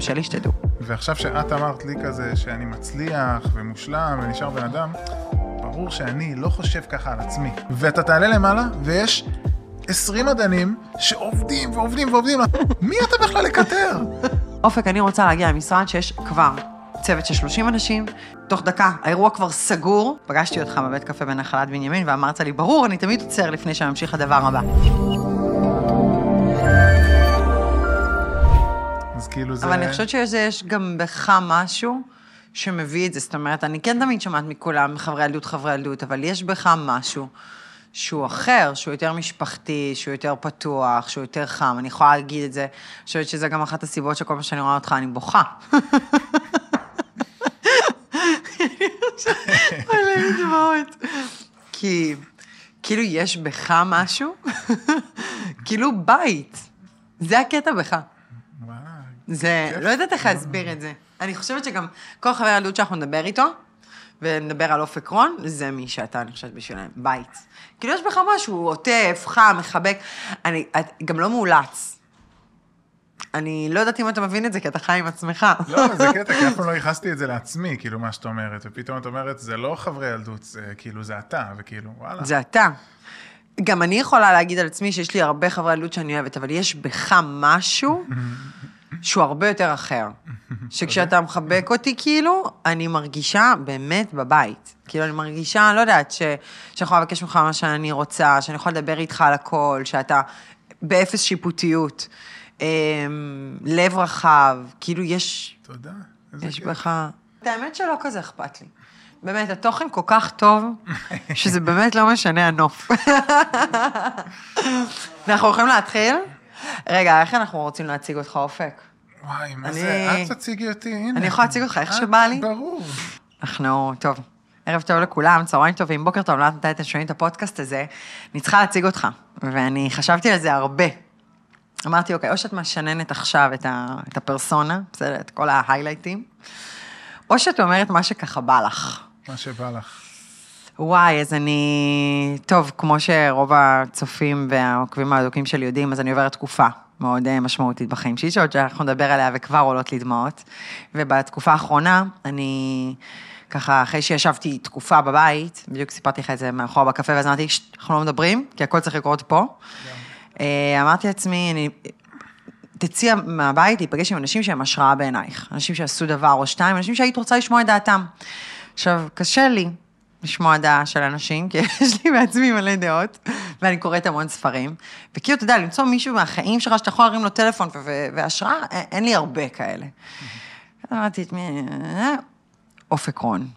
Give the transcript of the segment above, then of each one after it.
החיקויים שלי, שתדעו. ועכשיו שאת אמרת לי כזה שאני מצליח ומושלם ונשאר בן אדם, ברור שאני לא חושב ככה על עצמי. ואתה תעלה למעלה, ויש 20 מדענים שעובדים ועובדים ועובדים. מי אתה בכלל לקטר? אופק, אני רוצה להגיע למשרד שיש כבר צוות של 30 אנשים, תוך דקה, האירוע כבר סגור. פגשתי אותך בבית קפה בנחלת בנימין, ואמרת לי, ברור, אני תמיד עוצר לפני שאני אמשיך לדבר הבא. אז כאילו זה... אבל אני חושבת שיש גם בך משהו שמביא את זה. זאת אומרת, אני כן תמיד שומעת מכולם, חברי ילדות, חברי ילדות, אבל יש בך משהו שהוא אחר, שהוא יותר משפחתי, שהוא יותר פתוח, שהוא יותר חם. אני יכולה להגיד את זה. אני חושבת שזה גם אחת הסיבות שכל פעם שאני רואה אותך, אני בוכה. לי דמעות. כי כאילו יש בך משהו, כאילו בית. זה הקטע בך. זה. לא יודעת איך להסביר את זה. אני חושבת שגם כל חבר ילדות שאנחנו נדבר איתו, ונדבר על אופק רון, זה מי שאתה, אני חושבת, בשבילם, בית. כאילו, יש בך משהו עוטף, חם, מחבק. אני גם לא מאולץ. אני לא יודעת אם אתה מבין את זה, כי אתה חי עם עצמך. לא, זה קטע, כי אף פעם לא ייחסתי את זה לעצמי, כאילו, מה שאת אומרת, ופתאום את אומרת, זה לא חברי ילדות, זה כאילו, זה אתה, וכאילו, וואלה. זה אתה. גם אני יכולה להגיד על עצמי שיש לי הרבה חברי ילדות שאני אוהבת, אבל יש בך משהו שהוא הרבה יותר אחר. שכשאתה מחבק אותי, כאילו, אני מרגישה באמת בבית. כאילו, אני מרגישה, לא יודעת, ש... שאני יכולה לבקש ממך מה שאני רוצה, שאני יכולה לדבר איתך על הכל, שאתה באפס שיפוטיות, אמ, לב רחב, כאילו, יש... תודה. יש. בך... את האמת שלא כזה אכפת לי. באמת, התוכן כל כך טוב, שזה באמת לא משנה הנוף. אנחנו הולכים להתחיל? רגע, איך אנחנו רוצים להציג אותך, אופק? וואי, מה אני- זה? את תציגי אותי, הנה. אני יכולה להציג אותך איך שבא לי? ברור. אנחנו, טוב, ערב טוב לכולם, צהריים טובים, בוקר טוב, לא יודעת מתי אתם שומעים את הפודקאסט הזה, אני צריכה להציג אותך, ואני חשבתי על זה הרבה. אמרתי, אוקיי, או שאת משננת עכשיו את, ה, את הפרסונה, בסדר, את כל ההיילייטים, או שאת אומרת מה שככה בא לך. מה שבא לך. וואי, אז אני... טוב, כמו שרוב הצופים והעוקבים האדוקים שלי יודעים, אז אני עוברת תקופה מאוד אה, משמעותית בחיים שלי, שעוד שאנחנו נדבר עליה וכבר עולות לי דמעות. ובתקופה האחרונה, אני ככה, אחרי שישבתי תקופה בבית, בדיוק סיפרתי לך את זה מאחור בקפה, ואז אמרתי, "שט, אנחנו לא מדברים, כי הכל צריך לקרות פה. אה, אמרתי לעצמי, אני... תצאי מהבית להיפגש עם אנשים שהם השראה בעינייך. אנשים שעשו דבר או שתיים, אנשים שהיית רוצה לשמוע את דעתם. עכשיו, קשה לי לשמוע דעה של אנשים, כי יש לי בעצמי מלא דעות, ואני קוראת המון ספרים. וכאילו, אתה יודע, למצוא מישהו מהחיים שלך שאתה יכול להרים לו טלפון והשראה, אין לי הרבה כאלה. אמרתי, את מי... אופק רון.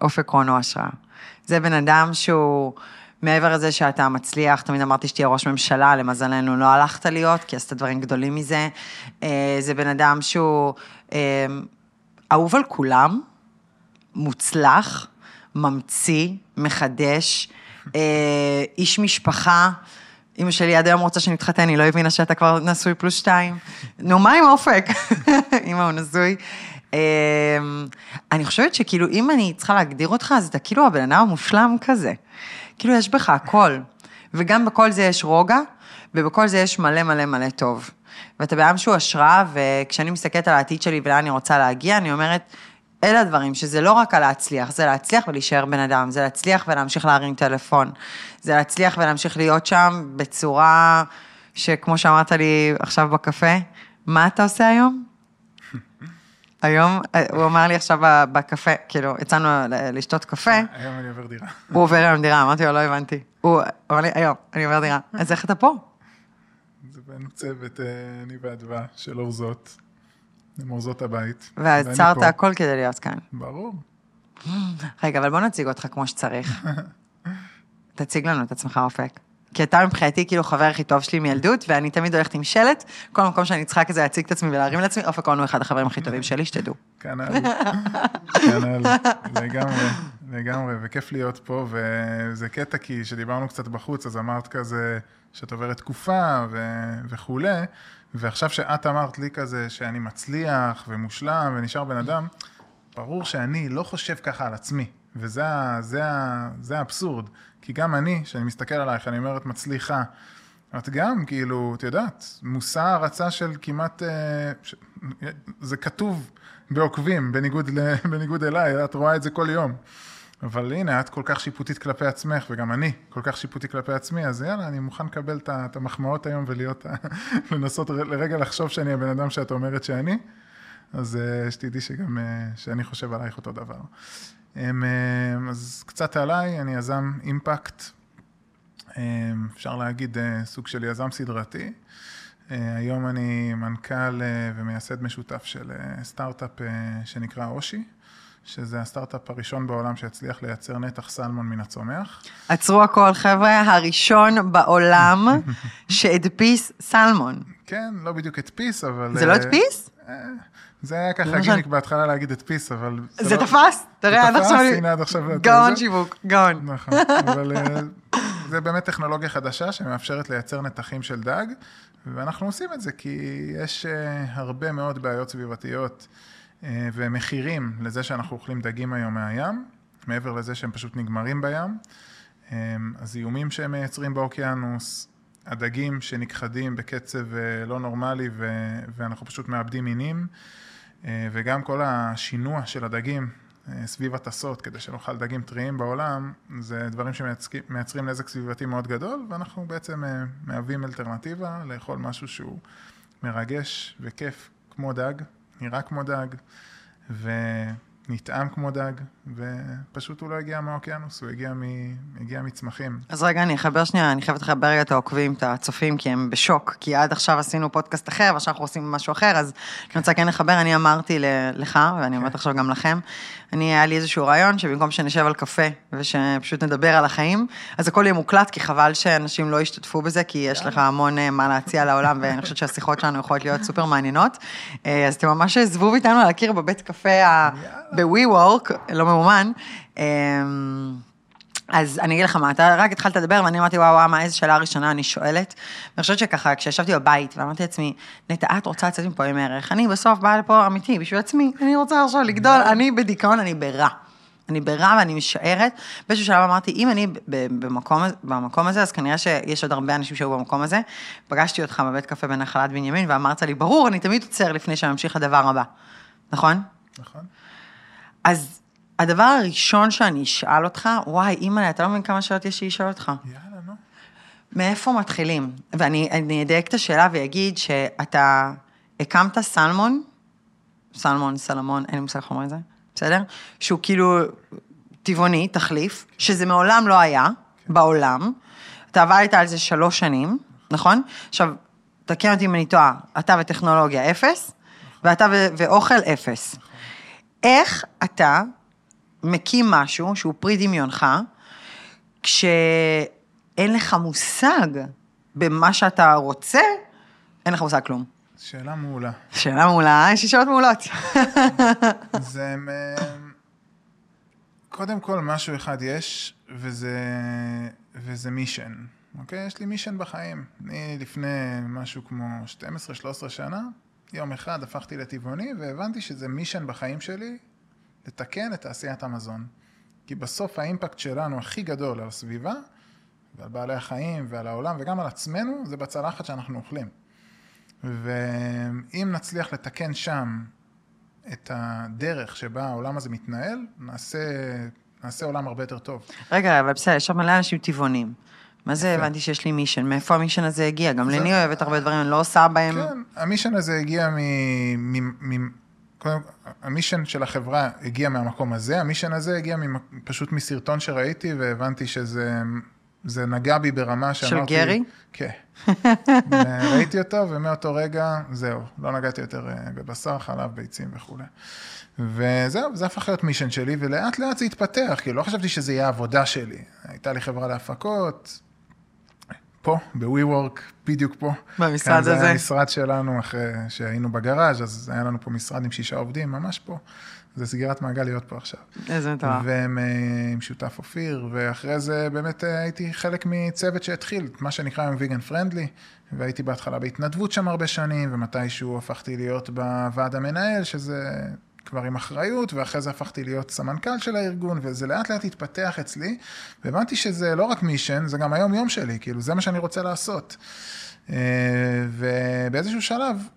אופק רון הוא השראה. זה בן אדם שהוא, מעבר לזה שאתה מצליח, תמיד אמרתי שתהיה ראש ממשלה, למזלנו לא הלכת להיות, כי עשית דברים גדולים מזה. אה, זה בן אדם שהוא אה, אהוב על כולם, מוצלח, ממציא, מחדש, אה, איש משפחה. אמא שלי עד היום רוצה שנתחתן, היא לא הבינה שאתה כבר נשוי פלוס שתיים. נו, מה עם אופק? אמא, הוא נשוי. אה, אני חושבת שכאילו, אם אני צריכה להגדיר אותך, אז אתה כאילו הבן אדם המושלם כזה. כאילו, יש בך הכל. וגם בכל זה יש רוגע, ובכל זה יש מלא מלא מלא טוב. ואתה אדם שהוא השראה, וכשאני מסתכלת על העתיד שלי ולאן אני רוצה להגיע, אני אומרת, אלה הדברים, שזה לא רק על להצליח, זה להצליח ולהישאר בן אדם, זה להצליח ולהמשיך להרים טלפון, זה להצליח ולהמשיך להיות שם בצורה שכמו שאמרת לי עכשיו בקפה, מה אתה עושה היום? היום, הוא אמר לי עכשיו בקפה, כאילו, יצאנו לשתות קפה, היום אני עובר דירה. הוא עובר היום דירה, אמרתי לו, לא הבנתי. הוא אמר לי, היום, אני עובר דירה. אז איך אתה פה? זה בנו צוות, אה, אני ואדווה, של אורזות. הם אורזות הבית. ועצרת. הכל כדי להיות כאן. ברור. רגע, אבל בוא נציג אותך כמו שצריך. תציג לנו את עצמך, אופק. כי אתה מבחינתי כאילו חבר הכי טוב שלי מילדות, ואני תמיד הולכת עם שלט, כל מקום שאני צריכה כזה להציג את עצמי ולהרים לעצמי, אופק רון הוא אחד החברים הכי טובים שלי, שתדעו. כנ"ל, כנ"ל, לגמרי, לגמרי, וכיף להיות פה, וזה קטע כי כשדיברנו קצת בחוץ, אז אמרת כזה שאת עוברת תקופה וכולי, ועכשיו שאת אמרת לי כזה שאני מצליח ומושלם ונשאר בן אדם, ברור שאני לא חושב ככה על עצמי, וזה זה זה האבסורד, כי גם אני, כשאני מסתכל עלייך, אני אומר את מצליחה, את גם, כאילו, את יודעת, מושא הערצה של כמעט, אה. זה כתוב בעוקבים, בניגוד. בניגוד אליי, את רואה את זה כל יום. אבל הנה, את כל כך שיפוטית כלפי עצמך, וגם אני כל כך שיפוטי כלפי עצמי, אז יאללה, אני מוכן לקבל את המחמאות היום ולהיות, לנסות לרגע לחשוב שאני הבן אדם שאת אומרת שאני, אז אה, שתדעי שגם, אה, שאני חושב עלייך אותו דבר. אז קצת עליי, אני יזם אימפקט אמ, אפשר להגיד אה, סוג של יזם סדרתי. אה, היום אני מנכ"ל אה, ומייסד משותף של סטארט-אפ שנקרא אושי, שזה הסטארט-אפ הראשון בעולם שהצליח לייצר נתח סלמון מן הצומח. עצרו הכל, חבר'ה, הראשון בעולם שהדפיס סלמון. כן, לא בדיוק הדפיס, אבל... זה לא הדפיס? זה היה ככה גימיק בהתחלה להגיד הדפיס, אבל... זה לא- תפס? תראה, עד עכשיו... זה תפס, הנה עד עכשיו... גאון שיווק, גאון. נכון, אבל זה באמת טכנולוגיה חדשה שמאפשרת לייצר נתחים של דג, ואנחנו עושים את זה כי יש אה, הרבה מאוד בעיות סביבתיות אה, ומחירים לזה שאנחנו אוכלים דגים היום מהים, מעבר לזה שהם פשוט נגמרים בים. אה, הזיהומים שהם מייצרים באוקיינוס, הדגים שנכחדים בקצב לא נורמלי ואנחנו פשוט מאבדים מינים, וגם כל השינוע של הדגים אה, סביב הטסות, כדי שנאכל דגים טריים בעולם, זה דברים שמייצרים נזק סביבתי מאוד גדול, ואנחנו בעצם אה, מהווים אלטרנטיבה לאכול משהו שהוא מרגש וכיף כמו דג, נראה כמו דג, ו... נטעם כמו דג, ופשוט הוא לא הגיע מהאוקיינוס, הוא הגיע, מ... הגיע מצמחים. אז רגע, אני אחבר שנייה, אני חייבת לחבר רגע את העוקבים, את הצופים, כי הם בשוק, כי עד עכשיו עשינו פודקאסט אחר, ועכשיו אנחנו עושים משהו אחר, אז אני רוצה כן לחבר, אני אמרתי לך, ואני אומרת כן. עכשיו גם לכם, אני, היה לי איזשהו רעיון, שבמקום שנשב על קפה, ושפשוט נדבר על החיים, אז הכל יהיה מוקלט, כי חבל שאנשים לא ישתתפו בזה, כי יש לך המון אה, מה להציע לעולם, ואני חושבת שהשיחות שלנו יכולות להיות סופר מעניינות. אה, אז אתם ממש זבוב איתנו על הקיר בבית קפה ב-WeWork, לא ממומן. אמ, אז אני אגיד לך מה, אתה רק התחלת לדבר ואני אמרתי, וואו, וואו, מה, איזה שאלה ראשונה אני שואלת. ואני חושבת שככה, כשישבתי בבית ואמרתי לעצמי, נטע, את רוצה לצאת מפה עם ערך, אני בסוף באה לפה אמיתי, בשביל עצמי, אני רוצה עכשיו לגדול, אני בדיכאון, אני ברע. אני ברע ואני משערת. באיזשהו שלב אמרתי, אם אני במקום, במקום הזה, אז כנראה שיש עוד הרבה אנשים שהיו במקום הזה. פגשתי אותך בבית קפה בנחלת בנימין, ואמרת לי, ברור, אני תמיד עוצר לפני שאני אמשיך לדבר הבא. נכון? נכון. אז הדבר הראשון שאני אשאל אותך, וואי, אימא, אתה לא מבין כמה שאלות יש לי לשאול אותך. יאללה, נו. מאיפה מתחילים? ואני אדייק את השאלה ואגיד שאתה הקמת סלמון, סלמון, סלמון, אין לי מושג איך אומרים את זה, בסדר? שהוא כאילו טבעוני, תחליף, שזה מעולם לא היה בעולם. אתה עבדת על זה שלוש שנים, נכון? עכשיו, תקן אותי אם אני טועה, אתה וטכנולוגיה אפס, ואתה ואוכל אפס. איך אתה מקים משהו שהוא פרי דמיונך, כשאין לך מושג במה שאתה רוצה, אין לך מושג כלום. שאלה מעולה. שאלה מעולה, יש לי שאלות מעולות. זה... קודם כל, משהו אחד יש, וזה, וזה מישן. אוקיי? יש לי מישן בחיים. אני לפני משהו כמו 12-13 שנה, יום אחד הפכתי לטבעוני, והבנתי שזה מישן בחיים שלי, לתקן את תעשיית המזון. כי בסוף האימפקט שלנו הכי גדול על הסביבה, ועל בעלי החיים ועל העולם וגם על עצמנו, זה בצלחת שאנחנו אוכלים. ואם נצליח לתקן שם את הדרך שבה העולם הזה מתנהל, נעשה, נעשה עולם הרבה יותר טוב. רגע, אבל בסדר, יש שם מלא אנשים טבעונים. מה זה הבנתי שיש לי מישן? מאיפה המישן הזה הגיע? גם לני אוהבת הרבה דברים, אני לא עושה בהם... כן, המישן הזה הגיע מ... קודם, המישן של החברה הגיע מהמקום הזה, המישן הזה הגיע פשוט מסרטון שראיתי והבנתי שזה זה נגע בי ברמה שאמרתי... של גרי? כן. ראיתי אותו ומאותו רגע, זהו, לא נגעתי יותר אה, בבשר, חלב, ביצים וכולי. וזהו, זה הפך להיות מישן שלי, ולאט לאט זה התפתח, כאילו לא חשבתי שזה יהיה העבודה שלי. הייתה לי חברה להפקות, פה, ב-WeWork, בדיוק פה. במשרד הזה. זה היה המשרד שלנו אחרי שהיינו בגראז', אז היה לנו פה משרד עם שישה עובדים, ממש פה. זה סגירת מעגל להיות פה עכשיו. איזה מטרה. והם אה, עם שותף אופיר, ואחרי זה באמת אה, הייתי חלק מצוות שהתחיל, מה שנקרא היום ויגן פרנדלי, והייתי בהתחלה בהתנדבות שם הרבה שנים, ומתישהו הפכתי להיות בוועד המנהל, שזה כבר עם אחריות, ואחרי זה הפכתי להיות סמנכ"ל של הארגון, וזה לאט לאט התפתח אצלי, והבנתי שזה לא רק מישן, זה גם היום-יום שלי, כאילו, זה מה שאני רוצה לעשות. אה, ובאיזשהו שלב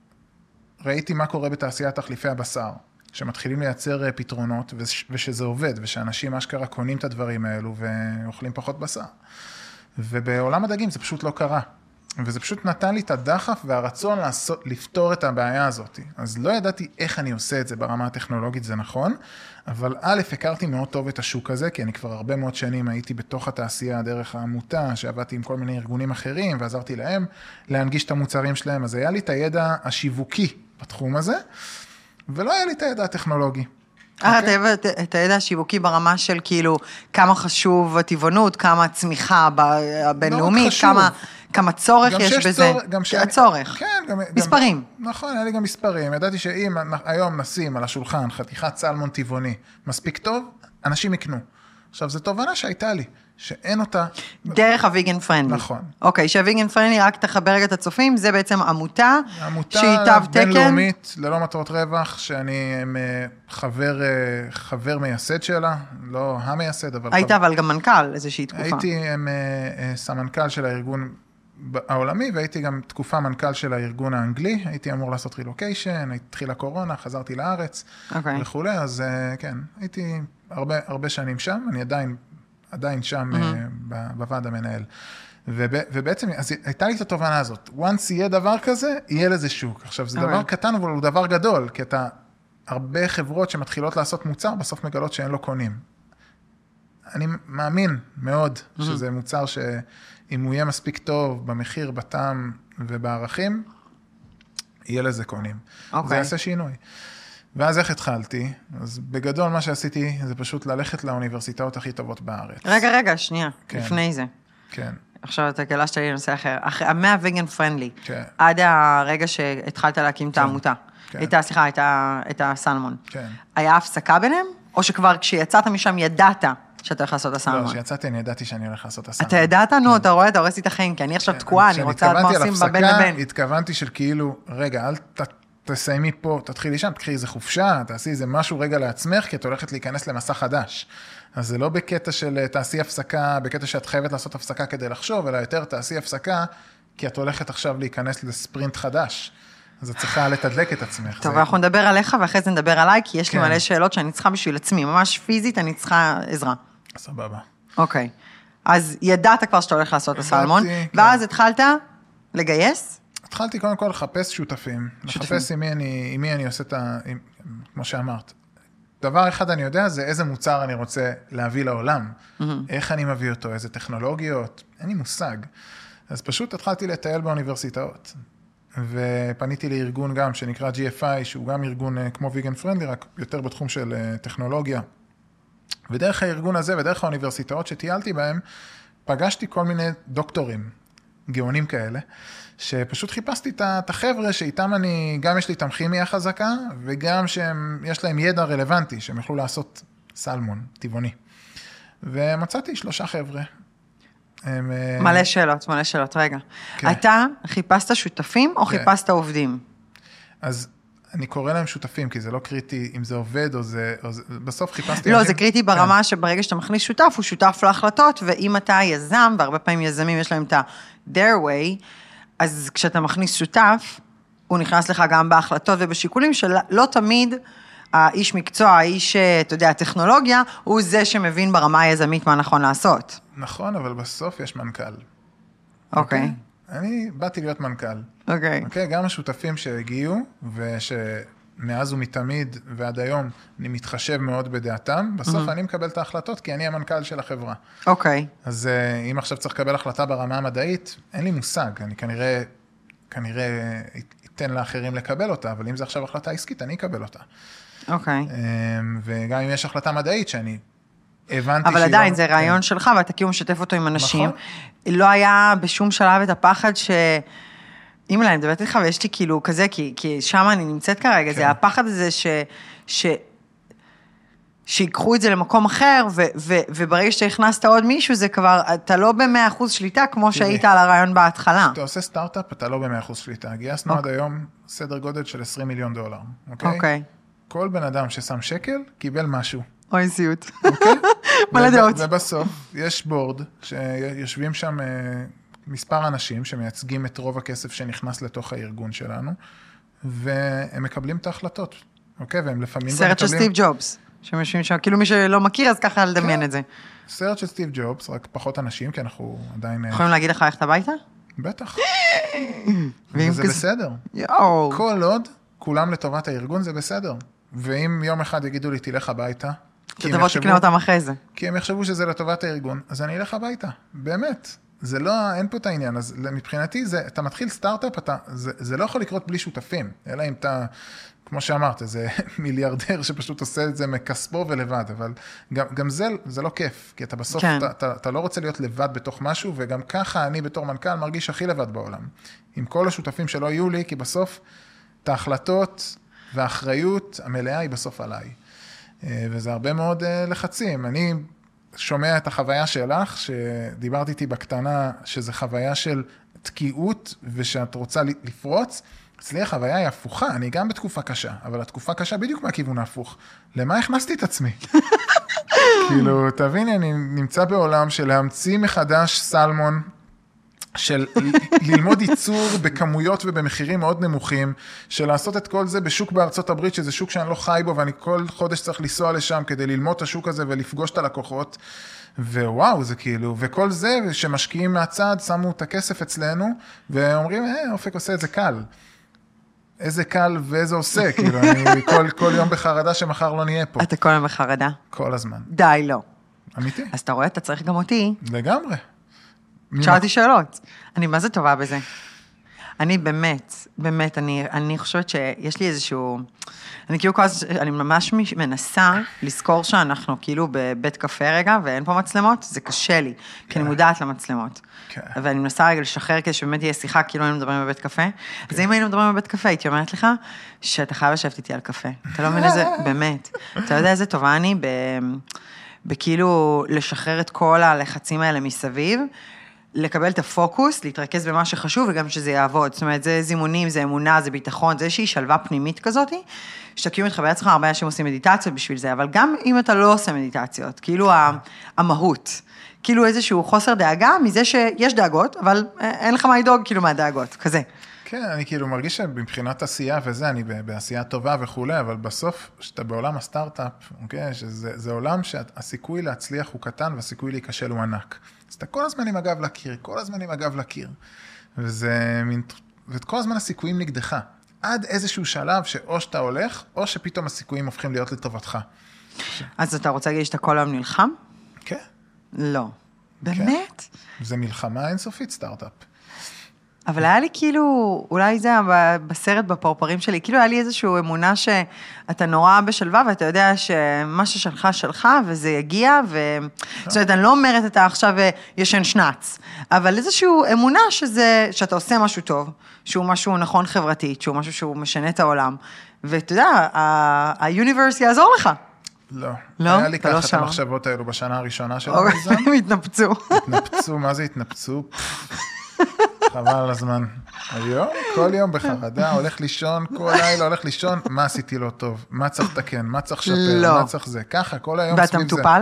ראיתי מה קורה בתעשיית תחליפי הבשר, שמתחילים לייצר אה, פתרונות, ושזה עובד, ושאנשים אשכרה קונים את הדברים האלו ואוכלים פחות בשר. ובעולם הדגים זה פשוט לא קרה. וזה פשוט נתן לי את הדחף והרצון לעשות, לפתור את הבעיה הזאת. אז לא ידעתי איך אני עושה את זה ברמה הטכנולוגית, זה נכון, אבל א', הכרתי מאוד טוב את השוק הזה, כי אני כבר הרבה מאוד שנים הייתי בתוך התעשייה דרך העמותה, שעבדתי עם כל מיני ארגונים אחרים ועזרתי להם להנגיש את המוצרים שלהם, אז היה לי את הידע השיווקי בתחום הזה, ולא היה לי את הידע הטכנולוגי. אה, אתה אוהב את הידע השיווקי ברמה של כאילו, כמה חשוב הטבעונות, כמה צמיחה הבינלאומית, לא כמה... כמה צורך יש בזה, צור, גם שאני, הצורך, כן, גם, מספרים. גם, נכון, היה לי גם מספרים, ידעתי שאם היום נשים על השולחן חתיכת סלמון טבעוני מספיק טוב, אנשים יקנו. עכשיו, זו תובנה שהייתה לי, שאין אותה... דרך הוויגן פרנדלי. נכון. אוקיי, שהוויגן פרנדלי, רק תחבר רגע את הצופים, זה בעצם עמותה, עמותה שהיא תו תקן. בינלאומית, ללא מטרות רווח, שאני אה, חבר, אה, חבר מייסד שלה, לא המייסד, אבל... היית חבר... אבל גם מנכ"ל איזושהי תקופה. הייתי אה, סמנכ"ל של הארגון העולמי, והייתי גם תקופה מנכ"ל של הארגון האנגלי, הייתי אמור לעשות רילוקיישן, התחילה קורונה, חזרתי לארץ okay. אוקיי. וכולי, אז כן, הייתי הרבה, הרבה שנים שם, אני עדיין, עדיין שם mm-hmm. בוועד המנהל. וב, ובעצם, אז הייתה לי את התובנה הזאת, once יהיה דבר כזה, יהיה לזה שוק. עכשיו, זה okay. דבר אוקיי. קטן, אבל הוא דבר גדול, כי אתה, הרבה חברות שמתחילות לעשות מוצר, בסוף מגלות שאין לו קונים. אני מאמין מאוד mm-hmm. שזה מוצר שאם הוא יהיה מספיק טוב במחיר, בטעם ובערכים, יהיה לזה קונים. Okay. זה אוקיי. יעשה שינוי. ואז איך התחלתי? אז בגדול מה שעשיתי זה פשוט ללכת לאוניברסיטאות הכי טובות בארץ. רגע, רגע, שנייה, כן. לפני זה. כן. עכשיו אתה גלשת לי לנושא אחר. המאה וגן פרנדלי, כן. עד הרגע שהתחלת להקים כן. את העמותה. כן. את, סליחה, את, את הסלמון. כן. היה הפסקה ביניהם? או שכבר כשיצאת משם ידעת שאתה הולך לעשות את הסלמון. לא, כשיצאתי אני ידעתי שאני הולך לעשות את הסלמון. אתה ידעת? נו, אתה רואה, אתה הורס לי את החיים, כי אני עכשיו כן. תקועה, אני רוצה לדעת מה עושים בבין לבין. התכוונתי של כאילו, רגע, אל תסיימי פה, תתחילי שם, תקחי איזה חופשה, תעשי איזה משהו רגע לעצמך, כי את הולכת להיכנס למסע חדש. אז זה לא בקטע של אה, תעשי הפסקה, בקטע שאת חייבת לעשות הפסקה כדי לחשוב, אלא יותר תעשי הפסקה, כי את הולכת עכשיו להיכנס לספרינט חדש. אז את צריכה לתדלק את עצמך. טוב, זה... אנחנו נדבר עליך ואחרי זה נדבר עליי, כי יש כן. לי מלא שאלות שאני צריכה בשביל עצמי, ממש פיזית אני צריכה עזרה. סבבה. אוקיי. אז ידעת כבר שאתה הולך לעשות את הסלמון, כן. ואז התחלת לגייס? התחלתי קודם כל לחפש שותפים. שותפים. לחפש עם מי אני, עם מי אני עושה את ה... עם, כמו שאמרת. דבר אחד אני יודע זה איזה מוצר אני רוצה להביא לעולם. Mm-hmm. איך אני מביא אותו, איזה טכנולוגיות, אין לי מושג. אז פשוט התחלתי לטייל באוניברסיטאות. ופניתי לארגון גם שנקרא GFI, שהוא גם ארגון אה, כמו ויגן פרנדלי, רק יותר בתחום של אה, טכנולוגיה. ודרך הארגון הזה ודרך האוניברסיטאות שטיילתי בהם, פגשתי כל מיני דוקטורים, גאונים כאלה, שפשוט חיפשתי את החבר'ה שאיתם אני, גם יש לי איתם כימיה חזקה, וגם שיש להם ידע רלוונטי, שהם יוכלו לעשות סלמון טבעוני. ומצאתי שלושה חבר'ה. הם... אה, מלא שאלות, מלא שאלות. רגע. כן. אתה חיפשת שותפים או כן. חיפשת עובדים? אז אני קורא להם שותפים, כי זה לא קריטי אם זה עובד או זה... או זה בסוף חיפשתי... לא, אנשים... זה קריטי ברמה כן. שברגע שאתה מכניס שותף, הוא שותף להחלטות, ואם אתה יזם, והרבה פעמים יזמים יש להם את ה-their way, אז כשאתה מכניס שותף, הוא נכנס לך גם בהחלטות ובשיקולים שלא תמיד האיש מקצוע, האיש, אתה יודע, הטכנולוגיה, הוא זה שמבין ברמה היזמית מה נכון לעשות. נכון, אבל בסוף יש מנכ"ל. אוקיי. Okay. Okay? אני באתי להיות מנכ"ל. אוקיי. Okay. אוקיי? Okay? גם השותפים שהגיעו, ושמאז ומתמיד ועד היום אני מתחשב מאוד בדעתם, בסוף mm-hmm. אני מקבל את ההחלטות, כי אני המנכ"ל של החברה. אוקיי. Okay. אז אה, אם עכשיו צריך לקבל החלטה ברמה המדעית, אין לי מושג, אני כנראה, כנראה אתן לאחרים לקבל אותה, אבל אם זו עכשיו החלטה עסקית, אני אקבל אותה. אוקיי. Okay. אמ, וגם אם יש החלטה מדעית שאני הבנתי אבל עדיין, לא... זה רעיון כן. שלך, ואתה כאילו משתף אותו עם אנשים. נכון. לא היה בשום שלב את הפחד ש... אימא'לה, אני מדברת איתך ויש לי כאילו כזה, כי, כי שם אני נמצאת כרגע, כן. זה הפחד הזה ש... ש... שיקחו את זה למקום אחר, ו, ו, וברגע שהכנסת עוד מישהו, זה כבר, אתה לא במאה אחוז שליטה, כמו שהיית על הרעיון בהתחלה. כשאתה עושה סטארט-אפ, אתה לא במאה אחוז שליטה. גייסנו okay. עד אוקיי. היום סדר גודל של 20 מיליון דולר, אוקיי? Okay? אוקיי. כל בן אדם ששם שקל, קיבל משהו. אוי, סיוט. אוקיי? מלא דעות. ובסוף יש בורד, שיושבים שם אה, מספר אנשים שמייצגים את רוב הכסף שנכנס לתוך הארגון שלנו, והם מקבלים את ההחלטות, אוקיי? והם לפעמים... סרט של סטיב ג'ובס, יושבים שם, כאילו מי שלא מכיר, אז ככה לדמיין כן. את זה. סרט של סטיב ג'ובס, רק פחות אנשים, כי אנחנו עדיין... אה, יכולים להגיד לך ללכת הביתה? בטח. וזה כזה- בסדר. יואו. כל עוד כולם לטובת הארגון, זה בסדר. ואם יום אחד יגידו לי, תלך הביתה, תבוא תקנה אותם אחרי זה. כי הם יחשבו שזה לטובת הארגון, אז אני אלך הביתה, באמת. זה לא, אין פה את העניין, אז מבחינתי, זה, אתה מתחיל סטארט-אפ, אתה, זה, זה לא יכול לקרות בלי שותפים, אלא אם אתה, כמו שאמרת, זה מיליארדר שפשוט עושה את זה מכספו ולבד, אבל גם, גם זה, זה לא כיף, כי אתה בסוף, כן. אתה, אתה, אתה לא רוצה להיות לבד בתוך משהו, וגם ככה אני בתור מנכ"ל מרגיש הכי לבד בעולם. עם כל השותפים שלא יהיו לי, כי בסוף, את ההחלטות והאחריות המלאה היא בסוף עליי. אה, וזה הרבה מאוד אה, לחצים. אני שומע את החוויה שלך, שדיברת איתי בקטנה, שזה חוויה של תקיעות ושאת רוצה לפרוץ. אצלי החוויה היא הפוכה, אני גם בתקופה קשה, אבל התקופה קשה בדיוק מהכיוון ההפוך. למה הכנסתי את עצמי? כאילו, תביני, אני נמצא בעולם של להמציא מחדש סלמון, של ללמוד ייצור בכמויות ובמחירים מאוד נמוכים, של לעשות את כל זה בשוק בארצות הברית, שזה שוק שאני לא חי בו, ואני כל חודש צריך לנסוע לשם כדי ללמוד את השוק הזה ולפגוש את הלקוחות. ווואו, זה כאילו, וכל זה, שמשקיעים מהצד, שמו את הכסף אצלנו, ואומרים, אה, אופק עושה את זה קל. איזה קל ואיזה עושה, כאילו, אני כל, כל יום בחרדה שמחר לא נהיה פה. אתה כל היום בחרדה? כל הזמן. די, לא. אמיתי, אז אתה רואה, אתה צריך גם אותי. לגמרי. שאלתי שאלות. אני מה זה טובה בזה. אני באמת, באמת, אני, אני חושבת שיש לי איזשהו... אני כאילו כל הזמן, אני ממש מש- מנסה לזכור שאנחנו כאילו בבית קפה רגע, ואין פה מצלמות, זה קשה לי, כי אני מודעת למצלמות. כן. ואני מנסה רגע לשחרר כדי שבאמת תהיה שיחה, כאילו היינו מדברים בבית קפה. אז אם היינו מדברים בבית קפה, הייתי אומרת לך שאתה חייב לשבת איתי על קפה. אתה לא מבין איזה, באמת. אתה יודע איזה טובה אני ב... בכאילו לשחרר את כל הלחצים האלה מסביב, לקבל את הפוקוס, להתרכז במה שחשוב וגם שזה יעבוד. זאת אומרת, זה זימונים, זה אמונה, זה ביטחון, זה איזושהי שלווה פנימית כזאת, שאתה כאילו מתחבר לעצמך, הרבה אנשים עושים מדיטציות בשביל זה, אבל גם אם אתה לא עושה מדיטציות, כאילו המהות. כאילו איזשהו חוסר דאגה מזה שיש דאגות, אבל אה, אין לך מה לדאוג כאילו מהדאגות, כזה. כן, אני כאילו מרגיש שמבחינת עשייה וזה, אני בעשייה טובה וכולי, אבל בסוף, כשאתה בעולם הסטארט-אפ, אוקיי, שזה זה עולם שהסיכוי להצליח הוא קטן והסיכוי להיכשל הוא ענק. אתה כל הזמן עם הגב לקיר, כל הזמן עם הגב לקיר. וזה מין, ואת כל הזמן הסיכויים נגדך. עד איזשהו שלב שאו שאתה הולך, או שפתאום הסיכויים הופכים להיות לטובתך. אז אתה רוצה להגיד שאתה כל היום נלחם? כן, לא. באמת? זה מלחמה אינסופית סטארט-אפ. אבל היה לי כאילו, אולי זה היה בסרט בפרפרים שלי, כאילו היה לי איזושהי אמונה שאתה נורא בשלווה ואתה יודע שמה ששלך שלך וזה יגיע, ו... זאת אומרת, אני לא אומרת אתה עכשיו אה, ישן שנץ, אבל איזושהי אמונה שזה, שאתה עושה משהו טוב, שהוא משהו נכון חברתית, שהוא משהו שהוא משנה את העולם, ואתה יודע, ה- ה-universe יעזור לך. לא. לא? היה לי לא ככה את. המחשבות האלו בשנה הראשונה של אוקיי, המיזם. הם התנפצו. התנפצו, מה זה התנפצו? חבל על הזמן. היום, כל יום בחרדה, הולך לישון, כל לילה הולך לישון, מה עשיתי לא טוב? מה צריך לתקן? מה צריך לשפר? לא. מה צריך זה? ככה, כל היום ואתה סביב זה. מטופל?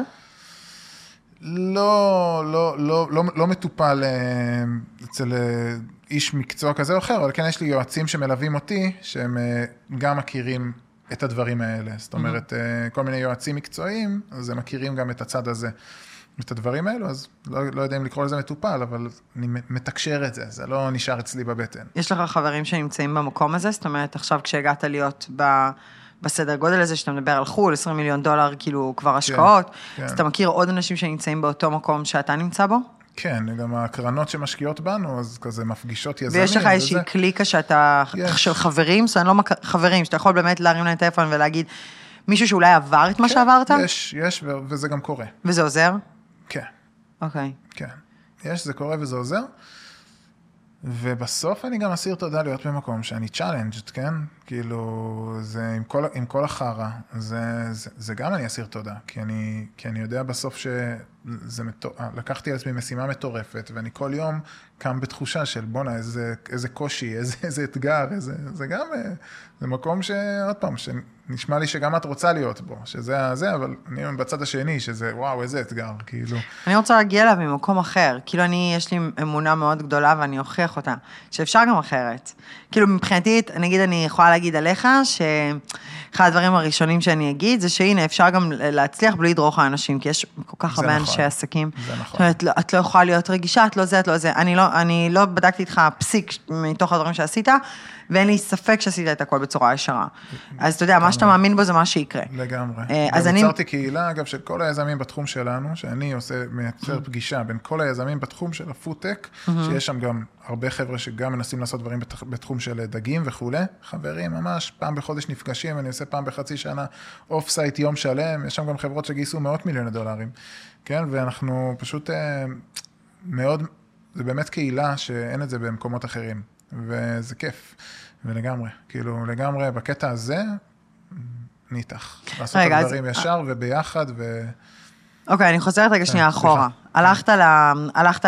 לא, לא, לא, לא, לא מטופל אה, אצל אה, איש מקצוע כזה או אחר, אבל כן יש לי יועצים שמלווים אותי, שהם אה, גם מכירים את הדברים האלה. זאת אומרת, אה, כל מיני יועצים מקצועיים, אז הם מכירים גם את הצד הזה. את הדברים האלו, אז לא, לא יודע אם לקרוא לזה מטופל, אבל אני מתקשר את זה, זה לא נשאר אצלי בבטן. יש לך חברים שנמצאים במקום הזה? זאת אומרת, עכשיו כשהגעת להיות ב... בסדר גודל הזה, שאתה מדבר על חו"ל, 20 מיליון דולר, כאילו כבר השקעות, כן. אז אתה מכיר עוד אנשים שנמצאים באותו מקום שאתה נמצא בו? כן, גם הקרנות שמשקיעות בנו, אז כזה מפגישות יזמים. ויש לך איזושהי. קליקה שאתה, יש. של חברים, זאת אומרת, לא מכ- חברים, שאתה יכול באמת להרים להם טלפון ולהגיד, מישהו שאולי עבר את מה כן, שעברת? יש, יש, וזה גם קורה. וזה עוזר? אוקיי. כן, יש, זה קורה וזה עוזר. ובסוף אני גם אסיר תודה להיות במקום שאני challenged, כן? כאילו, זה עם כל, כל החרא, זה, זה, זה גם אני אסיר תודה, כי אני, כי אני יודע בסוף זה מטור... לקחתי על עצמי משימה מטורפת, ואני כל יום קם בתחושה של בואנה, איזה, איזה קושי, איזה, איזה אתגר, איזה, זה גם, אה, זה מקום שעוד פעם, שנשמע לי שגם את רוצה להיות בו, שזה זה, אבל אני בצד השני, שזה וואו, איזה אתגר, כאילו. אני רוצה להגיע אליו ממקום אחר, כאילו אני, יש לי אמונה מאוד גדולה ואני אוכיח אותה, שאפשר גם אחרת. כאילו מבחינתי, נגיד אני יכולה להגיד עליך, ש... אחד הדברים הראשונים שאני אגיד, זה שהנה, אפשר גם להצליח בלי לדרוך על אנשים, כי יש כל כך הרבה נכון, אנשי עסקים. זה נכון. זאת אומרת, לא, את לא יכולה להיות רגישה, את לא זה, את לא זה. אני לא, אני לא בדקתי איתך פסיק מתוך הדברים שעשית, ואין לי ספק שעשית את הכל בצורה ישרה. אז אתה יודע, מה שאתה מאמין בו זה מה שיקרה. לגמרי. אה, אז אני... יצרתי קהילה, אגב, של כל היזמים בתחום שלנו, שאני עושה, מייצר פגישה בין כל היזמים בתחום של הפודטק, שיש שם גם הרבה חבר'ה שגם מנסים לעשות דברים בתחום של דגים וכולי. חברים, ממש, פעם בחודש נפגשים, אני עושה פעם בחצי שנה off-site יום שלם, יש שם גם חברות שגייסו מאות מיליוני דולרים, כן? ואנחנו פשוט אה, מאוד, זה באמת קהילה שאין את זה במקומות אחרים. וזה כיף, ולגמרי, כאילו, לגמרי, בקטע הזה, אני איתך. לעשות את הדברים אז... ישר וביחד, ו... אוקיי, אני חוזרת רגע כן, שנייה אחורה. הלכת, ל... הלכת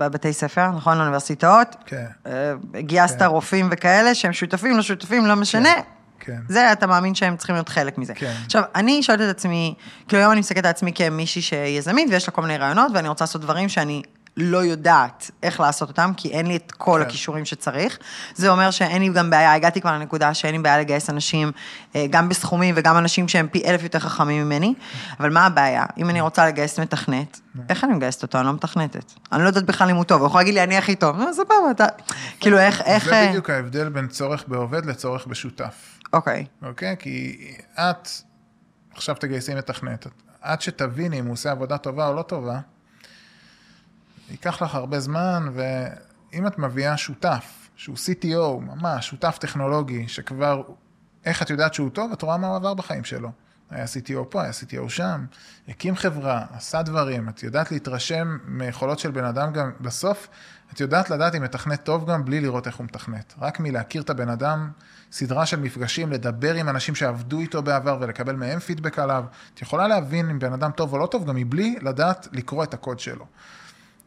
לבתי ספר, נכון? לאוניברסיטאות? כן. אה, גייסת כן. רופאים וכאלה, שהם שותפים, לא שותפים, לא משנה. כן. כן. זה, אתה מאמין שהם צריכים להיות חלק מזה. כן. עכשיו, אני שואלת את עצמי, כאילו היום אני מסתכלת על עצמי כמישהי שיזמית ויש לה כל מיני רעיונות, ואני רוצה לעשות דברים שאני לא יודעת איך לעשות אותם, כי אין לי את כל כן. הכישורים שצריך. זה אומר שאין לי גם בעיה, הגעתי כבר לנקודה שאין לי בעיה לגייס אנשים, אה, גם בסכומים וגם אנשים שהם פי אלף יותר חכמים ממני, אבל מה הבעיה? אם אני רוצה לגייס מתכנת, איך אני מגייסת אותו? אני לא מתכנתת. אני לא יודעת בכלל אם הוא טוב, הוא יכול להגיד לי, אני הכי טוב. זה פעם, אתה... כאילו, איך... איך... זה בדיוק ההבדל בין צורך בעובד לצורך בשותף. אוקיי. אוקיי? כי את, עכשיו תגייסי מתכנת, עד שתביני אם הוא עושה עבודה טובה או לא טובה, ייקח לך הרבה זמן, ואם את מביאה שותף, שהוא CTO, ממש, שותף טכנולוגי, שכבר, איך את יודעת שהוא טוב? את רואה מה הוא עבר בחיים שלו. היה CTO פה, היה CTO שם, הקים חברה, עשה דברים, את יודעת להתרשם מיכולות של בן אדם גם בסוף, את יודעת לדעת אם מתכנת טוב גם בלי לראות איך הוא מתכנת. רק מלהכיר את הבן אדם, סדרה של מפגשים, לדבר עם אנשים שעבדו איתו בעבר ולקבל מהם פידבק עליו. את יכולה להבין אם בן אדם טוב או לא טוב, גם מבלי לדעת לקרוא את הקוד שלו.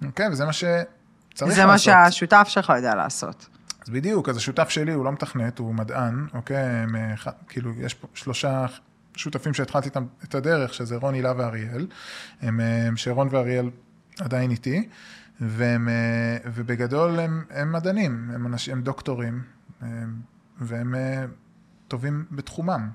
אוקיי, וזה מה שצריך לעשות. זה מה שהשותף שלך יודע לעשות. אז בדיוק, אז השותף שלי הוא לא מתכנת, הוא מדען, אוקיי? הם, כאילו, יש פה שלושה שותפים שהתחלתי איתם את הדרך, שזה רון, הילה ואריאל, הם, שרון ואריאל עדיין איתי, והם, ובגדול הם, הם מדענים, הם, אנשים, הם דוקטורים, והם טובים בתחומם.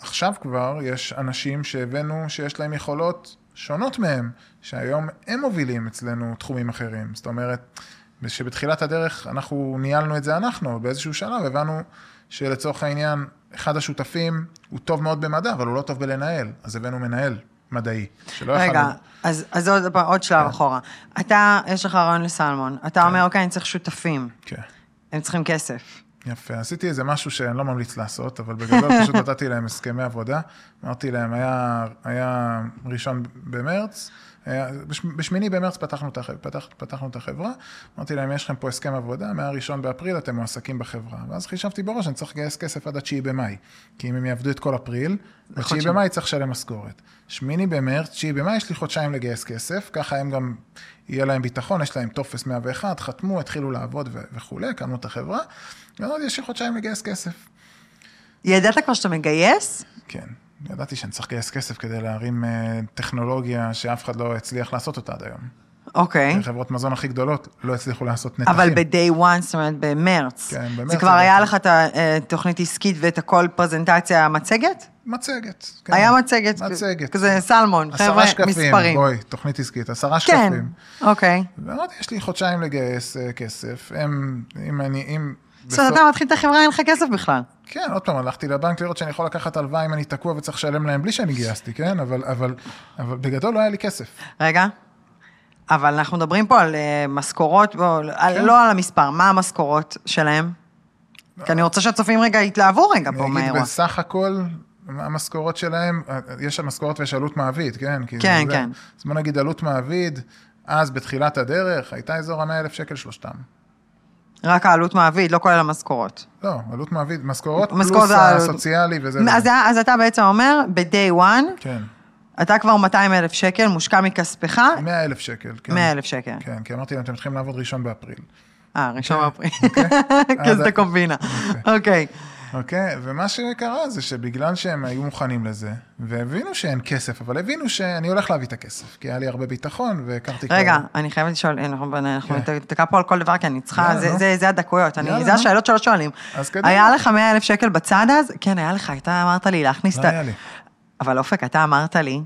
עכשיו כבר יש אנשים שהבאנו שיש להם יכולות שונות מהם, שהיום הם מובילים אצלנו תחומים אחרים. זאת אומרת, שבתחילת הדרך אנחנו ניהלנו את זה אנחנו, באיזשהו שלב הבנו שלצורך העניין, אחד השותפים הוא טוב מאוד במדע, אבל הוא לא טוב בלנהל, אז הבאנו מנהל מדעי, שלא רגע, יכלנו... אז, אז עוד, עוד שלב כן. אחורה. אתה, יש לך רעיון לסלמון, אתה כן. אומר, אוקיי, אני צריך שותפים. כן. הם צריכים כסף. יפה, עשיתי איזה משהו שאני לא ממליץ לעשות, אבל בגדול פשוט נתתי להם הסכמי עבודה. אמרתי להם, היה, היה ראשון במרץ, היה, בשמיני במרץ פתחנו את, פתח, פתחנו את החברה, אמרתי להם, יש לכם פה הסכם עבודה, מהראשון באפריל אתם מועסקים בחברה. ואז חישבתי בראש, אני צריך לגייס כסף עד התשיעי במאי, כי אם הם יעבדו את כל אפריל, בתשיעי במאי צריך לשלם משכורת. שמיני במרץ, תשיעי במאי, יש לי חודשיים לגייס כסף, ככה הם גם, יהיה להם ביטחון, יש להם טופס 101, חתמו, התחילו לעבוד וכולי, הקמנו את החברה. ואמרתי, יש לי חודשיים לגייס כסף. ידעת כבר שאתה מגייס? כן, ידעתי שאני צריך לגייס כסף כדי להרים אה, טכנולוגיה שאף אחד לא הצליח לעשות אותה עד היום. אוקיי. Okay. חברות מזון הכי גדולות לא הצליחו לעשות נתחים. אבל ב-day one, זאת אומרת במרץ. כן, במרץ. זה כבר היה לך את התוכנית אה, עסקית ואת הכל פרזנטציה מצגת? מצגת, כן. היה מצגת. מצגת. כזה סלמון, חבר'ה, שקפים, מספרים. בואי, תוכנית עסקית, עשרה כן, שקפים. כן, אוקיי. ואמרתי, יש לי חודשיים לגייס uh, כסף, הם, אם אני, אם... זאת אומרת, אתה מתחיל את החברה, אין לך כסף בכלל. כן, עוד פעם, הלכתי לבנק לראות שאני יכול לקחת הלוואה אם אני תקוע וצריך לשלם להם בלי שאני גייסתי, כן? אבל, אבל, אבל בגדול לא היה לי כסף. רגע, אבל אנחנו מדברים פה על uh, משכורות, כן. לא על המספר, מה המשכורות שלהם? לא. כי אני רוצה שהצופים רגע יתלהבו רגע פה מהאירוע. אני אגיד בסך הכל, המשכורות שלהם, יש משכורות ויש עלות מעביד, כן? כן, כן. אז בוא נגיד עלות מעביד, אז בתחילת הדרך, הייתה אזור ה-100 אלף שקל שלושתם. רק העלות מעביד, לא כולל המשכורות. לא, עלות מעביד, משכורות פלוס הסוציאלי וזה. אז, אז אתה בעצם אומר, ב-day one, כן. אתה כבר 200 אלף שקל, מושקע מכספך, 100 אלף שקל, כן. 100 אלף שקל. כן, כי אמרתי להם, אתם מתחילים לעבוד ראשון באפריל. אה, ראשון באפריל. אוקיי. כזה אז- קומבינה. אוקיי. אוקיי? ומה שקרה זה שבגלל שהם היו מוכנים לזה, והבינו שאין כסף, אבל הבינו שאני הולך להביא את הכסף, כי היה לי הרבה ביטחון, והכרתי כבר... רגע, אני חייבת לשאול, אנחנו כן. ניתקע פה על כל דבר, כי אני צריכה, זה- נו. זה הדקויות, זה. השאלות שלא שואלים. אז קדימה. היה לך 100 אלף שקל בצד אז? כן, היה לך, אתה אמרת לי להכניס את לא ה... אבל אופק, אתה אמרת לי,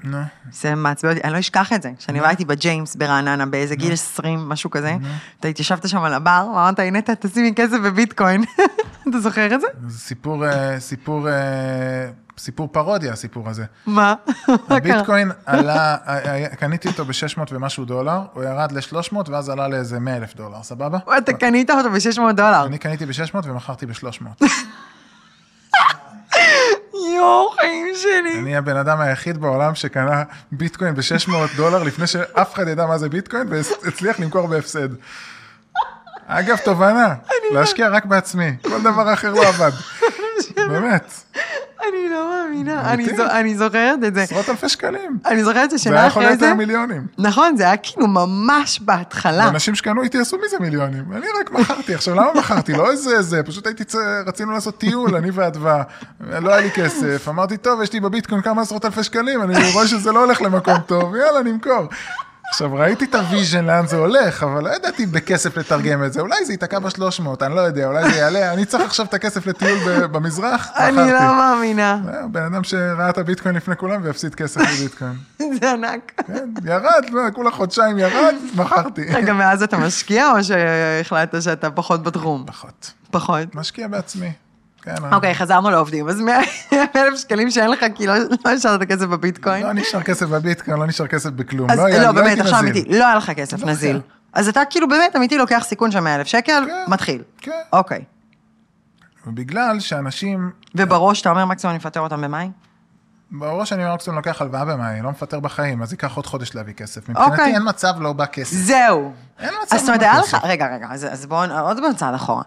זה מעצבן אותי, אני לא אשכח את זה, כשאני עבדתי בג'יימס ברעננה באיזה גיל 20, משהו כזה, אתה התיישבת שם על הבר, ואמרת, הנה, תשימי כסף בביטקוין. אתה זוכר את זה? זה סיפור, אה, סיפור, אה, סיפור פרודיה, הסיפור הזה. מה? הביטקוין עלה, אה, קניתי אותו ב-600 ומשהו דולר, הוא ירד ל-300 ואז עלה לאיזה 100 אלף דולר, סבבה? אתה קנית אותו ב-600 דולר. אני קניתי ב-600 ומכרתי ב-300. יואו, חיים שלי. אני הבן אדם היחיד בעולם שקנה ביטקוין ב-600 דולר לפני שאף אחד ידע מה זה ביטקוין והצליח למכור בהפסד. אגב, תובנה, להשקיע רק בעצמי, כל דבר אחר לא עבד. באמת, אני לא מאמינה, אני זוכרת את זה. עשרות אלפי שקלים. אני זוכרת זה ששנה היה יכול אחרי להיות זה, מיליונים. נכון, זה היה כאילו ממש בהתחלה. אנשים שקנו איתי עשו מזה מיליונים, אני רק מכרתי. עכשיו, למה מכרתי? לא איזה זה, פשוט הייתי, רצינו לעשות טיול, אני ואדווה, לא היה לי כסף, אמרתי, טוב, יש לי בביטקוין כמה עשרות אלפי שקלים, אני רואה שזה לא הולך למקום טוב, יאללה, נמכור. עכשיו, ראיתי את ה vision לאן זה הולך, אבל לא ידעתי בכסף לתרגם את זה, אולי זה ייתקע ב-300, אני לא יודע, אולי זה יעלה, אני צריך עכשיו את הכסף לטיול במזרח, אני. לא מאמינה. זהו, בן אדם שראה את הביטקוין לפני כולם והפסיד כסף בביטקוין. זה ענק. כן, ירד, לא, כולה חודשיים ירד, מכרתי. רגע, מאז אתה משקיע או שהחלטת שאתה פחות בתחום? פחות. פחות. משקיע בעצמי. כן, אוקיי, חזרנו לעובדים. אז 100 אלף שקלים שאין לך, כי לא לא השארת את הכסף בביטקוין. לא נשאר כסף בביטקוין, לא נשאר כסף בכלום. היה- לא, הייתי באמת, עכשיו. אמיתי, לא היה לך כסף, לא נזיל. אז אתה כאילו באמת אמיתי לוקח סיכון של 100 אלף שקל, כן. מתחיל. כן. אוקיי. ובגלל שאנשים, ובראש אתה אומר מקסימום אני אפטר אותם במאי? בראש אני מקסימום לוקח הלוואה במאי, לא מפטר בחיים, אז ייקח עוד חודש להביא כסף. אוקיי. מבחינתי אין מצב לא בא כסף. זהו. אין מצב אז זאת אומרת, לא היה. לך, רגע, רגע, אז, אז בואו עוד פעם צעד אחורה.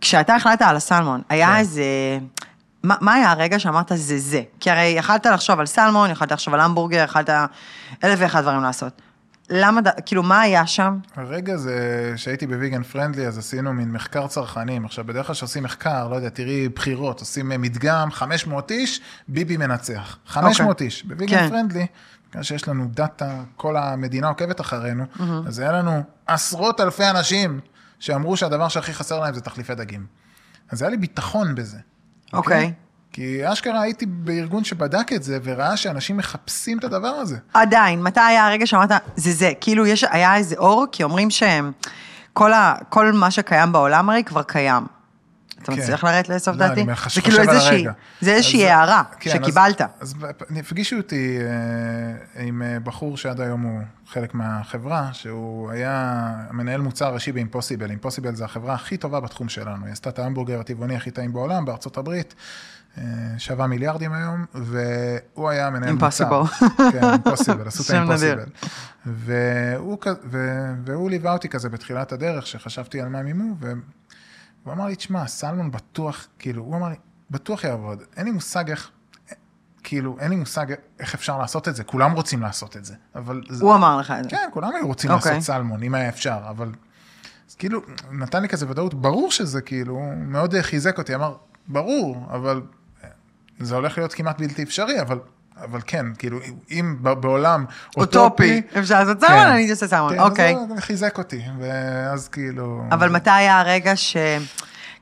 כשאתה החלטת על הסלמון, היה כן. איזה... מה, מה היה הרגע שאמרת זה זה? כי הרי יכלת לחשוב על סלמון, יכלת לחשוב על המבורגר, יכלת אלף ואחד דברים לעשות. למה, כאילו, מה היה שם? הרגע זה, שהייתי בוויגן פרנדלי, אז עשינו מין מחקר צרכנים. עכשיו, בדרך כלל כשעושים מחקר, לא יודע, תראי בחירות, עושים מדגם, 500 איש, ביבי מנצח. 500 איש. בוויגן כן. פרנדלי, בגלל שיש לנו דאטה, כל המדינה עוקבת אחרינו, אז היה לנו עשרות אלפי אנשים שאמרו שהדבר שהכי חסר להם זה תחליפי דגים. אז היה לי ביטחון בזה. אוקיי. כי אשכרה הייתי בארגון שבדק את זה, וראה שאנשים מחפשים את הדבר הזה. עדיין, מתי היה הרגע שאמרת, זה זה? כאילו, יש, היה איזה אור, כי אומרים שכל ה, כל מה שקיים בעולם הרי כבר קיים. אתה כן. מצליח לרדת לסוף לא, דעתי? זה כאילו איזושהי. זה איזושהי אז- הערה כן, אז- שקיבלת. אז הפגישו אותי אה, עם אה, בחור שעד היום הוא חלק מהחברה, שהוא היה מנהל מוצר ראשי באימפוסיבל. אימפוסיבל זה החברה הכי טובה בתחום שלנו. היא עשתה את ההמבורגר הטבעוני הכי טעים בעולם, בארצות הברית. אה, שווה מיליארדים היום, והוא היה מנהל מוצר. Impossible. כן, אימפוסיבל, עשו את. האימפוסיבל. והוא, ליווה אותי כזה בתחילת הדרך, שחשבתי על מה מימו, והוא אמר לי, תשמע, סלמון בטוח, כאילו, הוא אמר לי, בטוח יעבוד. אין לי מושג איך, כאילו, אין לי מושג איך אפשר לעשות את זה, כולם רוצים לעשות את זה, אבל... זה, הוא אמר לך את זה. כן, כולם היו רוצים אוקיי. לעשות סלמון, אם היה אפשר, אבל... אז כאילו, נתן לי כזה ודאות, ברור שזה כאילו, מאוד חיזק אותי, אמר, ברור, אבל זה הולך להיות כמעט בלתי אפשרי, אבל, אבל כן, כאילו, אם בעולם אוטופי, אפשר לעשות סלמון, כן. אני אעשה סלמון, כן, אוקיי. זה חיזק אותי, ואז כאילו... אבל מתי היה הרגע ש...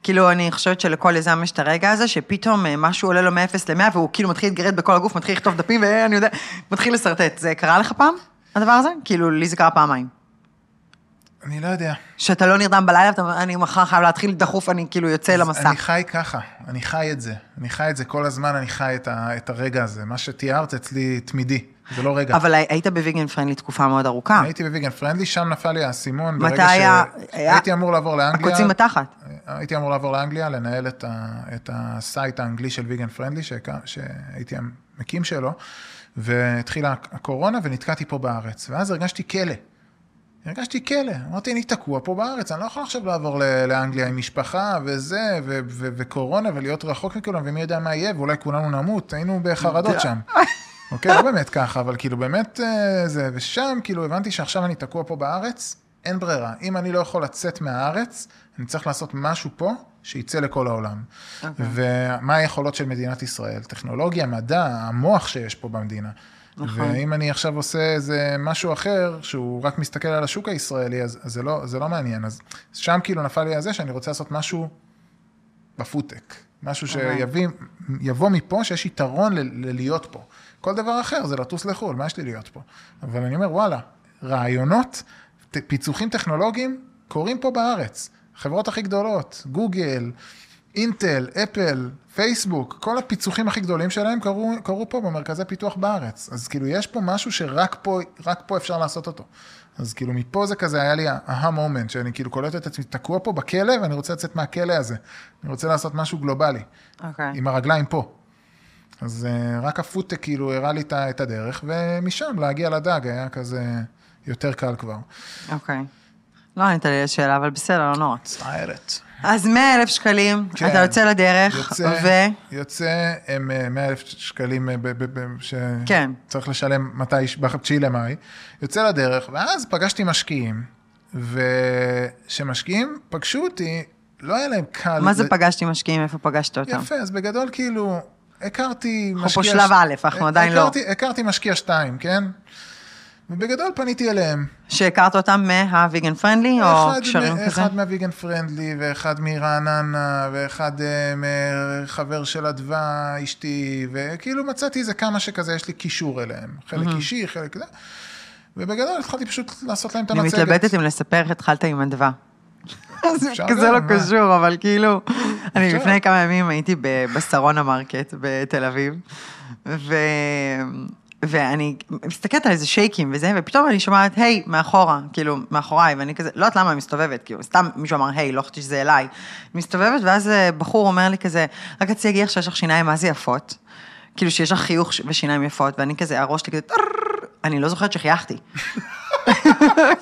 כאילו, אני חושבת שלכל יזם יש את הרגע הזה, שפתאום אה, משהו עולה לו מ-0 ל-100, והוא כאילו מתחיל להתגרד בכל הגוף, מתחיל לכתוב דפים, ואני יודע, מתחיל לשרטט. זה קרה לך פעם, הדבר הזה? כאילו, לי זה קרה פעמיים. אני לא יודע. שאתה לא נרדם בלילה, אתה אומר, אני מחר חייב להתחיל דחוף, אני כאילו יוצא למסע. אני חי ככה, אני חי את זה. אני חי את זה כל הזמן, אני חי את, ה, את הרגע הזה. מה שתיארת אצלי תמידי, זה לא רגע. אבל היית ב Vegan Friendly תקופה מאוד ארוכה. הייתי ב Vegan Friendly, שם נפל לי האסימון. מתי היה- ש... היה- הייתי אמור לעבור לאנגליה. הקוצים בתחת. הייתי אמור לעבור לאנגליה, לנהל את, ה, את ה site האנגלי של Vegan Friendly, שהק- שהייתי המקים שלו, והתחילה הקורונה ונתקעתי פה בארץ, ואז הרגשתי כלא. הרגשתי כלא, אמרתי, אני תקוע פה בארץ, אני לא יכול עכשיו לעבור לאנגליה עם משפחה וזה, ו- ו- וקורונה, ולהיות רחוק מכולם, ומי יודע מה יהיה, ואולי כולנו נמות, היינו בחרדות שם. אוקיי, לא באמת ככה, אבל כאילו באמת אה, זה, ושם כאילו הבנתי שעכשיו אני תקוע פה בארץ, אין ברירה. אם אני לא יכול לצאת מהארץ, אני צריך לעשות משהו פה שיצא לכל העולם. אוקיי. ומה היכולות של מדינת ישראל? טכנולוגיה, מדע, המוח שיש פה במדינה. נכון. ואם אני עכשיו עושה איזה משהו אחר, שהוא רק מסתכל על השוק הישראלי, אז, אז זה, לא, זה לא מעניין. אז שם כאילו נפל לי על זה שאני רוצה לעשות משהו בפודטק. משהו אוקיי. שיבוא מפה, שיש יתרון ל- ללהיות פה. כל דבר אחר זה לטוס לחו"ל, מה יש לי להיות פה? אבל אני אומר, וואלה, רעיונות, פיצוחים טכנולוגיים קורים פה בארץ. החברות הכי גדולות, גוגל, אינטל, אפל, פייסבוק, כל הפיצוחים הכי גדולים שלהם קרו, קרו פה במרכזי פיתוח בארץ. אז כאילו, יש פה משהו שרק פה, רק פה אפשר לעשות אותו. אז כאילו, מפה זה כזה היה לי ה-aha moment, שאני כאילו קולט את עצמי תקוע פה בכלא, ואני רוצה לצאת מהכלא הזה. אני רוצה לעשות משהו גלובלי, אוקיי. עם הרגליים פה. אז uh, רק הפודטק כאילו הראה לי את הדרך, ומשם להגיע לדג היה כזה יותר קל כבר. אוקיי. לא ענית לי לשאלה, אבל בסדר, לא נורא. מצטערת. אז 100 אלף שקלים, כן. אתה יוצא לדרך, יוצא, ו... יוצא אה, 100 אלף שקלים אה, ב- כן. שצריך לשלם מתי, ב-9 למאי, יוצא לדרך, ואז פגשתי משקיעים, וכשמשקיעים פגשו אותי, לא היה להם קל. מה זה פגשתי משקיעים, איפה פגשת אותם? יפה, אז בגדול כאילו, הכרתי אנחנו משקיע... פה שלב א', אנחנו עדיין לא. הכרתי, הכרתי משקיע שתיים, כן? ובגדול פניתי אליהם. שהכרת אותם מהוויגן פרנדלי, או קשרים מ- כזה? אחד מהוויגן פרנדלי, ואחד מרעננה, ואחד אה, מחבר של אדווה, אשתי, וכאילו מצאתי איזה כמה שכזה, יש לי קישור אליהם. חלק אישי, חלק זה. ובגדול התחלתי פשוט לעשות להם את אני המצגת. מתלבטת אם לספר איך התחלת עם אדווה. זה כזה לא? קשור, אבל כאילו, אני. לפני כמה ימים הייתי בשרונה מרקט בתל אביב, ו... ואני מסתכלת על איזה שייקים וזה, ופתאום אני שומעת, היי, מאחורה, כאילו, מאחוריי, ואני כזה, לא יודעת למה אני מסתובבת, כאילו, סתם מישהו אמר, היי, לא חשבתי שזה אליי. מסתובבת, ואז אה, בחור אומר לי כזה, רק רציתי להגיד לך שיש לך שיניים מה זה יפות. כאילו, שיש לך חיוך ושיניים יפות, ואני כזה, הראש שלי כזה, אני לא זוכרת שחייכתי.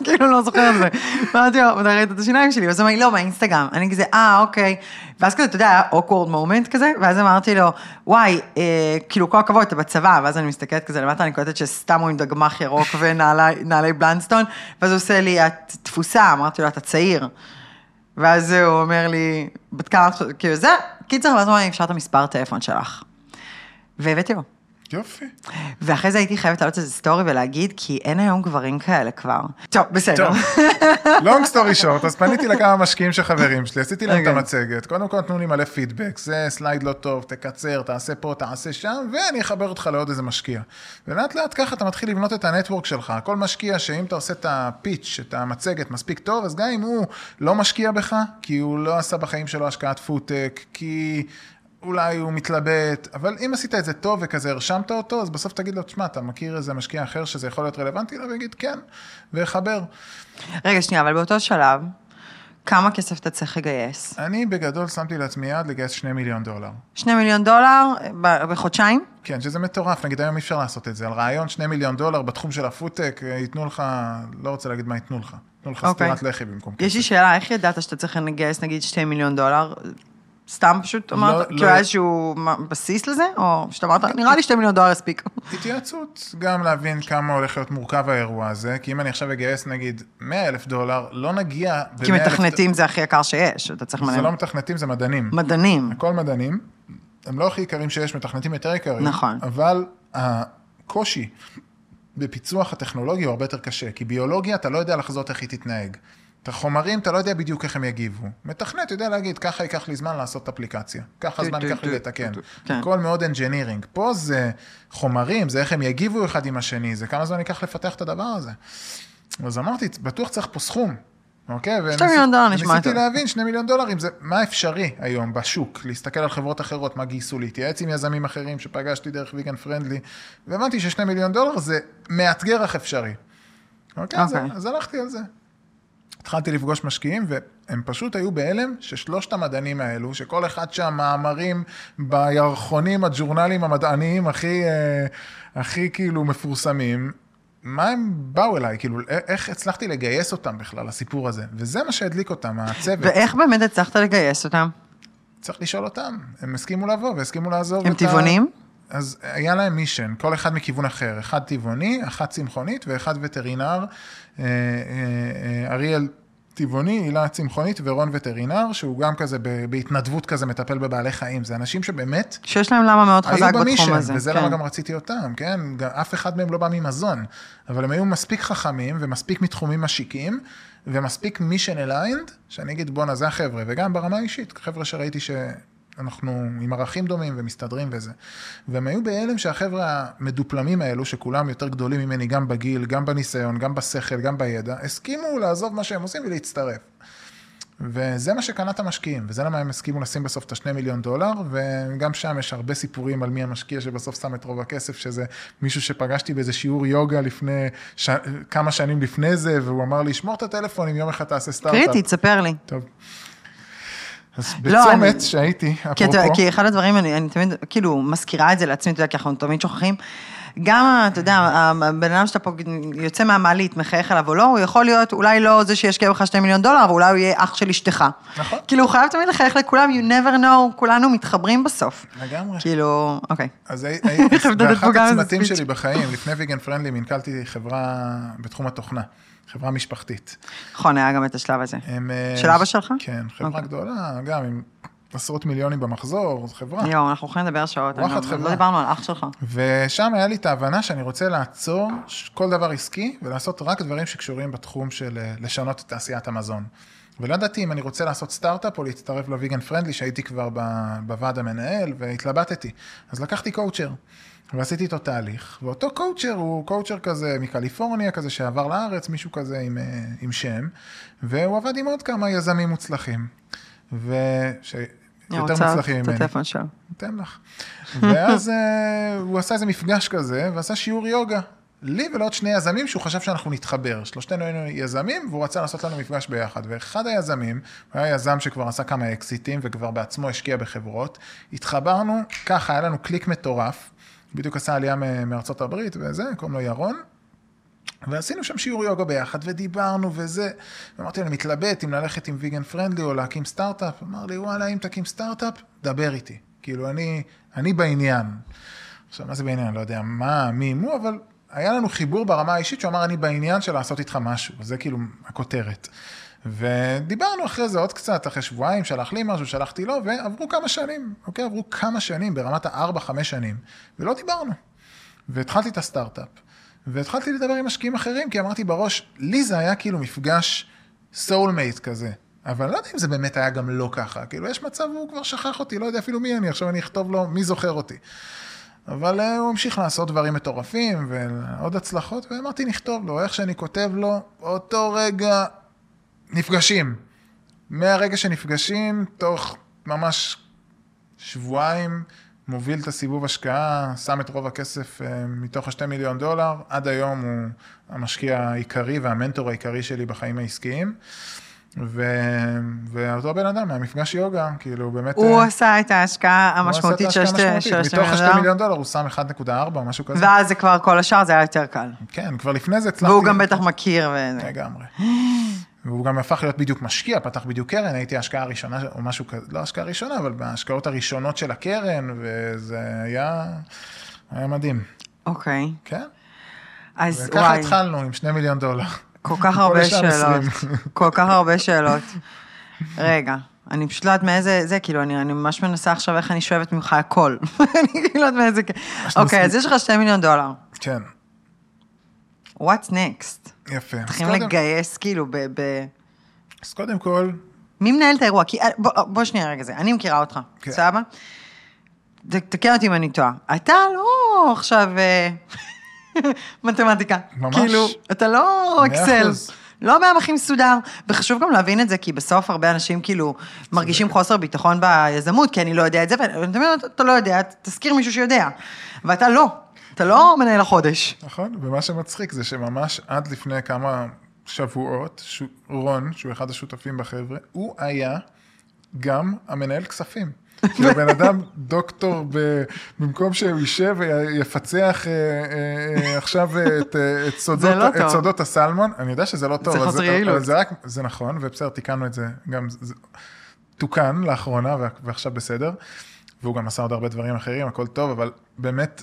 כאילו לא זוכרת את זה. ואמרתי לו, אתה ראית את השיניים שלי? ואז הוא אמר לא, מהאינסטגרם. אני כזה, אה, אוקיי. ואז כזה, אתה יודע, היה awkward moment כזה, ואז אמרתי לו, וואי, אה, כאילו, כל הכבוד, אתה בצבא, ואז אני מסתכלת כזה למטה, אני קולטת שסתם הוא עם דגמח ירוק ונעלי בלנסטון, ואז הוא עושה לי, את תפוסה, אמרתי לו, אתה צעיר. ואז הוא אומר לי, בת כמה, את חושבת?" כאילו, זה, קיצר, ואז הוא אמר לי, אפשר את המספר טלפון שלך. והבאתי לו. יופי. ואחרי זה הייתי חייבת לעלות איזה story ולהגיד, כי אין היום גברים כאלה כבר. טוב, בסדר. long story short, אז פניתי לכמה משקיעים של חברים שלי, עשיתי להם את אוקיי. המצגת, קודם כל נתנו לי מלא פידבק, זה slide לא טוב, תקצר, תעשה פה, תעשה שם, ואני אחבר אותך לעוד איזה משקיע. ולאט לאט ככה אתה מתחיל לבנות את הנטוורק שלך, כל משקיע שאם אתה עושה את הפיץ', את המצגת מספיק טוב, אז גם אם הוא לא משקיע בך, כי הוא לא עשה בחיים שלו השקעת פודטק, כי... אולי הוא מתלבט, אבל אם עשית את זה טוב וכזה הרשמת אותו, אז בסוף תגיד לו, תשמע, אתה מכיר איזה משקיע אחר שזה יכול להיות רלוונטי לו, ויגיד כן, ויחבר. רגע, שנייה, אבל באותו שלב, כמה כסף אתה צריך לגייס? אני בגדול שמתי לעצמי יעד לגייס שני מיליון דולר. שני מיליון דולר בחודשיים? כן, שזה מטורף, נגיד היום אי אפשר לעשות את זה. על רעיון שני מיליון דולר בתחום של הפודטק, אה, ייתנו לך, לא רוצה להגיד מה ייתנו לך, ייתנו לך אוקיי. סטירת לחי במקום יש לי כסף. שאלה, איך ידעת שאתה צריך לגייס נגיד שתי מיליון דולר? סתם פשוט אמרת, לא- כאילו לא- היה איזשהו בסיס לזה? או שאתה אמרת, נראה לי שתי מיליון דולר יספיק. התייעצות, גם להבין כמה הולך להיות מורכב האירוע הזה, כי אם אני עכשיו אגייס נגיד 100 אלף דולר, לא נגיע כי ב- 100,000 מתכנתים זה הכי יקר שיש, אתה צריך זה. לא מתכנתים, זה מדענים. מדענים. הכל מדענים, הם לא הכי יקרים שיש, מתכנתים יותר יקרים. נכון. אבל הקושי בפיצוח הטכנולוגי הוא הרבה יותר קשה, כי ביולוגיה אתה לא יודע לחזות איך היא תתנהג. את החומרים אתה לא יודע בדיוק איך הם יגיבו. מתכנת יודע להגיד, ככה ייקח לי זמן לעשות אפליקציה, ככה זמן ייקח לי לתקן. כן. הכל מאוד engineering. פה זה חומרים, זה איך הם יגיבו אחד עם השני, זה כמה זמן ייקח לפתח את הדבר הזה. אז אמרתי, בטוח צריך פה סכום. אוקיי? שתי מיליון דולר נשמע וניסיתי טוב. להבין שני מיליון דולרים, זה מה אפשרי היום בשוק, להסתכל על חברות אחרות, מה גייסו, להתייעץ עם יזמים אחרים שפגשתי דרך ויגן פרנדלי, והבנתי ששני מיליון דולר זה מאתגר אך אפשרי. אוקיי? אז, אוקיי. אז הלכתי על זה. התחלתי לפגוש משקיעים, והם פשוט היו בהלם ששלושת המדענים האלו, שכל אחד שם מאמרים בירחונים, הג'ורנלים המדעניים הכי, אה, הכי כאילו מפורסמים, מה הם באו אליי, כאילו, איך הצלחתי לגייס אותם בכלל, הסיפור הזה. וזה מה שהדליק אותם, הצוות. ואיך באמת הצלחת לגייס אותם? צריך לשאול אותם. הם הסכימו לבוא והסכימו לעזוב הם את ה- טבעונים? אז היה להם mission, כל אחד מכיוון אחר, אחד טבעוני, אחת צמחונית ואחד וטרינר, אה, אה, אה, אריאל טבעוני, הילה צמחונית ורון וטרינר, שהוא גם כזה בהתנדבות כזה מטפל בבעלי חיים. זה אנשים שבאמת... שיש להם למה מאוד חזק בתחום ב mission, הזה. וזה כן. למה גם רציתי אותם, כן? אף אחד מהם לא בא ממזון, אבל הם היו מספיק חכמים ומספיק מתחומים משיקים, ומספיק mission aligned, שאני אגיד בואנה זה החבר'ה, וגם ברמה האישית, חבר'ה שראיתי שאנחנו עם ערכים דומים ומסתדרים וזה. והם היו בהלם שהחבר'ה המדופלמים האלו, שכולם יותר גדולים ממני, גם בגיל, גם בניסיון, גם בשכל, גם בידע, הסכימו לעזוב מה שהם עושים ולהצטרף. וזה מה שקנה את המשקיעים, וזה למה הם הסכימו לשים בסוף את השני מיליון דולר, וגם שם יש הרבה סיפורים על מי המשקיע שבסוף שם את רוב הכסף, שזה מישהו שפגשתי באיזה שיעור יוגה לפני, ש... כמה שנים לפני זה, והוא אמר לי, שמור את הטלפון אם יום אחד תעשה סטארט-אפ. קריטי, תספר לי. טוב. אז לא, בצומת אני- שהייתי, כי, אפרופו, כי אחד הדברים, אני, אני תמיד כאילו מזכירה את זה לעצמי, אתה יודע, כי אנחנו תמיד שוכחים. גם, אתה יודע, הבן אדם שאתה פה יוצא מהמעלית, מחייך אליו או לא, הוא יכול להיות אולי לא זה שישקיע בך שני מיליון דולר, אבל אולי הוא יהיה אח של אשתך. נכון. כאילו, הוא חייב תמיד לחייך לכולם, you never know, כולנו מתחברים בסוף. לגמרי. כאילו, אוקיי. אז באחד הצמתים. שלי בחיים, לפני ויגן פרנדלי, מנכ"לתי חברה בתחום התוכנה, חברה משפחתית. נכון, היה גם את השלב הזה. הם, אה, של אבא שלך? כן, חברה אוקיי. גדולה, גם עם עשרות מיליונים במחזור, זו חברה. יואו, אנחנו יכולים לדבר שעות, וואחד אני לא- חברה. לא דיברנו על אח שלך. ושם היה לי את ההבנה שאני רוצה לעצור כל דבר עסקי ולעשות רק דברים שקשורים בתחום של אה, לשנות את תעשיית המזון. ולא ידעתי אם אני רוצה לעשות סטארט-אפ או להצטרף לוויגן פרנדלי שהייתי כבר בוועד המנהל והתלבטתי. אז לקחתי קואוצ'ר ועשיתי איתו תהליך, ואותו קואוצ'ר הוא קואוצ'ר כזה מקליפורניה, כזה שעבר לארץ, מישהו כזה עם, אה, עם שם, והוא עבד עם עוד כמה יזמים מוצלחים. וש... אני יותר רוצה מוצלחים את ממני. הטלפון שלו. ניתן לך. ואז אה, הוא עשה איזה מפגש כזה, ועשה שיעור יוגה. לי ולעוד שני יזמים שהוא חשב שאנחנו נתחבר. שלושתנו היינו יזמים, והוא רצה לעשות לנו מפגש ביחד. ואחד היזמים, הוא היה יזם שכבר עשה כמה אקזיטים, וכבר בעצמו השקיע בחברות. התחברנו, ככה, היה לנו קליק מטורף. בדיוק עשה עלייה מארצות הברית, וזה, קוראים לו ירון. ועשינו שם שיעור יוגה ביחד, ודיברנו וזה. ואמרתי לו, אני מתלבט אם ללכת עם Vegan Friendly או להקים סטארט-אפ. אמר לי, וואלה, אם תקים סטארט-אפ, דבר איתי. כאילו, אני, אני בעניין. עכשיו, מה זה בעניין? לא יודע מה, מי, מו, אבל היה לנו חיבור ברמה האישית שהוא אמר, אני בעניין של לעשות איתך משהו. זה כאילו הכותרת. ודיברנו אחרי זה עוד קצת, אחרי שבועיים, שלח לי משהו, שלחתי לו, ועברו כמה שנים, אוקיי? עברו כמה שנים, ברמת הארבע, חמש שנים, ולא דיברנו. והתחלתי את הסטארט-אפ, והתחלתי לדבר עם משקיעים אחרים, כי אמרתי בראש, לי זה היה כאילו מפגש soulmate כזה. אבל לא יודע אם זה באמת היה גם לא ככה. כאילו, יש מצב, הוא כבר שכח אותי, לא יודע אפילו מי אני, עכשיו אני אכתוב לו מי זוכר אותי. אבל uh, הוא המשיך לעשות דברים מטורפים ועוד הצלחות, ואמרתי, נכתוב לו, איך שאני כותב לו, אותו רגע נפגשים. מהרגע שנפגשים, תוך ממש שבועיים, מוביל את הסיבוב השקעה, שם את רוב הכסף uh, מתוך השתי מיליון דולר, עד היום הוא המשקיע העיקרי והמנטור העיקרי שלי בחיים העסקיים. ו... ואותו בן אדם מהמפגש יוגה, כאילו באמת... הוא אה, עשה את ההשקעה המשמעותית של השתי המשמעותית. של מתוך השתי מיליון מיליון דולר הוא שם 1.4 או משהו כזה. ואז זה כבר כל השאר, זה היה יותר קל. כן, כבר לפני זה הצלחתי... והוא גם בטח מכיר וזה. לגמרי. והוא גם הפך להיות בדיוק משקיע, פתח בדיוק קרן, הייתי ההשקעה הראשונה, או משהו כזה, לא ההשקעה הראשונה, אבל בהשקעות הראשונות של הקרן, וזה היה, היה מדהים, אוקיי. כן? אז וככה וואי, התחלנו עם שני מיליון דולר. כל כך הרבה שאלות. 20. כל כך הרבה שאלות. רגע, אני פשוט לא יודעת מאיזה, זה, כאילו, אני, אני ממש מנסה עכשיו איך אני שואבת ממך הכל. אני לא יודעת מאיזה... אוקיי, אז יש לך שתי מיליון דולר. כן, What's next? יפה. צריכים קודם- לגייס, כאילו, ב... ב... אז קודם כל, מי מנהל את האירוע? כי, אה, בוא, בוא שנייה רגע זה, אני מכירה אותך, כן. ת- תקן אותי אם אני טועה. אתה לא עכשיו אה, מתמטיקה. ממש. כאילו, אתה לא אקסל. לא מהעם הכי מסודר, וחשוב גם להבין את זה, כי בסוף הרבה אנשים כאילו מרגישים חוסר ביטחון ביזמות, כי אני לא יודע את זה, ואני אומרת, אתה לא יודע, תזכיר מישהו שיודע. ואתה לא, אתה לא מנהל החודש. נכון, ומה שמצחיק זה שממש עד לפני כמה שבועות, ש... רון, שהוא אחד השותפים בחבר'ה, הוא היה גם המנהל כספים. כאילו בן אדם דוקטור, ב... במקום שהוא יישב ויפצח אה, אה, אה, עכשיו את, אה, את, סודות, לא. את סודות הסלמון, אני יודע שזה לא טוב, זה אבל זה רק, זה נכון, ובסדר, תיקנו את זה, גם זה, תוקן לאחרונה ועכשיו בסדר. והוא גם עשה עוד הרבה דברים אחרים, הכל טוב, אבל באמת,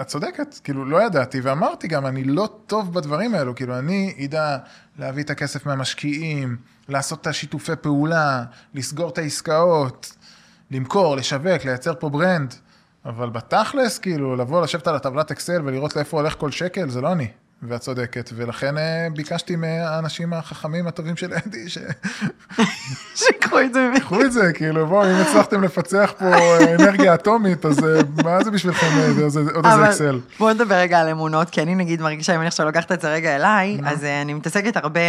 את צודקת, כאילו, לא ידעתי, ואמרתי גם, אני לא טוב בדברים האלו, כאילו, אני אדע להביא את הכסף מהמשקיעים, לעשות את השיתופי פעולה, לסגור את העסקאות, למכור, לשווק, לייצר פה ברנד, אבל בתכלס, כאילו, לבוא, לשבת על הטבלת אקסל ולראות לאיפה הולך כל שקל, זה לא אני. ואת צודקת, ולכן אה, ביקשתי מהאנשים החכמים הטובים של אדי, ש... שיקחו את זה ממני. קחו את זה, כאילו, בואו, אם הצלחתם לפצח פה אה, אנרגיה אטומית, אז אה, מה זה בשבילכם עוד איזה Excel? בואו נדבר רגע על אמונות, כי אני נגיד מרגישה, אם אני עכשיו לוקחת את זה רגע אליי, אז אני מתעסקת הרבה,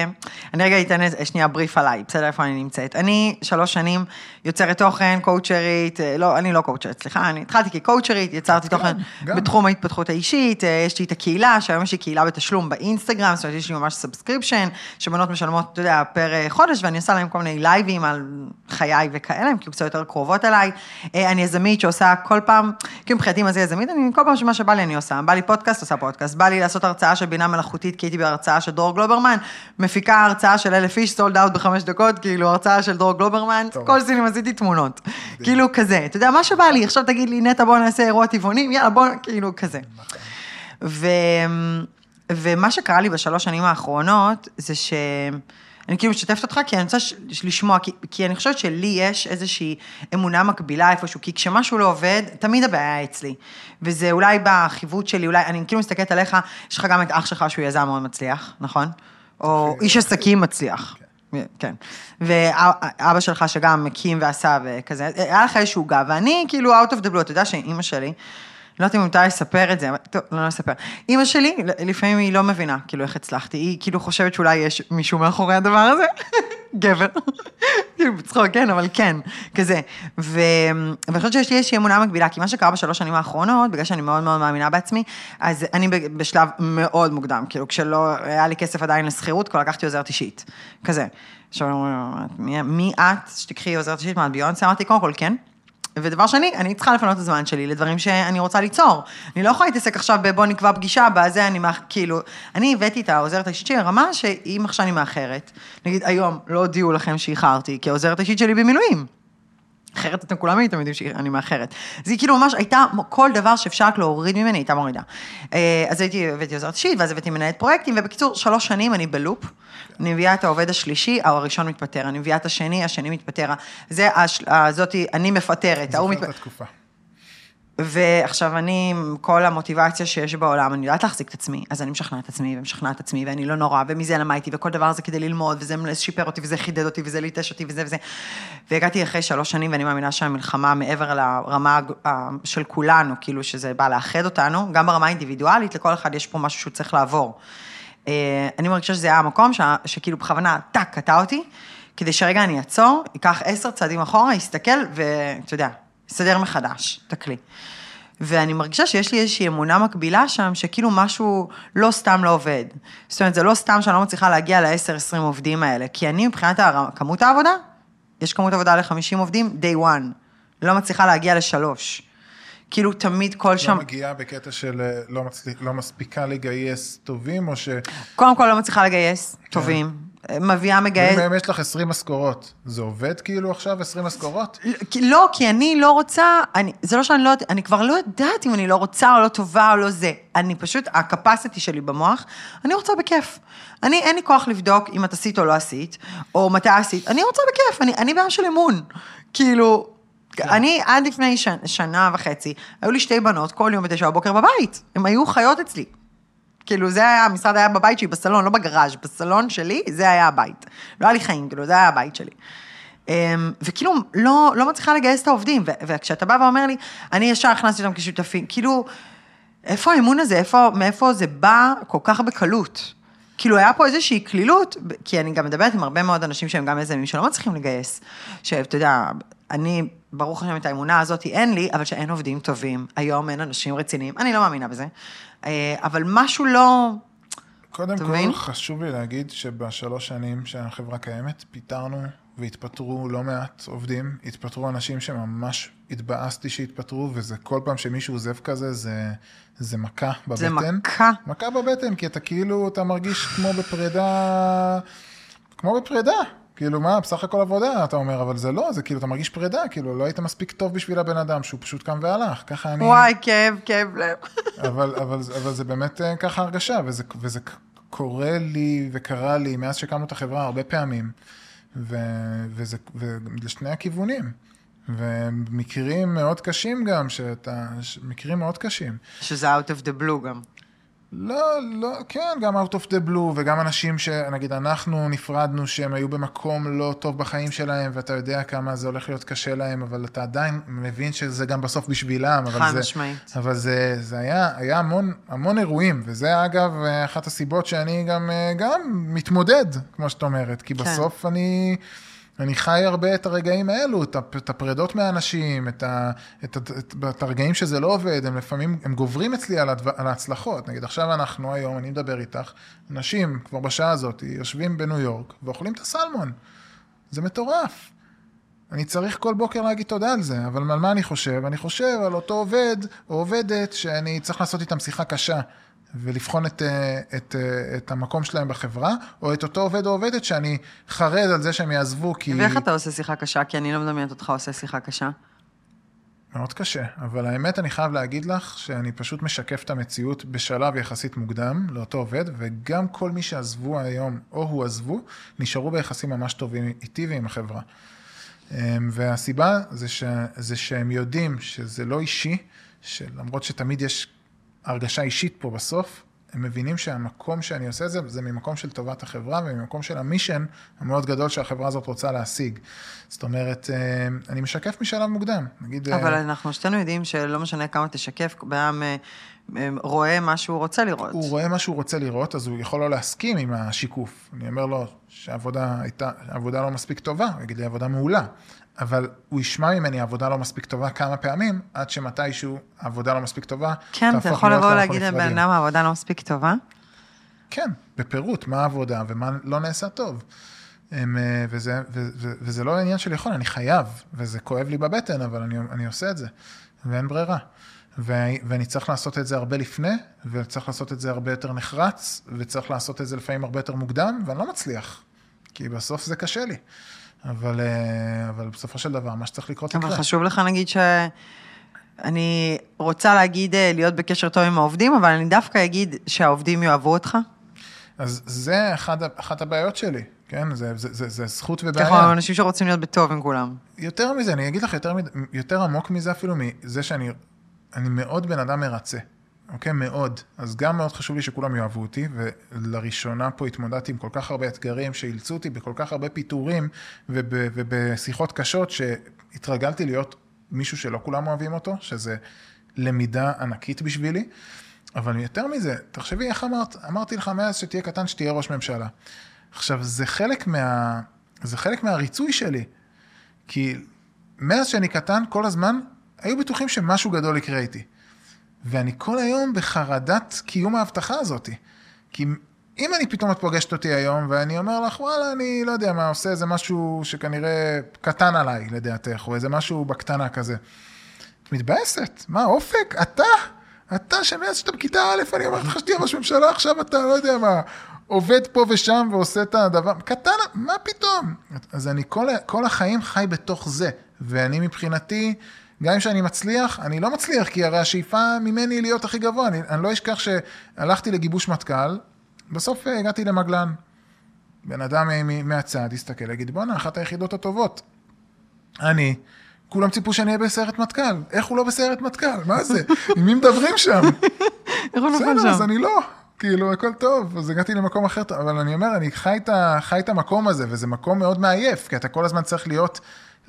אני רגע אתן שנייה בריף עליי, בסדר, איפה אני נמצאת. אני שלוש שנים יוצרת תוכן, קואוצ'רית, לא, אני לא קואוצ'רית, סליחה, אני התחלתי כקואוצ'רית, יצרתי גם, תוכן. בתחום ההתפתחות האישית, יש לי את הקהילה, שהיום יש לי קהילה בתשלום באינסטגרם, זאת אומרת, יש לי ממש subscription, שבנות משלמות, אתה יודע, per אה, חודש, ואני עושה להם כל מיני לייבים על חיי וכאלה, הם כאילו קצת יותר קרובות אליי. אה, אני יזמית שעושה כל פעם, כאילו מבחינתי מה זה יזמית, אני כל פעם שמה שבא לי אני עושה. בא לי פודקאסט, עושה פודקאסט. בא לי לעשות הרצאה של בינה מלאכותית, כי הייתי בהרצאה של דרור גלוברמן, מפיקה הרצאה של אלף איש, sold out בחמש דקות, כאילו הרצאה של דרור גלוברמן, טוב. כל סינמה עשיתי תמונות. כאילו כזה, אתה יודע, מה שבא לי, עכשיו תגיד לי, נטע בוא נעשה אירוע טבעונים, יאללה בוא, כאילו כזה. ו... ומה שקרה לי בשלוש שנים האחרונות, זה ש... אני כאילו משתפת אותך, כי אני רוצה ש- לשמוע, כי, כי אני חושבת שלי יש איזושהי אמונה מקבילה איפשהו, כי כשמשהו לא עובד, תמיד הבעיה אצלי. וזה אולי בחיווט שלי, אולי, אני כאילו מסתכלת עליך, יש לך גם את אח שלך שהוא יזם מאוד מצליח, נכון? או איש עסקים מצליח. כן. ואבא שלך שגם מקים ועשה וכזה, היה לך איזשהו גב, ואני כאילו out of the blue, אתה יודע שאימא שלי, לא יודעת אם מותר לספר את זה, אבל טוב, לא נספר. אימא שלי, לפעמים היא לא מבינה, כאילו, איך הצלחתי. היא כאילו חושבת שאולי יש מישהו מאחורי הדבר הזה, גבר. כאילו, בצחוק, כן, אבל כן, כזה. ו... ואני חושבת שיש לי איזושהי אמונה מקבילה, כי מה שקרה בשלוש שנים האחרונות, בגלל שאני מאוד מאוד מאמינה בעצמי, אז אני בשלב מאוד מוקדם, כאילו, כשלא היה לי כסף עדיין לשכירות, כבר לקחתי עוזרת אישית, כזה. עכשיו, מי, מי את שתקחי עוזרת אישית, מה, את ביונסה? אמרתי, קודם כל, כן. ודבר שני, אני צריכה לפנות את הזמן שלי לדברים שאני רוצה ליצור. אני לא יכולה להתעסק עכשיו בבוא נקבע פגישה, בזה אני מאח... כאילו, אני הבאתי את העוזרת האישית שלי לרמה שאם עכשיו אני מאחרת, נגיד היום לא הודיעו לכם שאיחרתי, כי העוזרת האישית שלי במילואים. אחרת אתם כולם הייתם יודעים שאני מאחרת. היא כאילו ממש הייתה, כל דבר שאפשר רק להוריד ממני, הייתה מורידה. אה, אז הייתי, הבאתי עוזרת אישית, ואז הבאתי מנהלת פרויקטים, ובקיצור, שלוש שנים אני בלופ. אני מביאה את העובד השלישי, או הראשון מתפטר, אני מביאה את השני, השני מתפטר. זה, הזאתי, אני מפטרת, ההוא מתפטר. ועכשיו אני, עם כל המוטיבציה שיש בעולם, אני יודעת להחזיק את עצמי, אז אני משכנעת עצמי ומשכנעת עצמי, ואני לא נורא, ומזה למדתי, וכל דבר זה כדי ללמוד, וזה שיפר אותי, וזה חידד אותי, וזה ליטש אותי, וזה וזה. והגעתי אחרי שלוש שנים, ואני מאמינה שהמלחמה מעבר לרמה של כולנו, כאילו שזה בא לאחד אותנו, גם ברמה האינדיבידואלית, לכל אחד יש פה משהו שהוא צריך לעבור. אה, אני מרגישה שזה היה המקום ש- שכאילו בכוונה, טאק, קטע אותי, כדי שרגע אני אעצור, אקח עשר צעדים אחורה, אסתכל, ואתה יודע, אסתדר מחדש את הכלי. ואני מרגישה שיש לי איזושהי אמונה מקבילה שם, שכאילו משהו לא סתם לא עובד. זאת אומרת, זה לא סתם שאני לא מצליחה להגיע ל-10-20 עובדים האלה, כי אני מבחינת כמות העבודה, יש כמות עבודה ל-50 עובדים, day one. לא מצליחה להגיע לשלוש. כאילו תמיד כל לא שם, מגיעה בקטע של אה, לא מצליח- לא מספיקה לגייס טובים, או ש... קודם כל לא מצליחה לגייס, טובים. מביאה מגייס, אם יש לך 20 משכורות, זה עובד כאילו עכשיו 20 משכורות? כי- לא, כי אני לא רוצה, אני, זה לא שאני לא, יודעת- אני כבר לא יודעת אם אני לא רוצה או לא טובה או לא זה. אני פשוט, הקפסיטי שלי במוח, אני רוצה בכיף. אני, אין לי כוח לבדוק אם את עשית או לא עשית, או מתי עשית, אני רוצה בכיף, אני, אני בעיה של אמון. כאילו, אני עד לפני ש, שנה וחצי, היו לי שתי בנות כל יום בתשע בבוקר בבית, הן היו חיות אצלי. כאילו, זה היה, המשרד היה בבית שלי, בסלון, לא בגראז', בסלון שלי, זה היה הבית. לא היה לי חיים, כאילו, זה היה הבית שלי. אמ, וכאילו, לא, לא מצליחה לגייס את העובדים, וכשאתה בא ואומר לי, אני ישר הכנסתי אותם כשותפים, כאילו, איפה האמון הזה, איפה, מאיפה זה בא כל כך בקלות? כאילו, היה פה איזושהי קלילות, כי אני גם מדברת עם הרבה מאוד אנשים שהם גם יזמים שלא מצליחים לגייס. שאתה יודע, אני, ברוך השם, את האמונה הזאת אין לי, אבל שאין עובדים טובים. היום אין אנשים רציניים, אני לא מאמינה בזה. אה, אבל משהו לא... קודם כל, מבין? חשוב לי להגיד שבשלוש שנים שהחברה קיימת, פיטרנו והתפטרו לא מעט עובדים, התפטרו אנשים שממש התבאסתי שהתפטרו, וזה כל פעם שמישהו עוזב כזה, זה, זה מכה בבטן. זה מכה. מכה בבטן, כי אתה כאילו, אתה מרגיש כמו בפרידה, כמו בפרידה. כאילו, מה, בסך הכל עבודה, אתה אומר, אבל זה לא, זה כאילו, אתה מרגיש פרידה, כאילו, לא היית מספיק טוב בשביל הבן אדם, שהוא פשוט קם והלך, ככה אני... וואי, כאב, כאב לב. אבל, אבל, אבל זה באמת אה, ככה הרגשה, וזה, וזה קורה לי וקרה לי מאז שהקמנו את החברה הרבה פעמים, ו, וזה, ולשני הכיוונים. ומקרים מאוד קשים גם, שאתה, מקרים מאוד קשים. שזה out of the blue גם. לא, לא, כן, גם out of the blue, וגם אנשים שנגיד אנחנו נפרדנו שהם היו במקום לא טוב בחיים שלהם, ואתה יודע כמה זה הולך להיות קשה להם, אבל אתה עדיין מבין שזה גם בסוף בשבילם. חד משמעית. אבל זה, זה היה, היה המון, המון אירועים, וזה אגב אחת הסיבות שאני גם, גם מתמודד, כמו שאת אומרת, כי כן. בסוף אני... אני חי הרבה את הרגעים האלו, את הפרדות מהאנשים, את, ה, את, את, את, את הרגעים שזה לא עובד, הם לפעמים, הם גוברים אצלי על, הדבר, על ההצלחות. נגיד, עכשיו אנחנו היום, אני מדבר איתך, אנשים כבר בשעה הזאת יושבים בניו יורק ואוכלים את הסלמון. זה מטורף. אני צריך כל בוקר להגיד תודה על זה, אבל על מה אני חושב? אני חושב על אותו עובד או עובדת שאני צריך לעשות איתם שיחה קשה. ולבחון את, אה, את, אה, את המקום שלהם בחברה, או את אותו עובד או עובדת שאני חרד על זה שהם יעזבו, כי... ואיך אתה עושה שיחה קשה? כי אני לא מדמיינת אותך עושה שיחה קשה. מאוד קשה, אבל האמת, אני חייב להגיד לך שאני פשוט משקף את המציאות בשלב יחסית מוקדם לאותו עובד, וגם כל מי שעזבו היום, או הועזבו, נשארו ביחסים ממש טובים איתי ועם החברה. אמ, והסיבה זה, ש, זה שהם יודעים שזה לא אישי, שלמרות שתמיד יש הרגשה אישית פה בסוף, הם מבינים שהמקום שאני עושה את זה, זה ממקום של טובת החברה וממקום של המישן המאוד גדול שהחברה הזאת רוצה להשיג. זאת אומרת, אה, אני משקף משלב מוקדם, נגיד... אה, אבל אנחנו שתינו יודעים שלא משנה כמה תשקף, בן אה, רואה מה שהוא רוצה לראות. הוא רואה מה שהוא רוצה לראות, אז הוא יכול לא להסכים עם השיקוף. אני אומר לו שהעבודה הייתה, העבודה לא מספיק טובה, הוא יגיד לי עבודה מעולה. אבל הוא ישמע ממני עבודה לא מספיק טובה כמה פעמים, עד שמתישהו העבודה לא מספיק טובה, כן, אתה יכול לבוא להגיד לבן אדם העבודה לא מספיק טובה? כן, בפירוט, מה העבודה ומה לא נעשה טוב. הם, אה, וזה, וזה, וזה לא עניין של יכול, אני חייב, וזה כואב לי בבטן, אבל אני, אני עושה את זה, ואין ברירה. ו, ואני צריך לעשות את זה הרבה לפני, וצריך לעשות את זה הרבה יותר נחרץ, וצריך לעשות את זה לפעמים הרבה יותר מוקדם, ואני לא מצליח, כי בסוף זה קשה לי. אבל, אה, אבל בסופו של דבר, מה שצריך לקרות יקרה. אבל חשוב לך נגיד ש... אני רוצה להגיד אה, להיות בקשר טוב עם העובדים, אבל אני דווקא אגיד שהעובדים יאהבו אותך. אז זה אחד, אחת הבעיות שלי, כן? זה, זה, זה, זה זכות ובעיה. נכון, אנשים שרוצים להיות בטוב עם כולם. יותר מזה, אני אגיד לך יותר, יותר עמוק מזה אפילו, מזה שאני מאוד בן אדם מרצה. אוקיי? מאוד. אז גם מאוד חשוב לי שכולם יאהבו אותי, ולראשונה פה התמודדתי עם כל כך הרבה אתגרים שאילצו אותי בכל כך הרבה פיטורים וב, ובשיחות קשות, שהתרגלתי להיות מישהו שלא כולם אוהבים אותו, שזה למידה ענקית בשבילי. אבל יותר מזה, תחשבי איך אמרת, אמרתי לך מאז שתהיה קטן שתהיה ראש ממשלה. עכשיו, זה חלק מה... זה חלק מהריצוי שלי. כי מאז שאני קטן, כל הזמן, היו בטוחים שמשהו גדול יקרה איתי. ואני כל היום בחרדת קיום ההבטחה הזאת. כי אם אני פתאום את פוגשת אותי היום, ואני אומר לך, וואלה, אני לא יודע מה, עושה איזה משהו שכנראה קטן עליי, לדעתך, או איזה משהו בקטנה כזה. את מתבאסת, מה, אופק? אתה? אתה שמאז שאתה בכיתה א', אני אומר לך שתהיה ראש ממשלה, עכשיו אתה, לא יודע מה, עובד פה ושם ועושה את הדבר, קטן, מה פתאום? אז אני כל, כל החיים חי בתוך זה, ואני מבחינתי, גם אם שאני מצליח, אני לא מצליח, כי הרי השאיפה ממני היא להיות הכי גבוה. אני, אני לא אשכח שהלכתי לגיבוש מטכ"ל, בסוף אה, הגעתי למגלן. בן אדם מהצד הסתכל, יגיד, בואנה, אחת היחידות הטובות. אני, כולם ציפו שאני אהיה בסיירת מטכ"ל. איך הוא לא בסיירת מטכ"ל? מה זה? עם מי מדברים שם? איך הוא נופל שם? בסדר, אז אני לא. כאילו, הכל טוב, אז הגעתי למקום אחר, אבל אני אומר, אני חי את המקום הזה, וזה מקום מאוד מעייף, כי אתה כל הזמן צריך להיות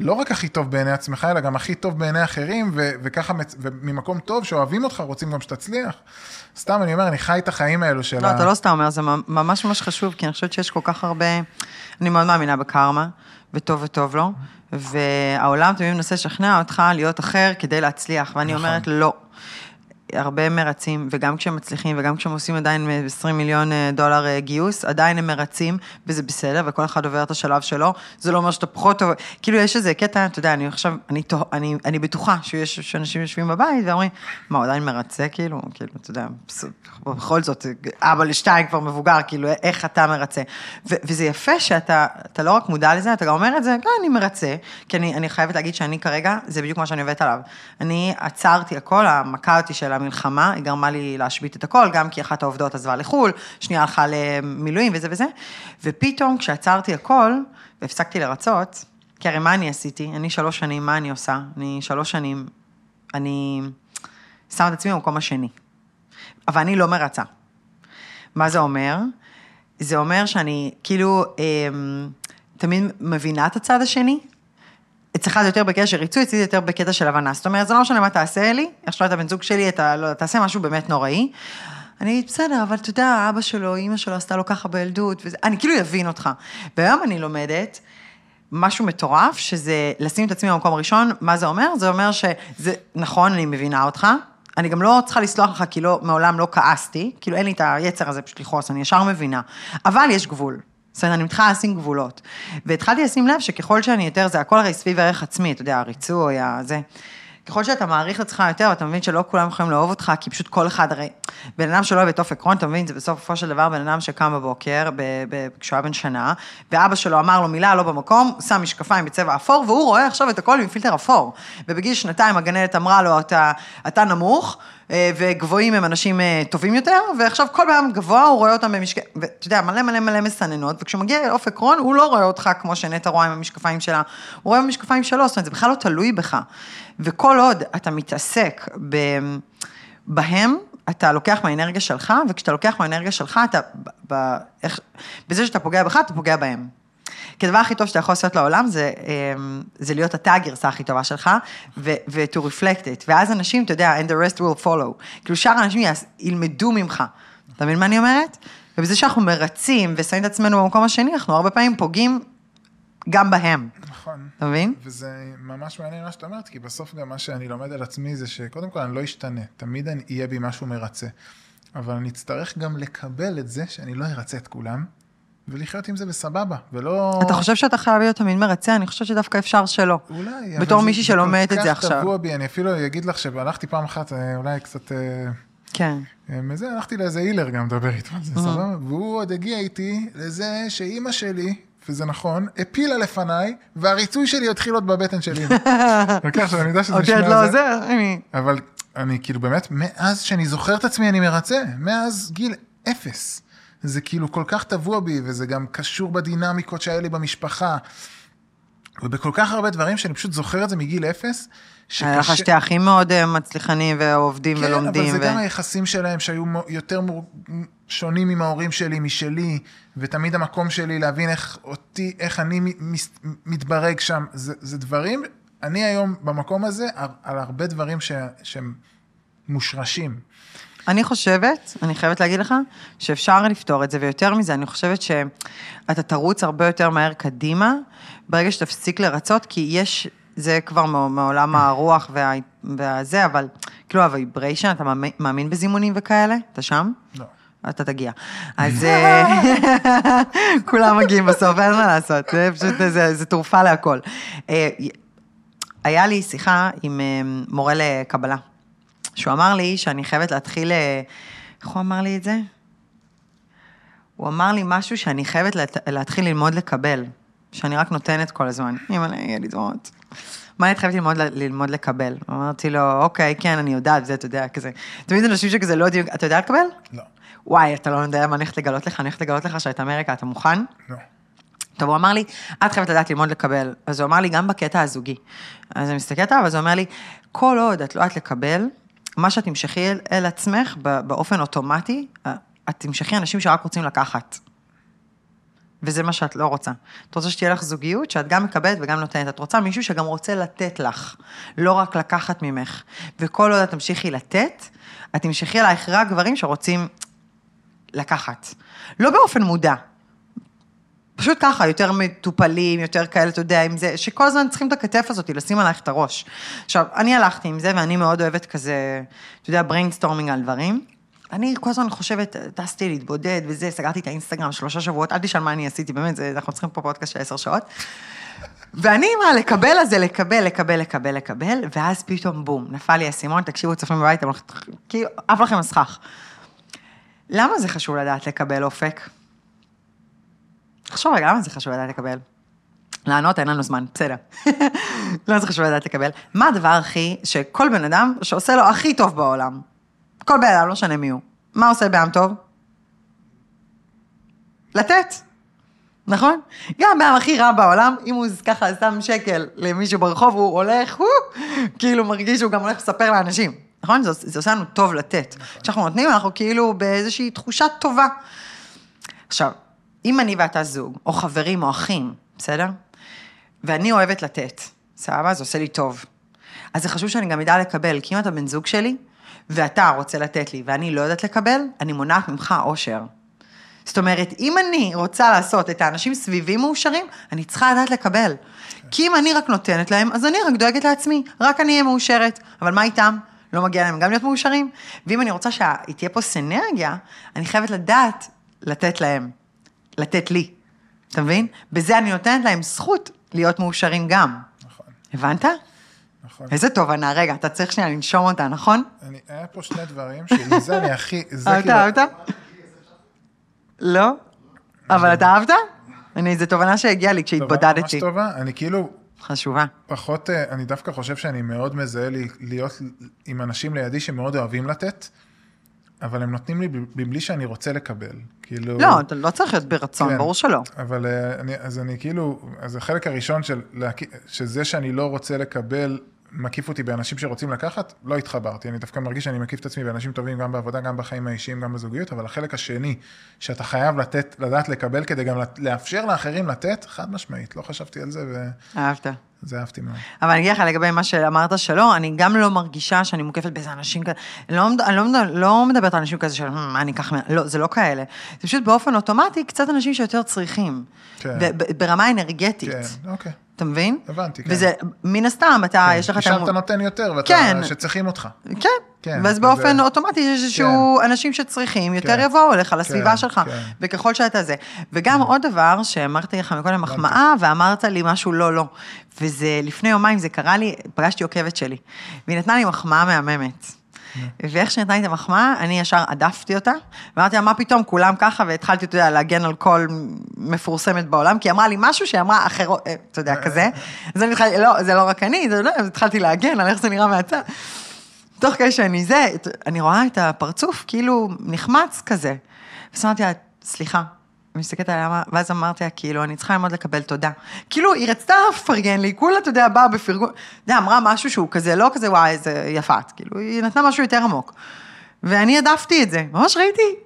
לא רק הכי טוב בעיני עצמך, אלא גם הכי טוב בעיני אחרים, ו- וככה, וממקום טוב, שאוהבים אותך, רוצים גם שתצליח. סתם, אני אומר, אני חי את החיים האלו של לא, ה... אתה לא סתם אומר, זה ממש ממש חשוב, כי אני חושבת שיש כל כך הרבה... אני מאוד מאמינה בקרמה, וטוב וטוב לו, והעולם תמיד מנסה לשכנע אותך להיות אחר כדי להצליח, ואני נכון. אומרת, לא. הרבה מרצים, וגם כשהם מצליחים, וגם כשהם עושים עדיין 20 מיליון אה, דולר אה, גיוס, עדיין הם מרצים, וזה בסדר, וכל אחד עובר את השלב שלו. זה לא אומר שאתה פחות טוב, כאילו יש איזה קטע, אתה יודע, אני עכשיו, אני, אני, אני בטוחה שיש אנשים יושבים בבית ואומרים, מה, הוא עדיין מרצה, כאילו, כאילו, אתה יודע, בכל זאת, אבא לשתיים כבר מבוגר, כאילו, איך אתה מרצה. ו- וזה יפה שאתה אתה לא רק מודע לזה, אתה גם אומר את זה, לא, אני מרצה, כי אני, אני חייבת להגיד שאני כרגע, זה בדיוק מה שאני עובדת עליו. אני עצרתי הכל, המכה אותי של המלחמה, היא גרמה לי להשבית את הכל, גם כי אחת העובדות עזבה לחו"ל, שנייה הלכה למילואים וזה וזה, ופתאום כשעצרתי הכל, והפסקתי לרצות, כי הרי מה אני עשיתי? אני שלוש שנים, מה אני עושה? אני שלוש שנים, אני שמה את עצמי במקום השני. אבל אני לא מרצה. מה זה אומר? זה אומר שאני כאילו אה, תמיד מבינה את הצד השני, אצלך זה יותר בקטע של ריצוי, אצלי זה יותר בקטע של הבנה. זאת אומרת, זה לא משנה מה תעשה לי, עכשיו אתה בן זוג שלי, אתה לא, תעשה משהו באמת נוראי. אני, בסדר, אבל אתה יודע, אבא שלו, אימא שלו עשתה לו ככה בילדות, וזה, אני כאילו אבין אותך. והיום אני לומדת משהו מטורף, שזה לשים את עצמי במקום הראשון, מה זה אומר? זה אומר שזה, נכון, אני מבינה אותך, אני גם לא צריכה לסלוח לך, כי לא, מעולם לא כעסתי, כאילו אין לי את היצר הזה פשוט לכעוס, אני ישר מבינה. אבל יש גבול. זאת אומרת, אני מתחילה לשים גבולות. והתחלתי לשים לב שככל שאני יותר, זה הכל הרי סביב ערך עצמי, אתה יודע, הריצוי, זה. ככל שאתה מעריך את עצמך יותר, אתה מבין שלא כולם יכולים לאהוב אותך, כי פשוט כל אחד, הרי, בן אדם שלא אוהב את אופק רון, אתה מבין, זה בסופו של דבר בן אדם שקם בבוקר, כשהוא היה בן שנה, ואבא שלו אמר לו מילה לא במקום, הוא שם משקפיים בצבע אפור, והוא רואה עכשיו את הכל עם פילטר אפור. ובגיל שנתיים הגננת אמרה לו, אתה, אתה נמוך, וגבוהים הם אנשים אה, טובים יותר, ועכשיו כל פעם גבוה הוא רואה אותם במשקפיים, ואתה יודע, מלא מלא מלא מסננות, וכשהוא מגיע לאופק רון, הוא לא רואה אותך כמו שנטע רואה עם המשקפיים שלה, הוא רואה במשקפיים שלו, זאת אומרת, זה בכלל לא תלוי בך. וכל עוד אתה מתעסק ב... בהם, אתה לוקח מהאנרגיה שלך, וכשאתה לוקח מהאנרגיה שלך, אתה, ב, איך, בזה שאתה פוגע בך, אתה פוגע בהם. כי הדבר הכי טוב שאתה יכול לעשות לעולם זה, אמ, זה להיות אתה הגרסה הכי טובה שלך, ו-to reflect it. ואז אנשים, אתה יודע, and the rest will follow. כאילו שאר האנשים ילמדו ממך. אתה מבין מה אני אומרת? ובזה שאנחנו מרצים ושמים את עצמנו במקום השני, אנחנו הרבה פעמים פוגעים גם בהם. נכון. אתה מבין? וזה ממש מעניין מה שאת אומרת, כי בסוף גם מה שאני לומד על עצמי זה שקודם כל אני לא אשתנה, תמיד אני אהיה בי משהו מרצה. אבל אני אצטרך גם לקבל את זה שאני לא ארצה את כולם, ולחיות עם זה בסבבה, ולא... אתה חושב שאתה חייב להיות תמיד מרצה? אני חושבת שדווקא אפשר שלא. אולי, בתור מישהי שלומדת את זה עכשיו. זה כל כך טבוע בי, אני אפילו אגיד לך שהלכתי פעם אחת, אה, אולי קצת... אה, כן. אה, מזה הלכתי לאיזה הילר גם לדבר איתו על זה, סבבה? והוא עוד הגיע איתי לזה שאימא שלי, וזה נכון, הפילה לפניי, והריצוי שלי התחיל עוד בבטן של אימא. לוקח שאני יודע שזה נשמע... לא עוזר, אבל אני כאילו באמת, מאז שאני זוכר את עצמי אני מרצה, מאז גיל אפס. זה כאילו כל כך טבוע בי, וזה גם קשור בדינמיקות שהיה לי במשפחה. ובכל כך הרבה דברים שאני פשוט זוכר את זה מגיל אפס. שקשה... היה לך שתי אחים מאוד אה, מצליחנים ועובדים כן, ולומדים. כן, אבל זה ו... גם היחסים שלהם שהיו יותר מור... שונים עם ההורים שלי, משלי, ותמיד המקום שלי להבין איך אותי, איך אני מתברג שם. זה, זה דברים, אני היום במקום הזה, על הרבה דברים ש... שהם מושרשים. אני חושבת, אני חייבת להגיד לך, שאפשר לפתור את זה, ויותר מזה, אני חושבת שאתה תרוץ הרבה יותר מהר קדימה, ברגע שתפסיק לרצות, כי יש, זה כבר מעולם הרוח וה, והזה, אבל כאילו הוויבריישן, אתה מאמין בזימונים וכאלה? אתה שם? לא. אתה תגיע. אז אה, כולם מגיעים בסוף, אין מה לעשות, זה פשוט, זה, זה תרופה להכל. אה, היה לי שיחה עם אה, מורה לקבלה. שהוא אמר לי שאני חייבת להתחיל, אה, איך הוא אמר לי את זה? הוא אמר לי משהו שאני חייבת להתחיל ללמוד לקבל, שאני רק נותנת כל הזמן. אם אני אהיה לי דמעות. מה אני חייבת ללמוד, ללמוד לקבל? אמרתי לו, אוקיי, כן, אני יודעת, זה, אתה יודע, כזה. תמיד אנשים שכזה לא יודעים, אתה יודע לקבל? לא. וואי, אתה לא יודע מה אני הולכת לגלות לך, אני הולכת לגלות לך שאת אמריקה, אתה מוכן? לא. טוב, הוא אמר לי, את חייבת לדעת ללמוד לקבל. אז הוא אמר לי, גם בקטע הזוגי. אז אני מסתכלת עליו, אז הוא אומר לי, כל עוד את לא יודעת לקבל, מה שאת תמשכי אל, אל עצמך באופן אוטומטי, את תמשכי אנשים שרק רוצים לקחת. וזה מה שאת לא רוצה. את רוצה שתהיה לך זוגיות, שאת גם מקבלת וגם נותנת. את רוצה מישהו שגם רוצה לתת לך, לא רק לקחת ממך. וכל עוד את תמשיכי לתת, את תמשכי אלייך רק גברים שרוצים לקחת. לא באופן מודע. פשוט ככה, יותר מטופלים, יותר כאלה, אתה יודע, עם זה, שכל הזמן צריכים את הכתף הזאת, לשים עלייך את הראש. עכשיו, אני הלכתי עם זה, ואני מאוד אוהבת כזה, אתה יודע, brainstorming על דברים. אני כל הזמן חושבת, טסתי להתבודד וזה, סגרתי את האינסטגרם שלושה שבועות, אל תשאל מה אני עשיתי, באמת, זה, אנחנו צריכים פה פודקאסט של עשר שעות. ואני, מה, לקבל הזה, לקבל, לקבל, לקבל, לקבל, ואז פתאום בום, נפל לי האסימון, תקשיבו, צופים בבית, כאילו, עף לכם הסכך. למה זה חשוב לדעת לקבל אופק? תחשוב רגע, למה זה חשוב לדעת לקבל? לענות, אין לנו זמן, בסדר. למה זה חשוב לדעת לקבל? מה הדבר הכי, שכל בן אדם שעושה לו הכי טוב בעולם? כל בן אדם, לא משנה מי הוא. מה עושה אדם טוב? לתת. נכון? גם הבן הכי רע בעולם, אם הוא ככה שם שקל למישהו ברחוב, הוא הולך, הוא כאילו מרגיש שהוא גם הולך לספר לאנשים. נכון? זה, זה עושה לנו טוב לתת. כשאנחנו נותנים, אנחנו כאילו באיזושהי תחושה טובה. עכשיו, אם אני ואתה זוג, או חברים או אחים, בסדר? ואני אוהבת לתת, סבבה? זה עושה לי טוב. אז זה חשוב שאני גם אדע לקבל, כי אם אתה בן זוג שלי, ואתה רוצה לתת לי, ואני לא יודעת לקבל, אני מונעת ממך אושר. זאת אומרת, אם אני רוצה לעשות את האנשים סביבי מאושרים, אני צריכה לדעת לקבל. כי אם אני רק נותנת להם, אז אני רק דואגת לעצמי, רק אני אהיה מאושרת. אבל מה איתם? לא מגיע להם גם להיות מאושרים? ואם אני רוצה שתהיה פה סנרגיה, אני חייבת לדעת לתת להם, לתת לי. אתה מבין? בזה אני נותנת להם זכות להיות מאושרים גם. נכון, הבנת? נכון. איזה תובנה, רגע, אתה צריך שנייה לנשום אותה, נכון? אני, היה פה שני דברים שזה אני הכי, זה אהבת, כאילו, אהבת? לא? אבל אתה אהבת? אני, זו תובנה שהגיעה לי טובה, ממש כשהתבודדתי. טובה, אני כאילו חשובה. פחות, אה, אני דווקא חושב שאני מאוד מזהה להיות עם אנשים לידי שמאוד אוהבים לתת, אבל הם נותנים לי מבלי שאני רוצה לקבל. כאילו... לא, אתה לא צריך להיות ברצון, כן. ברור שלא. אבל אה, אני, אז אני כאילו, אז החלק הראשון של. שזה שאני לא רוצה לקבל, מקיף אותי באנשים שרוצים לקחת, לא התחברתי. אני דווקא מרגיש שאני מקיף את עצמי באנשים טובים גם בעבודה, גם בחיים האישיים, גם בזוגיות, אבל החלק השני, שאתה חייב לתת, לדעת לקבל כדי גם לאפשר לאחרים לתת, חד משמעית, לא חשבתי על זה אהבת. וזה אהבתי מאוד. אבל אני אגיד לך לגבי מה שאמרת שלא, אני גם לא מרגישה שאני מוקפת באיזה אנשים כאלה, לא, אני לא, מדבר- לא מדברת על אנשים כזה של, "Hmm, מה אני אקח, מה-" לא, זה לא כאלה. זה פשוט באופן אוטומטי, קצת אנשים שיותר צריכים. כן. ברמה אנרגטית. כן, אוקיי. אתה מבין? הבנתי, כן. וזה, מן הסתם, אתה, יש לך כי שם אתה נותן יותר, ואתה, כן. שצריכים אותך. כן. כן, ואז באופן אוטומטי יש איזשהו אנשים שצריכים, יותר כן. יבואו אליך, לסביבה כן, שלך, כן. וככל שאתה זה. וגם עוד דבר, שאמרתי לך מקודם מחמאה, ואמרת לי משהו לא, לא. וזה, לפני יומיים זה קרה לי, פגשתי עוקבת שלי, והיא נתנה לי מחמאה מהממת. ואיך שנתנה לי את המחמאה, אני ישר הדפתי אותה, ואמרתי לה, מה פתאום, כולם ככה, והתחלתי, אתה יודע, להגן על כל מפורסמת בעולם, כי היא אמרה לי משהו שהיא אמרה אחרות, אה, אתה יודע, כזה. אז אני התחלתי, לא, זה לא רק אני, זה לא, התחלתי להגן על איך זה נראה מהצד. תוך כדי שאני זה, אני רואה את הפרצוף כאילו נחמץ כזה. ואז אמרתי לה, סליחה, מסתכלת עליה, ואז אמרתי לה, כאילו, אני צריכה ללמוד לקבל תודה. כאילו, היא רצתה לפרגן לי, כולה, אתה יודע, באה בפרגון, אתה יודע, אמרה משהו שהוא כזה, לא כזה, וואי, איזה יפה את, כאילו, היא נתנה משהו יותר עמוק. ואני הדפתי את זה, ממש ראיתי.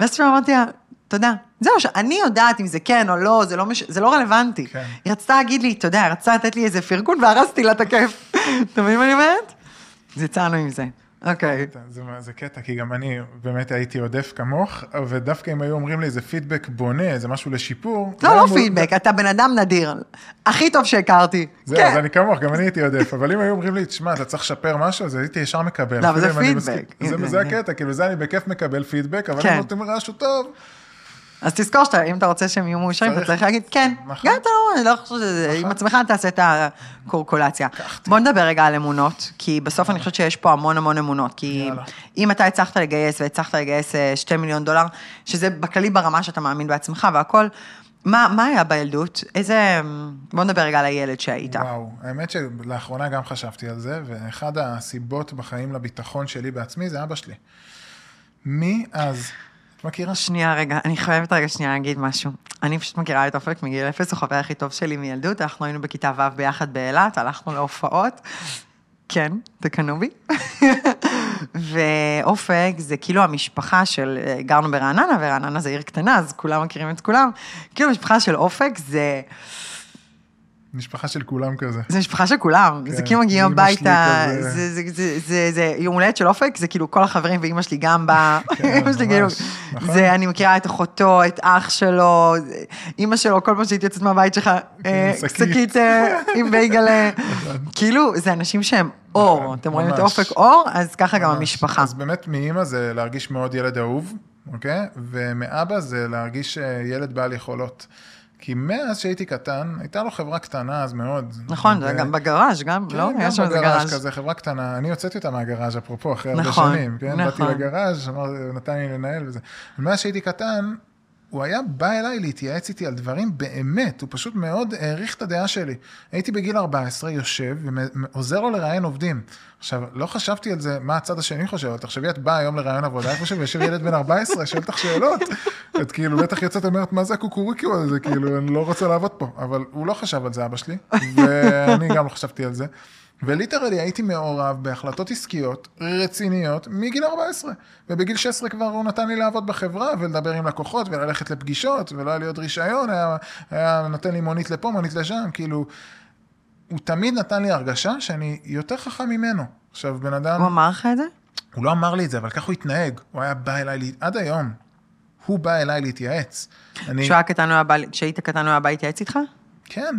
ואז פתאום אמרתי לה, תודה. זהו, שאני יודעת אם זה כן או לא, זה לא, מש... זה לא רלוונטי. כן. היא רצתה להגיד לי, יודע, היא רצתה לתת לי איזה פרגון והרסתי לה את הכיף. אתה מבין מה אני אומרת? אז יצאנו עם זה. אוקיי. זה, זה קטע, כי גם אני באמת הייתי עודף כמוך, ודווקא אם היו אומרים לי איזה פידבק בונה, איזה משהו לשיפור. לא, לא פידבק, אתה בן אדם נדיר. הכי טוב שהכרתי. זהו, כן. אז אני כמוך, גם אני הייתי עודף, אבל אם היו אומרים לי, תשמע, אתה צריך לשפר משהו, אז הייתי ישר מקבל. לא, אבל זה פידבק. מסכים. זה- זה הקטע, כאילו, זה אני בכיף מקבל פידבק, אבל כן. אם נותנים משהו טוב, אז תזכור שאתה, אם אתה רוצה שהם יהיו מאושרים, אתה צריך. להגיד כן. נכון. גם אתה לא, אני לא חושבת שזה, עם עצמך תעשה את הקורקולציה. בוא נדבר רגע על אמונות, כי בסוף אני חושבת שיש פה המון המון אמונות, כי. אם אתה הצלחת לגייס והצלחת לגייס אה, שתי מיליון דולר, שזה בכללי ברמה שאתה מאמין בעצמך והכל, מה מה היה בילדות? איזה, בוא נדבר רגע על הילד שהיית. וואו, האמת שלאחרונה גם חשבתי על זה, ואחד הסיבות בחיים לביטחון שלי בעצמי זה אבא שלי. מי אז? מכירה? שנייה, רגע, אני חייבת רגע שנייה להגיד משהו. אני פשוט מכירה את אופק מגיל אפס, הוא חבר הכי טוב שלי מילדות, אנחנו היינו בכיתה ו' ביחד באילת, הלכנו להופעות. כן, תקנאו בי. ואופק זה כאילו המשפחה של, גרנו ברעננה, ורעננה זה עיר קטנה, אז כולם מכירים את כולם. כאילו המשפחה של אופק זה... משפחה של כולם כזה. זה משפחה של כולם, זה כן, כאילו מגיעים הביתה. זה- זה- זה- זה זה יום הולדת של אופק, זה כאילו כל החברים ואימא שלי גם באה, כן, אימא שלי כאילו, נכון. זה, אני מכירה את אחותו, את אח שלו, זה- אימא שלו, כל פעם שהייתי יוצאת מהבית שלך, אה, שקית. אה, עם בייגלה, כאילו, זה אנשים שהם אור, נכון, אתם רואים את. אופק אור, אז ככה גם. המשפחה. אז באמת מאימא זה להרגיש מאוד ילד אהוב, אוקיי? ומאבא זה להרגיש אה, ילד בעל יכולות. כי מאז שהייתי קטן, הייתה לו חברה קטנה אז מאוד. נכון, זה ו- גם בגראז' גם, כן, לא? גם שם איזה בגראז' גראז'. כזה, חברה קטנה, אני הוצאתי אותה מהגראז', אפרופו, אחרי הרבה נכון, שנים, כן? נכון. באתי לגראז', אמר, נתן לי לנהל וזה. ומאז שהייתי קטן, הוא היה בא אליי להתייעץ איתי על דברים באמת, הוא פשוט מאוד העריך את הדעה שלי. הייתי בגיל 14, יושב ועוזר לו לראיין עובדים. עכשיו, לא חשבתי על זה, מה הצד השני חושב, אבל תחשבי, את באה היום לראיון עבודה, איפה שיושב ילד בן 14, שואל אותך שאלות. את כאילו, בטח יוצאת אומרת, מה זה הקוקוריקו הזה, כאילו, אני לא רוצה לעבוד פה. אבל הוא לא חשב על זה, אבא שלי, ואני גם לא חשבתי על זה. וליטרלי הייתי מעורב בהחלטות עסקיות רציניות מגיל 14. ובגיל 16 כבר הוא נתן לי לעבוד בחברה ולדבר עם לקוחות וללכת לפגישות ולא היה לי עוד רישיון, היה, היה נותן לי מונית לפה, מונית לשם, כאילו, הוא תמיד נתן לי הרגשה שאני יותר חכם ממנו. עכשיו, בן אדם, הוא אמר לך את זה? הוא לא אמר לי את זה, אבל ככה הוא התנהג. הוא היה בא אליי, עד היום, הוא בא אליי להתייעץ. כשהיית קטן, הוא היה בא להתייעץ איתך? כן,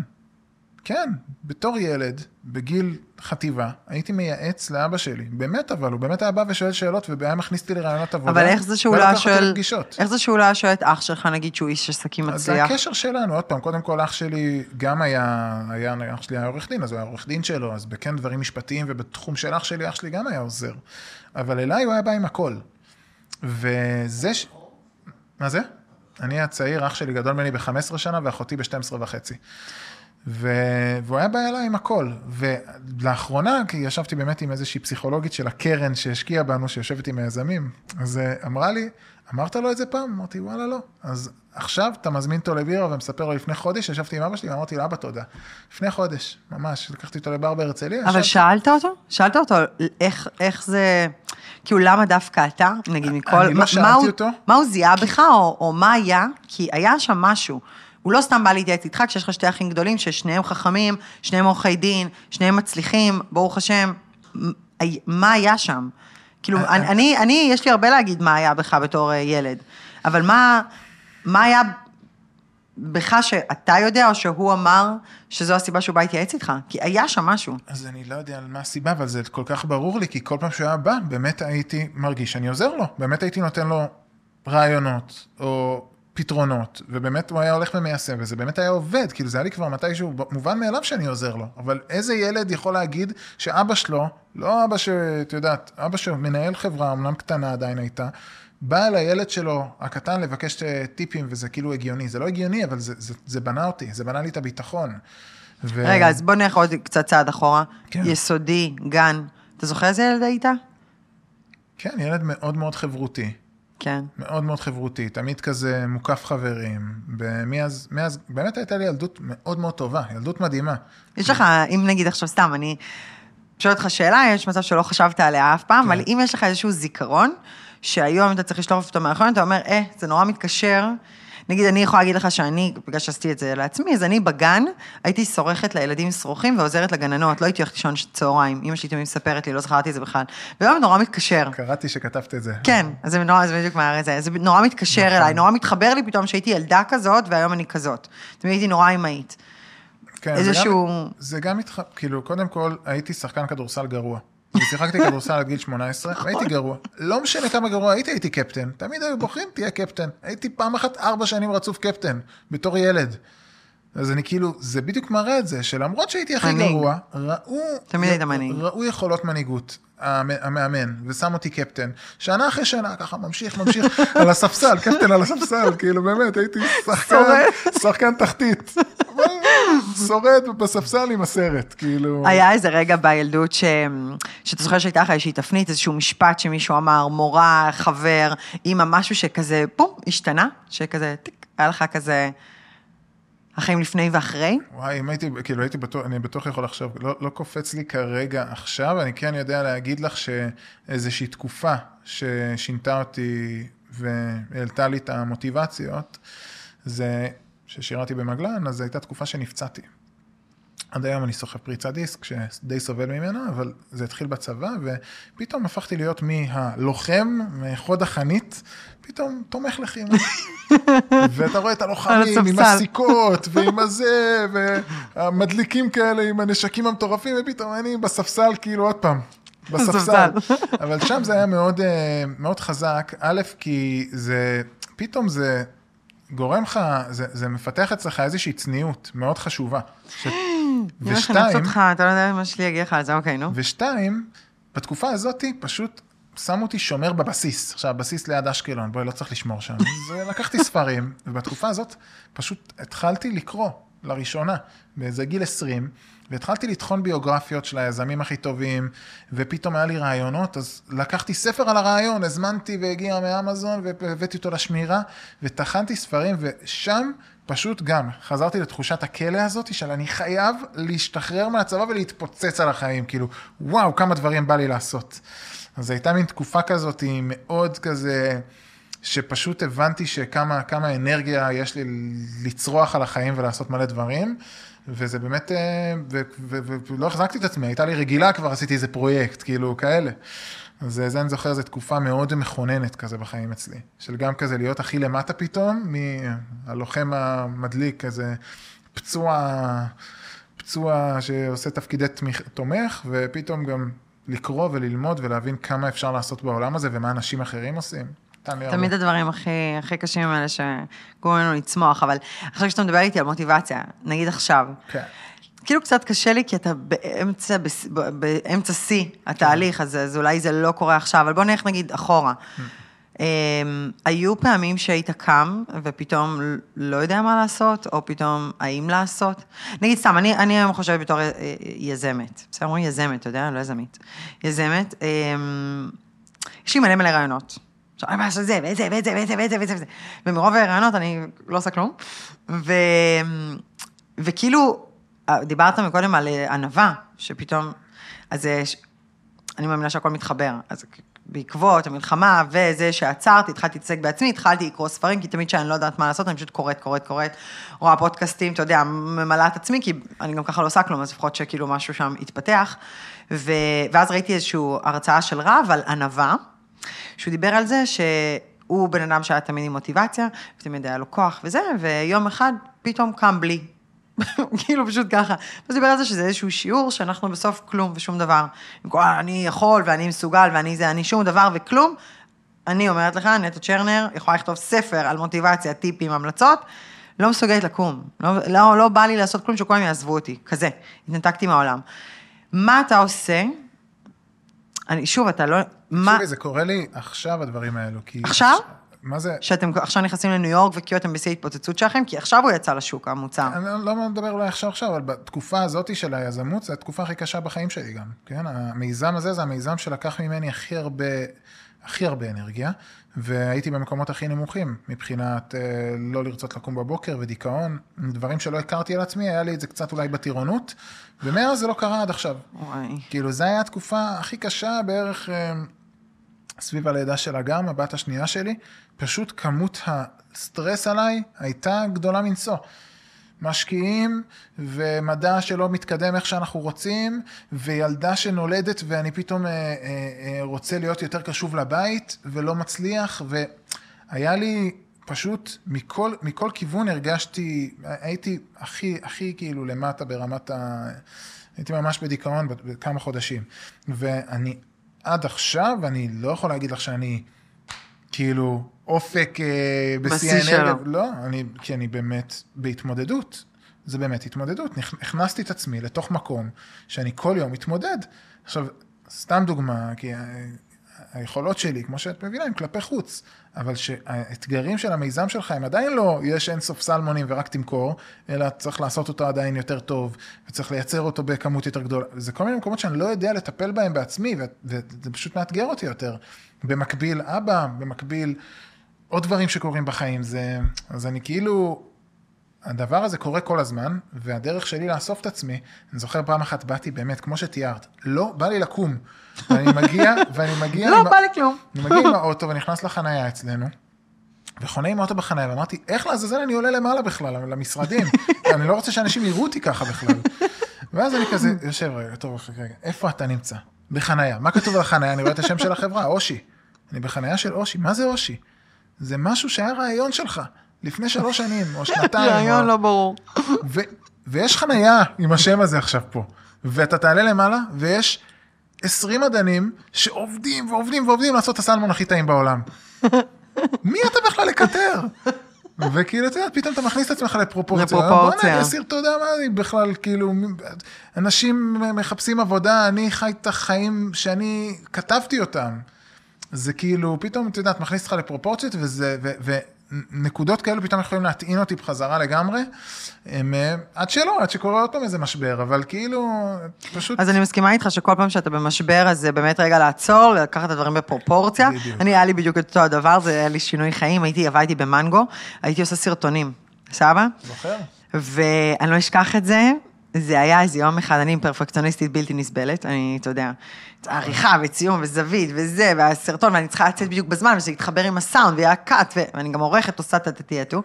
כן, בתור ילד, בגיל חטיבה, הייתי מייעץ לאבא שלי, באמת אבל, הוא באמת היה בא ושואל שאלות והיה מכניס אותי לרעיונות עבודה. אבל איך זה שהוא לא היה שואל. איך זה שהוא לא היה שואל את אח שלך, נגיד שהוא איש עסקים אז זה מצליח? הקשר שלנו, עוד פעם, קודם כל אח שלי גם היה, היה, אח שלי היה עורך דין, אז הוא היה עורך דין שלו, אז בכן דברים משפטיים ובתחום של אח שלי, אח שלי גם היה עוזר. אבל אליי הוא היה בא עם הכל. וזה ש... מה זה? אני הצעיר, אח שלי גדול ממני ב-15 שנה ואחותי ב-12 וחצי. ו... והוא היה אליי עם הכל. ולאחרונה, כי ישבתי באמת עם איזושהי פסיכולוגית של הקרן שהשקיעה בנו, שיושבת עם היזמים, אז אה, אמרה לי, אמרת לו את זה פעם? אמרתי, וואלה, לא. אז עכשיו אתה מזמין אותו לבירה ומספר לו לפני חודש, ישבתי עם אבא שלי ואמרתי לאבא תודה. לפני חודש, ממש, לקחתי אותו לבר בהרצליה. אבל ישבתי- שאלת אותו? שאלת אותו איך, איך זה, כאילו למה דווקא אתה, נגיד מכל, אני לא מה- שאלתי מה הוא- אותו. מה הוא זיהה בך, או, או מה היה? כי היה שם משהו. הוא לא סתם בא להתייעץ איתך, כשיש לך שתי אחים גדולים, ששניהם חכמים, שניהם עורכי דין, שניהם מצליחים, ברוך השם, מה היה שם? כאילו, אה, אני, אני, אני, יש לי הרבה להגיד מה היה בך בתור אה, ילד, אבל מה, מה היה בך שאתה יודע, או שהוא אמר שזו הסיבה שהוא בא להתייעץ איתך? כי היה שם משהו. אז אני לא יודע על מה הסיבה, אבל זה כל כך ברור לי, כי כל פעם שהוא היה בא, באמת הייתי מרגיש שאני עוזר לו. באמת הייתי נותן לו רעיונות, או פתרונות, ובאמת הוא היה הולך ומיישם, וזה באמת היה עובד, כאילו זה היה לי כבר מתישהו מובן מאליו שאני עוזר לו. אבל איזה ילד יכול להגיד שאבא שלו, לא אבא שאת יודעת, אבא שמנהל חברה, אמנם קטנה עדיין הייתה, בא אל הילד שלו, הקטן, לבקש טיפים, וזה כאילו הגיוני. זה לא הגיוני, אבל זה, זה, זה בנה אותי, זה בנה לי את הביטחון. ו... רגע, אז בוא נלך עוד קצת צעד אחורה. כן. יסודי, גן. אתה זוכר איזה ילד היית? כן, ילד מאוד מאוד חברותי. כן. מאוד מאוד חברותי, תמיד כזה מוקף חברים, ומאז, מאז, באמת הייתה לי ילדות מאוד מאוד טובה, ילדות מדהימה. יש לך, אם נגיד עכשיו סתם, אני שואלת אותך שאלה, יש מצב שלא חשבת עליה אף פעם, כן. אבל אם יש לך איזשהו זיכרון, שהיום אתה צריך לשלוף אותו מהאחרון, אתה אומר, אה, זה נורא מתקשר. נגיד, אני יכולה להגיד לך שאני, בגלל שעשיתי את זה לעצמי, אז אני בגן הייתי סורכת לילדים שרוכים ועוזרת לגננות, לא הייתי הולכת לישון צהריים, אמא שלי תמיד מספרת לי, לא זכרתי את זה בכלל. והיום נורא מתקשר. קראתי שכתבת את זה. כן, אז זה נורא, זה בדיוק מה זה, זה נורא מתקשר נכון. אליי, נורא מתחבר לי פתאום שהייתי ילדה כזאת, והיום אני כזאת. תמיד הייתי נורא אמהית. כן, איזשהו- זה גם, זה גם התח... כאילו, קודם כל, הייתי שחקן כדורסל גרוע. ושיחקתי כדורסל עד גיל 18, נכון. והייתי גרוע. לא משנה כמה גרוע הייתי, הייתי קפטן. תמיד היו בוחרים, תהיה קפטן. הייתי פעם אחת ארבע שנים רצוף קפטן, בתור ילד. אז אני כאילו, זה בדיוק מראה את זה, שלמרות שהייתי הכי מנהיג. גרוע, ראו... תמיד היית מנהיג. ראו יכולות מנהיגות. המ- המאמן, ושם אותי קפטן. שנה אחרי שנה, ככה ממשיך, ממשיך, על הספסל, קפטן על הספסל, כאילו באמת, הייתי שחקן. שחקן תחתית. שורד בספסל עם הסרט, כאילו... היה איזה רגע בילדות ש... שאתה זוכר שהייתה לך איזושהי תפנית, איזשהו משפט שמישהו אמר, מורה, חבר, אימא, משהו שכזה, בום, השתנה, שכזה, טיק, היה לך כזה, החיים לפני ואחרי? וואי, אם הייתי, כאילו הייתי בטוח, אני בטוח יכול לחשוב, לא, לא קופץ לי כרגע עכשיו, אני כן יודע להגיד לך שאיזושהי תקופה ששינתה אותי והעלתה לי את המוטיבציות, זה ששירתי במגלן, אז הייתה תקופה שנפצעתי. עד היום אני סוחב פריצת דיסק, שדי סובל ממנה, אבל זה התחיל בצבא, ופתאום הפכתי להיות מהלוחם, מחוד החנית, פתאום תומך לחימה. ואתה רואה את הלוחמים עם הסיכות, ועם הזה, והמדליקים כאלה עם הנשקים המטורפים, ופתאום אני בספסל, כאילו עוד פעם, בספסל. אבל שם זה היה מאוד, אה, מאוד חזק, א', כי זה, פתאום זה גורם לך, זה, זה מפתח אצלך איזושהי צניעות מאוד חשובה. ש... ושתיים... אותך, אתה לא יודע מה שלי יגיע לך על זה, אוקיי, נו. ושתיים, בתקופה הזאת פשוט שמו אותי שומר בבסיס. עכשיו, הבסיס ליד אשקלון, בואי, לא צריך לשמור שם. אז לקחתי ספרים, ובתקופה הזאת פשוט התחלתי לקרוא לראשונה, באיזה גיל 20. והתחלתי לטחון ביוגרפיות של היזמים הכי טובים, ופתאום היה לי רעיונות, אז לקחתי ספר על הרעיון, הזמנתי והגיע מאמזון, והבאתי אותו לשמירה, וטחנתי ספרים, ושם פשוט גם חזרתי לתחושת הכלא הזאת, של אני חייב להשתחרר מהצבא ולהתפוצץ על החיים, כאילו, וואו, כמה דברים בא לי לעשות. אז הייתה מין תקופה כזאת מאוד כזה... שפשוט הבנתי שכמה כמה אנרגיה יש לי לצרוח על החיים ולעשות מלא דברים, וזה באמת, אה, ולא החזקתי את עצמי, הייתה לי רגילה כבר, עשיתי איזה פרויקט, כאילו, כאלה. אז זה אני זוכר, זו תקופה מאוד מכוננת כזה בחיים אצלי, של גם כזה להיות הכי למטה פתאום, מהלוחם המדליק, כזה פצוע, פצוע שעושה תפקידי תומך, ופתאום גם לקרוא וללמוד ולהבין כמה אפשר לעשות בעולם הזה ומה אנשים אחרים עושים. תמיד הדברים הכי, הכי קשים האלה שגורמים לנו לצמוח, אבל עכשיו כשאתה מדבר איתי על מוטיבציה, נגיד עכשיו, כן. כאילו קצת קשה לי, כי אתה באמצע, באמצע שיא התהליך, אז, אז אולי זה לא קורה עכשיו, אבל בוא נלך נגיד אחורה. Um, היו פעמים שהיית קם ופתאום לא יודע מה לעשות, או פתאום האם לעשות? נגיד סתם, אני, אני היום חושבת בתור אה, יזמת, בסדר, אומרים יזמת, אתה יודע, לא יזמית. יזמת, um, יש לי מלא מלא רעיונות. עכשיו, אני לעשות זה, ואת זה, ואת זה, ואת זה, ואת זה, ואת זה, ומרוב הרעיונות אני לא עושה כלום. ו... וכאילו, דיברת מקודם על אה, ענווה, שפתאום, אז אה, אני מאמינה שהכל מתחבר. אז בעקבות המלחמה וזה שעצרתי, התחלתי להתעסק בעצמי, התחלתי לקרוא ספרים, כי תמיד כשאני לא יודעת מה לעשות, אני פשוט קוראת, קוראת, קוראת, רואה פודקאסטים, אתה יודע, ממלאה את עצמי, כי אני גם ככה לא עושה כלום, אז לפחות שכאילו משהו שם יתפתח. ו... ואז ראיתי איזושהי הרצאה של רב על ענווה. שהוא דיבר על זה שהוא בן אדם שהיה תמיד עם מוטיבציה, ותמיד היה לו כוח וזה, ויום אחד פתאום קם בלי. כאילו פשוט ככה. אז דיבר על זה שזה איזשהו שיעור שאנחנו בסוף כלום ושום דבר. אני יכול ואני מסוגל ואני זה, אני שום דבר וכלום. אני אומרת לך, נטו צ'רנר יכולה לכתוב ספר על מוטיבציה, טיפים, המלצות, לא מסוגלת לקום. לא, לא, לא בא לי לעשות כלום שכולם יעזבו אותי, כזה. התנתקתי מהעולם. מה אתה עושה אני, שוב, אתה לא... מה... תקשיבי, זה קורה לי עכשיו, הדברים האלו. כי... עכשיו? מה זה? שאתם עכשיו נכנסים לניו יורק וכאילו אתם בשיא התפוצצות שלכם, כי עכשיו הוא יצא לשוק, המוצר. אני לא, לא מדבר אולי עכשיו עכשיו, אבל בתקופה הזאת של היזמות, זו התקופה הכי קשה בחיים שלי גם, כן? המיזם הזה זה המיזם שלקח ממני הכי הרבה, הכי הרבה אנרגיה, והייתי במקומות הכי נמוכים, מבחינת אה, לא לרצות לקום בבוקר ודיכאון, דברים שלא הכרתי על עצמי, היה לי את זה קצת אולי בטירונות, ומאז זה לא קרה עד עכשיו. וואי. כאילו, זו הייתה התקופה הכי קשה בערך אה, סביב הלידה של אגם, הבת השנייה שלי, פשוט כמות הסטרס עליי הייתה גדולה מנשוא. משקיעים, ומדע שלא מתקדם איך שאנחנו רוצים, וילדה שנולדת ואני פתאום אה, אה, אה, רוצה להיות יותר קשוב לבית, ולא מצליח, והיה לי פשוט מכל, מכל כיוון הרגשתי, הייתי הכי, הכי כאילו למטה ברמת ה... הייתי ממש בדיכאון בכמה חודשים. ואני עד עכשיו, אני לא יכול להגיד לך שאני כאילו אופק אה, בשיא האנרגיה. לא, אני, כי אני באמת בהתמודדות. זה באמת התמודדות. הכנסתי את עצמי לתוך מקום שאני כל יום מתמודד. עכשיו, סתם דוגמה, כי היכולות שלי, כמו שאת מבינה, הם כלפי חוץ, אבל שהאתגרים של המיזם שלך הם עדיין לא, יש אין סוף סלמונים ורק תמכור, אלא צריך לעשות אותו עדיין יותר טוב, וצריך לייצר אותו בכמות יותר גדולה. זה כל מיני מקומות שאני לא יודע לטפל בהם בעצמי, וזה פשוט מאתגר אותי יותר. במקביל אבא, במקביל עוד דברים שקורים בחיים, זה, אז אני כאילו, הדבר הזה קורה כל הזמן, והדרך שלי לאסוף את עצמי, אני זוכר פעם אחת באתי באמת, כמו שתיארת, לא בא לי לקום. ואני מגיע, ואני מגיע... לא בא לי כלום. אני מגיע עם האוטו ונכנס לחנייה אצלנו, וחונה עם האוטו בחנייה, ואמרתי, איך לעזאזל אני עולה למעלה בכלל, למשרדים? אני לא רוצה שאנשים יראו אותי ככה בכלל. ואז אני כזה יושב רגע, טוב, רגע, איפה אתה נמצא? בחנייה. מה כתוב על החנייה? אני רואה את השם של החברה, אושי. אני בחנייה של אושי. מה זה אושי? זה משהו שהיה רעיון שלך לפני שלוש שנים, או שנתיים. רעיון או... לא ברור. ו- ויש חנייה עם השם הזה עכשיו פה, ואתה תעלה למעלה, ויש 20 מדענים שעובדים ועובדים ועובדים לעשות את הסלמון הכי טעים בעולם. מי אתה בכלל לקטר? וכאילו, אתה יודע, פתאום אתה מכניס את עצמך לפרופורציה. לפרופורציה. בוא'נה, אסיר, אתה יודע מה, אני בכלל, כאילו, אנשים מחפשים עבודה, אני חי את החיים שאני כתבתי אותם. זה כאילו, פתאום, את מכניס אותך לפרופורציות, וזה, ו, ונקודות כאלו פתאום יכולים להטעין אותי בחזרה לגמרי, הם, אה, עד שלא, עד שקורה עוד פעם איזה משבר, אבל כאילו, פשוט... אז אני מסכימה איתך שכל פעם שאתה במשבר, אז זה באמת רגע לעצור, לקחת את הדברים בפרופורציה. בדיוק. אני, היה לי בדיוק את אותו הדבר, זה היה לי שינוי חיים, הייתי, עבדתי במנגו, הייתי עושה סרטונים, סבבה? זוכר? ואני לא אשכח את זה, זה היה איזה יום אחד, אני פרפקציוניסטית בלתי נסבלת, אני, אתה יודע, עריכה וציום וזווית וזה, והסרטון, ואני צריכה לצאת בדיוק בזמן, וזה יתחבר עם הסאונד, ויהיה קאט, ואני גם עורכת, עושה את הטטייטו.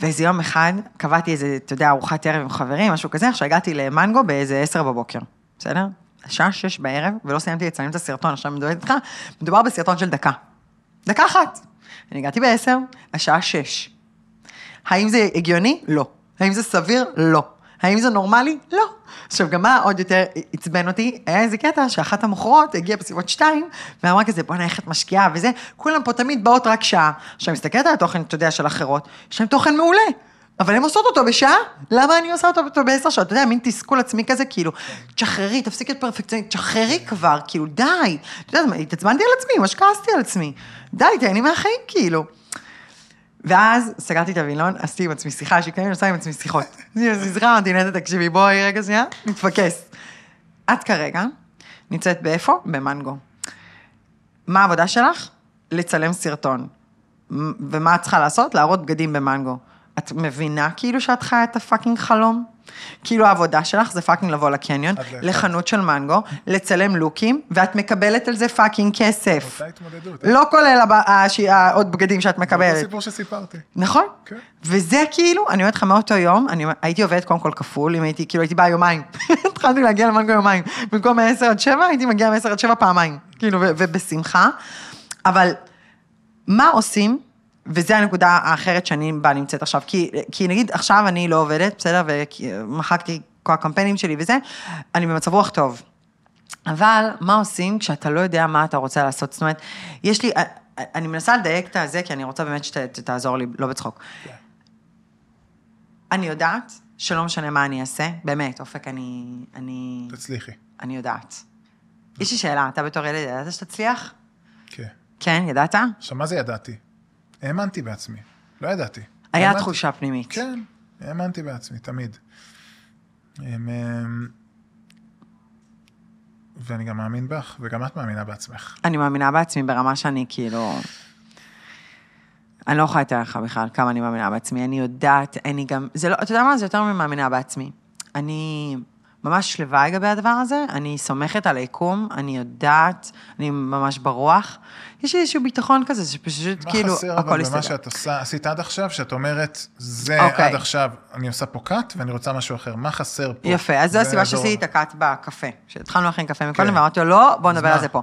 ואיזה יום אחד, קבעתי איזה, אתה יודע, ארוחת ערב עם חברים, משהו כזה, עכשיו הגעתי למנגו באיזה עשר בבוקר, בסדר? השעה שש בערב, ולא סיימתי לצלם את הסרטון, עכשיו מדברת איתך, מדובר בסרטון של דקה. דקה אחת. אני הגעתי בעשר, השעה שש. האם זה הגיוני? לא. האם זה סביר? לא. האם זה נורמלי? לא. עכשיו, גם מה עוד יותר עצבן אותי? היה איזה קטע שאחת המוכרות הגיעה בסביבות שתיים, ואמרה כזה, בוא'נה, איך את משקיעה וזה, כולם פה תמיד באות רק שעה. עכשיו, מסתכלת על התוכן, אתה יודע, של אחרות, יש להם תוכן מעולה. אבל הן עושות אותו בשעה, למה אני עושה אותו בעשר שעות? אתה יודע, מין תסכול עצמי כזה, כאילו, תשחררי, תפסיקי את פרפקציונית, תשחררי כבר, כאילו, די. אתה יודע, התעצבנתי על עצמי, ממש כעסתי על עצמי. די, תהני מהחיים, כאילו. ואז סגרתי את הווילון, עשיתי עם עצמי שיחה, שקיימים עושה עם עצמי שיחות. זכרה, אמרתי, נטע, תקשיבי, בואי רגע שנייה, נתפקס. את כרגע נמצאת באיפה? במנגו. מה העבודה שלך? לצלם סרטון. ומה את צריכה לעשות? להראות בגדים במנגו. את מבינה כאילו שאת חיה את ה fucking חלום? כאילו העבודה שלך זה fucking לבוא לקניון. לחנות של מנגו, לצלם לוקים, ואת מקבלת על זה fucking כסף. אותה התמודדות. לא כולל העוד בגדים שאת זה מקבלת. סיפור שסיפרתי. נכון? כן. וזה כאילו, אני אומרת לך מאותו יום, אני הייתי עובדת קודם כל כפול, אם הייתי, כאילו הייתי באה יומיים. התחלתי להגיע למנגו יומיים. במקום מ-10 עד 7, הייתי מגיעה מ-10 עד 7 פעמיים. כאילו, ובשמחה. אבל מה עושים, וזו הנקודה האחרת שאני בה נמצאת עכשיו, כי, כי נגיד עכשיו אני לא עובדת, בסדר, ומחקתי כל הקמפיינים שלי וזה, אני במצב רוח טוב. אבל מה עושים כשאתה לא יודע מה אתה רוצה לעשות? זאת אומרת, יש לי, אני מנסה לדייק את הזה, כי אני רוצה באמת שתעזור לי, לא בצחוק. אני יודעת שלא משנה מה אני אעשה, באמת, אופק, אני, אני, תצליחי. אני יודעת. יש לי שאלה, אתה בתור ילד ידעת שתצליח? כן. כן, ידעת? עכשיו, מה זה ידעתי? האמנתי בעצמי. לא ידעתי. היה האמנתי. תחושה פנימית. כן, האמנתי בעצמי, תמיד. אמ, ואני גם מאמין בך, וגם את מאמינה בעצמך. אני מאמינה בעצמי ברמה שאני כאילו... אני לא יכולה לתאר לך בכלל כמה אני מאמינה בעצמי. אני יודעת, אני גם... זה לא, אתה יודע מה? זה יותר ממאמינה בעצמי. אני ממש שלווה לגבי הדבר הזה, אני סומכת על היקום, אני יודעת, אני ממש ברוח. יש לי איזשהו ביטחון כזה, שפשוט מה כאילו, חסר הכל אבל יסתדר. במה שאת עושה, עשית עד עכשיו, שאת אומרת, זה אוקיי. עד עכשיו, אני עושה פה קאט ואני רוצה משהו אחר, מה חסר פה? יפה, אז זו הסיבה. שעשיתי את הקאט בקפה. שהתחלנו להכין קפה מקודם, כן. ואמרתי לו, לא, בוא נדבר מה? על זה פה.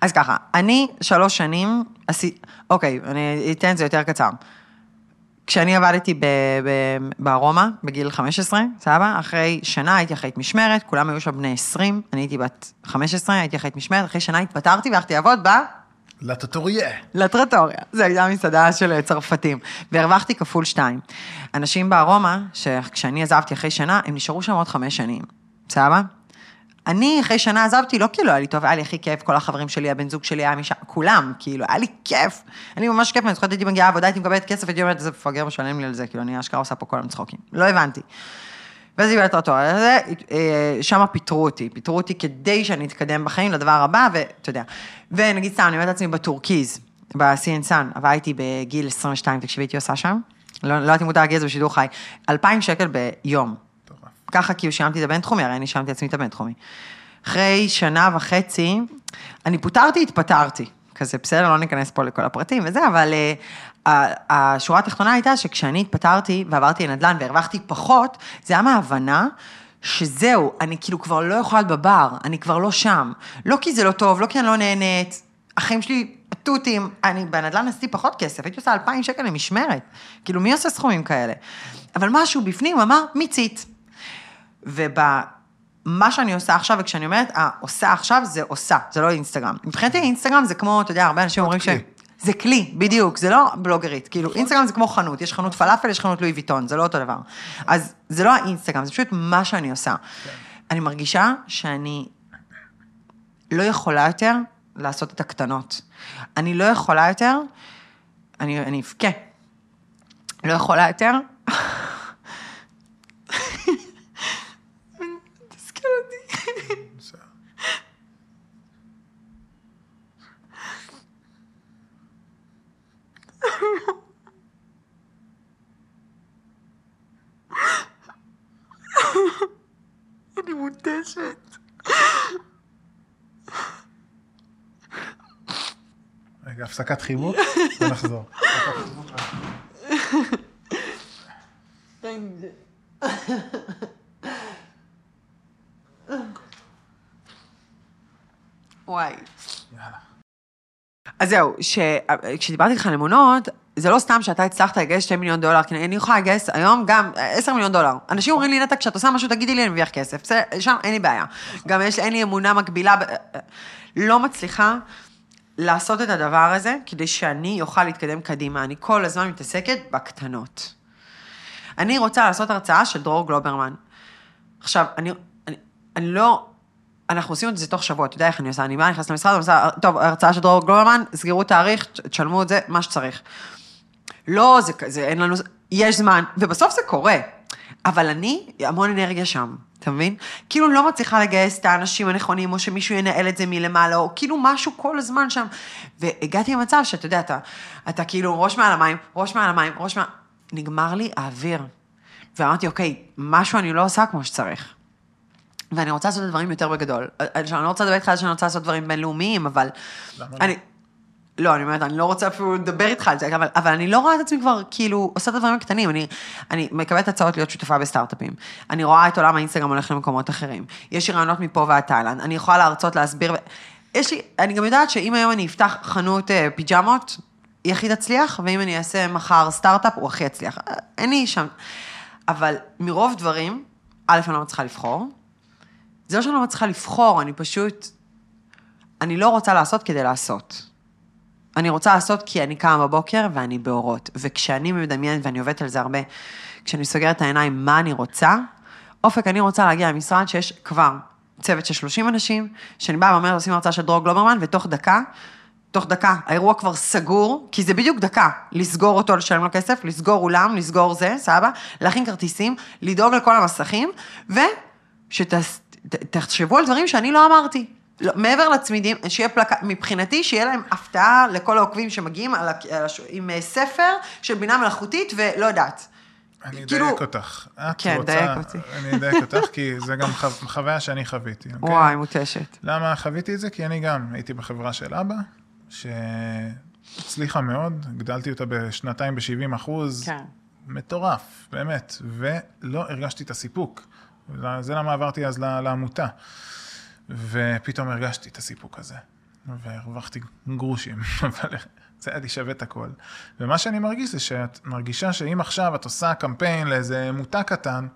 אז ככה, אני שלוש שנים, עשי... אוקיי, אני אתן את זה יותר קצר. כשאני עבדתי ב- ב- בארומה, בגיל 15, סבבה? אחרי שנה הייתי אחראית משמרת, כולם היו שם בני 20, אני הייתי בת 15, הייתי אחראית משמרת, אחרי שנה התפטרתי והלכתי לעבוד ב... לטטוריה. לטרטוריה, זו הייתה מסעדה של צרפתים, והרווחתי כפול שתיים. אנשים בארומה, שכשאני עזבתי אחרי שנה, הם נשארו שם עוד חמש שנים, בסדר? אני אחרי שנה עזבתי, לא כאילו היה לי טוב, היה לי הכי כיף, כל החברים שלי, הבן זוג שלי היה משם, כולם, כאילו, היה לי כיף. אני ממש כיף, אני זוכרת הייתי מגיעה לעבודה, הייתי מקבלת כסף, הייתי אומרת, איזה מפגר משלם לי על זה, כאילו, אני אשכרה עושה פה כל היום צחוקים. לא הבנתי. ואז הזה, אה, שם פיטרו אותי, פיטרו אותי כדי שאני אתקדם בחיים לדבר הבא, ואתה יודע. ונגיד סתם, אני אומרת לעצמי בטורקיז, ב-CN Sun, עבדתי בגיל 22, תקשיבי, הייתי עושה שם, לא לא מותר להגיד את זה בשידור חי, 2,000 שקל ביום. ככה כאילו שילמתי את הבינתחומי, הרי אני שילמתי לעצמי את הבינתחומי. אחרי שנה וחצי, אני פוטרתי, התפטרתי. כזה, בסדר, לא ניכנס פה לכל הפרטים וזה, אבל uh, השורה התחתונה הייתה שכשאני התפטרתי ועברתי לנדל"ן והרווחתי פחות, זה היה מההבנה שזהו, אני כאילו כבר לא יכולה להיות בבר, אני כבר לא שם. לא כי זה לא טוב, לא כי אני לא נהנית, החיים שלי תותים, אני בנדל"ן עשיתי פחות כסף, הייתי עושה אלפיים שקל למשמרת. כאילו, מי עושה סכומים כאלה? אבל משהו בפנים אמר, מיצית. ובמה שאני עושה עכשיו, וכשאני אומרת, אה, עושה עכשיו, זה עושה, זה לא אינסטגרם. מבחינתי אינסטגרם זה כמו, אתה יודע, הרבה אנשים אומרים ש... זה כלי, בדיוק, זה לא בלוגרית. כאילו, אינסטגרם זה כמו חנות, יש חנות פלאפל, יש חנות לואי ויטון, זה לא אותו דבר. אז זה לא האינסטגרם, זה פשוט מה שאני עושה. אני מרגישה שאני לא יכולה יותר לעשות את הקטנות. אני לא יכולה יותר, אני, אני אבכה. לא יכולה יותר. תסכל אותי. מותשת. רגע, הפסקת חיבוק, ונחזור. וואי. יאללה. אז זהו, ש... כשדיברתי איתך על אמונות, זה לא סתם שאתה הצלחת לגייס 2 מיליון דולר, כי אני יכולה לגייס היום גם 10 מיליון דולר. אנשים אומרים לי, נטע, כשאת עושה משהו, תגידי לי, אני מרוויח כסף. בסדר, שם אין לי בעיה. גם יש, אין לי אמונה מקבילה, ב... לא מצליחה לעשות את הדבר הזה, כדי שאני אוכל להתקדם קדימה. אני כל הזמן מתעסקת בקטנות. אני רוצה לעשות הרצאה של דרור גלוברמן. עכשיו, אני, אני, אני לא... אנחנו עושים את זה תוך שבוע, אתה יודע איך אני עושה, אני באה, נכנסת למשרד, אני עושה, טוב, הרצאה של דרור גלוברמן, סגרו תאריך, תשלמו את זה, מה שצריך. לא, זה כזה, אין לנו, יש זמן, ובסוף זה קורה. אבל אני, המון אנרגיה שם, אתה מבין? כאילו לא מצליחה לגייס את האנשים הנכונים, או שמישהו ינהל את זה מלמעלה, או כאילו משהו כל הזמן שם. והגעתי למצב שאתה יודע, אתה, אתה כאילו ראש מעל המים, ראש מעל המים, ראש מעל... נגמר לי האוויר. ואמרתי, אוקיי, משהו אני לא עושה כמו שצריך. ואני רוצה לעשות את הדברים יותר בגדול. אני לא רוצה לדבר איתך על שאני רוצה לעשות דברים בינלאומיים, אבל... למה? אני... לא, אני אומרת, אני לא רוצה אפילו לדבר איתך על זה, אבל, אבל אני לא רואה את עצמי כבר, כאילו, עושה את הדברים הקטנים. אני, אני מקבלת הצעות להיות שותפה בסטארט-אפים. אני רואה את עולם האינסטגרם הולך למקומות אחרים. יש לי רעיונות מפה ועד תאילנד. אני יכולה להרצות, להסביר. יש לי, אני גם יודעת שאם היום אני אפתח חנות אה, פיג'מות, היא הכי תצליח, ואם אני אעשה מחר סטארט-אפ, הוא הכי יצליח. אה, אין לי שם. אבל מרוב דברים, א', אני לא מצליחה לבחור. זה לא שאני לא מצליחה לבחור, אני פשוט... אני לא רוצה לעשות כדי לעשות. אני רוצה לעשות כי אני קמה בבוקר ואני באורות. וכשאני מדמיינת, ואני עובדת על זה הרבה, כשאני סוגרת את העיניים, מה אני רוצה, אופק, אני רוצה להגיע למשרד שיש כבר צוות של 30 אנשים, שאני באה ואומרת, עושים הרצאה של דרור גלוברמן, ותוך דקה, תוך דקה, האירוע כבר סגור, כי זה בדיוק דקה, לסגור אותו, לשלם לו כסף, לסגור אולם, לסגור זה, סבבה, להכין כרטיסים, לדאוג לכל המסכים, ושתחשבו על דברים שאני לא אמרתי. לא, מעבר לצמידים, שיהיה פלקט, מבחינתי, שיהיה להם הפתעה לכל העוקבים שמגיעים על, על עם אה, ספר של בינה מלאכותית ולא יודעת. אני כאילו- אדייק אותך. את כן, רוצה... דייק אותי. אני אדייק אותך, כי זה גם חו- חוויה שאני חוויתי. אוקיי? וואי, מותשת. למה חוויתי את זה? כי אני גם הייתי בחברה של אבא, שהצליחה מאוד, גדלתי אותה בשנתיים ב-70 אחוז. כן. מטורף, באמת, ולא הרגשתי את הסיפוק. זה למה עברתי אז לעמותה. ופתאום הרגשתי את הסיפוק הזה, והרווחתי גרושים, אבל זה היה לי שווה את הכל. ומה שאני מרגיש זה שאת מרגישה שאם עכשיו את עושה קמפיין לאיזה מותג קטן,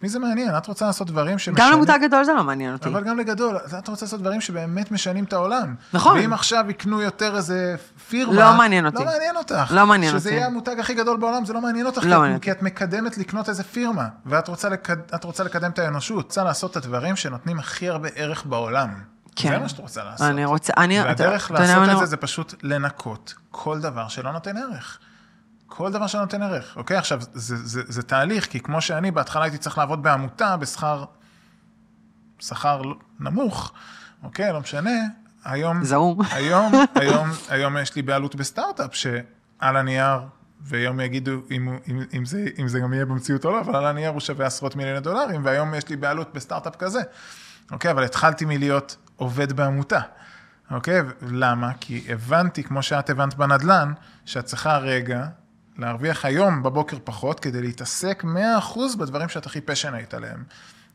את מי זה מעניין? את רוצה לעשות דברים שמשנים... גם למותג גדול זה לא מעניין אותי. אבל גם לגדול, את רוצה לעשות דברים שבאמת משנים את העולם. נכון. ואם עכשיו יקנו יותר איזה פירמה... לא מעניין אותי. לא מעניין אותך. לא מעניין שזה אותי. יהיה המותג הכי גדול בעולם, זה לא מעניין אותך. לא כי את- מעניין כי את מקדמת לקנות איזה פירמה, ואת רוצה, לקד... את רוצה לקדם את האנושות, רוצה לעשות את הדברים שנותנים הכי הרבה ערך בעולם. כן. זה מה שאת רוצה לעשות. אני רוצה, אני... והדרך אתה- אתה לעשות מה את אני- זה, זה פשוט לנקות כל דבר שלא נותן ערך. כל דבר שלא נותן ערך, אוקיי? עכשיו, זה, זה, זה תהליך, כי כמו שאני בהתחלה הייתי צריך לעבוד בעמותה בשכר, שכר נמוך, אוקיי? לא משנה. היום, זעום. היום, היום, היום יש לי בעלות בסטארט-אפ שעל הנייר, ויום יגידו אם, אם, אם, זה, אם זה גם יהיה במציאות או לא, אבל על הנייר הוא שווה עשרות מיליוני דולרים, והיום יש לי בעלות בסטארט-אפ כזה. אוקיי, אבל התחלתי מלהיות עובד בעמותה. אוקיי, למה? כי הבנתי, כמו שאת הבנת בנדל"ן, שאת צריכה רגע להרוויח היום בבוקר פחות, כדי להתעסק 100% בדברים שאת הכי פשנאית עליהם.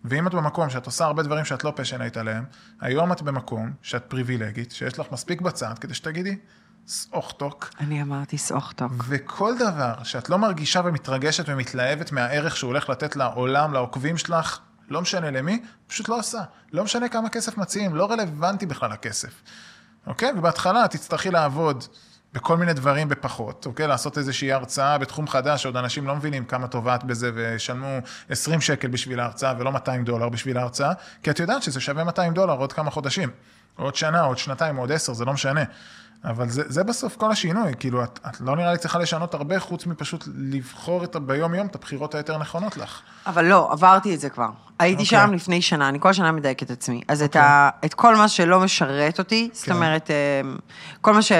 ואם את במקום שאת עושה הרבה דברים שאת לא פשנית עליהם, היום את במקום שאת פריבילגית, שיש לך מספיק בצד, כדי שתגידי, סאוכטוק. אני אמרתי סאוכטוק. וכל דבר שאת לא מרגישה ומתרגשת ומתלהבת מהערך שהוא הולך לתת לעולם, לעוקבים שלך, לא משנה למי, פשוט לא עושה. לא משנה כמה כסף מציעים, לא רלוונטי בכלל הכסף. אוקיי? ובהתחלה תצטרכי לעבוד בכל מיני דברים בפחות, אוקיי? לעשות איזושהי הרצאה בתחום חדש, שעוד אנשים לא מבינים כמה טובה את בזה, וישלמו 20 שקל בשביל ההרצאה ולא 200 דולר בשביל ההרצאה, כי את יודעת שזה שווה 200 דולר עוד כמה חודשים. עוד שנה, עוד שנתיים, עוד עשר, זה לא משנה. אבל זה, זה בסוף כל השינוי, כאילו, את, את לא נראה לי צריכה לשנות הרבה, חוץ מפשוט לבחור את, ביום-יום את הבחירות היותר נכונות לך. אבל לא, עברתי את זה כבר. הייתי אוקיי. שם לפני שנה, אני כל שנה מדייקת את עצמי. אז את, אוקיי. ה, את כל מה שלא משרת אותי, זאת כן. אומרת, אה, כל מה ש,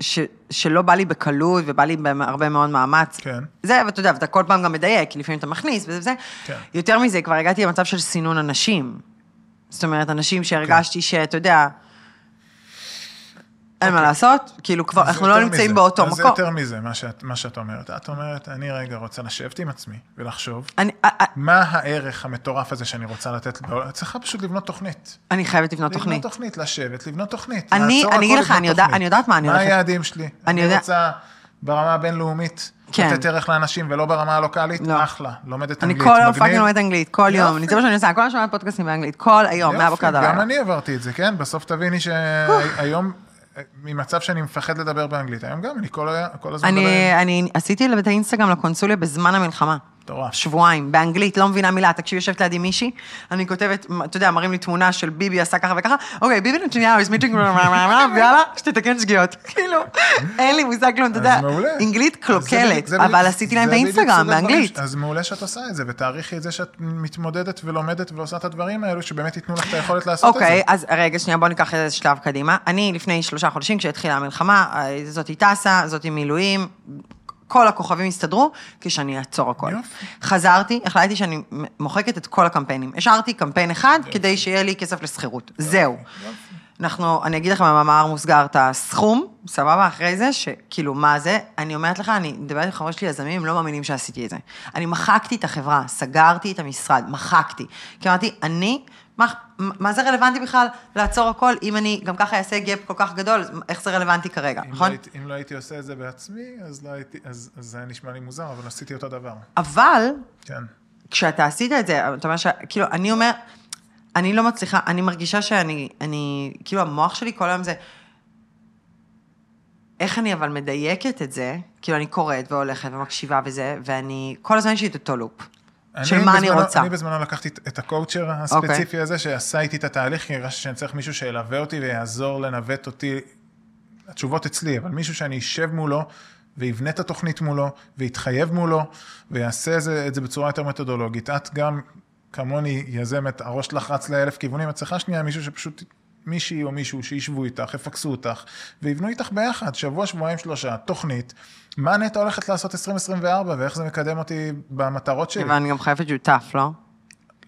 ש, שלא בא לי בקלות ובא לי בהרבה מאוד מאמץ, כן. זה, ואתה יודע, ואתה כל פעם גם מדייק, כי לפעמים אתה מכניס וזה וזה. כן. יותר מזה, כבר הגעתי למצב של סינון אנשים. זאת אומרת, אנשים שהרגשתי שאתה יודע, אין מה אוקיי. לעשות, כאילו כבר, אז אנחנו זה לא נמצאים מזה. באותו אז זה מקום. יותר מזה, מה שאת, מה שאת אומרת. את אומרת, אני רגע רוצה לשבת עם עצמי ולחשוב, אני, אה, אה, מה הערך המטורף הזה שאני רוצה לתת, צריכה פשוט לבנות תוכנית. אני חייבת לבנות תוכנית. לבנות תוכנית, לשבת, לבנות תוכנית. אני- אני אגיד לך, אני יודע-. אני יודעת מה אני מה הולכת. היעדים שלי? אני אני רוצה ברמה הבינלאומית, כן. לתת ערך לאנשים ולא ברמה הלוקאלית, לא. אחלה, לומדת אני אנגלית, כל היום מגניב. fucking לומדת אנגלית, כל יום. יופי. אני זה מה שאני עושה, כל הזמן שומעת פודקאסטים באנגלית, כל היום, מהבוקר עד יופי, גם. אני עברתי את זה, כן? בסוף תביני שהיום, ממצב שאני מפחד לדבר באנגלית, היום גם, אני כל כל הזמן אני, אני עשיתי את האינסטגרם לקונסוליה בזמן המלחמה. מטורף. שבועיים, באנגלית, לא מבינה מילה. תקשיב, יושבת לידי מישהי, אני כותבת, אתה יודע, מראים לי תמונה של ביבי עשה ככה וככה, אוקיי, ביבי נתניהו, is meeting, ויאללה, שתתקן שגיאות. כאילו, אין לי מושג כלום, אתה יודע. אנגלית קלוקלת, אבל עשיתי להם את האינסטגרם הדברים באנגלית. אז מעולה שאת עושה את זה, ותעריכי את זה שאת מתמודדת ולומדת ועושה את הדברים האלו, שבאמת ייתנו לך את היכולת לעשות את זה. אוקיי, אז רגע, שנייה, בוא ניקח איזה שלב קדימה. אני לפני שלושה חודשים, כשהתחילה המלחמה, אה, זאתי טסה, זאתי מילואים, כל הכוכבים הסתדרו, כשאני אעצור הכל. יופי. חזרתי, החלטתי שאני מוחקת את כל הקמפיינים. השארתי קמפיין אחד, כדי שיהיה לי כסף לשכירות. זהו. אנחנו, אני אגיד לך במאמר מוסגר את הסכום, סבבה, אחרי זה, שכאילו, מה זה? אני אומרת לך, אני מדברת עם חבר'ה שלי יזמים, הם לא מאמינים שעשיתי את זה. אני מחקתי את החברה, סגרתי את המשרד, מחקתי. כי אמרתי, אני, מה, מה זה רלוונטי בכלל לעצור הכל, אם אני גם ככה אעשה gap כל כך גדול, איך זה רלוונטי כרגע, אם נכון? לא הייתי- אם לא הייתי עושה את זה בעצמי, אז לא הייתי, אז אז זה נשמע לי מוזר, אבל עשיתי אותו דבר. אבל, כן. כשאתה עשית את זה, אתה אומר ש... כאילו, אני אומר, אני לא מצליחה, אני מרגישה שאני, אני, כאילו, המוח שלי כל היום זה, איך אני אבל מדייקת את זה, כאילו, אני קוראת והולכת ומקשיבה וזה, ואני, כל הזמן יש לי את אותו loop. של מה אני רוצה. אני בזמנו לקחתי את- הקואוצ'ר הספציפי הזה, שעשה איתי את התהליך, כי הרגשתי שאני צריך מישהו שילווה אותי ויעזור לנווט אותי. התשובות אצלי, אבל מישהו שאני אשב מולו ויבנה את התוכנית מולו, ויתחייב מולו, ויעשה את זה, את זה בצורה יותר מתודולוגית. את גם, כמוני, יזמת, הראש שלך רץ לאלף כיוונים, את צריכה שנייה מישהו שפשוט, מישהי או מישהו שישבו איתך, יפקסו אותך, ויבנו איתך ביחד, שבוע, שבועיים, שלושה, תוכנית. מה נטע הולכת לעשות 2024, ואיך זה מקדם אותי במטרות שלי? ואני גם חייבת שותף, לא?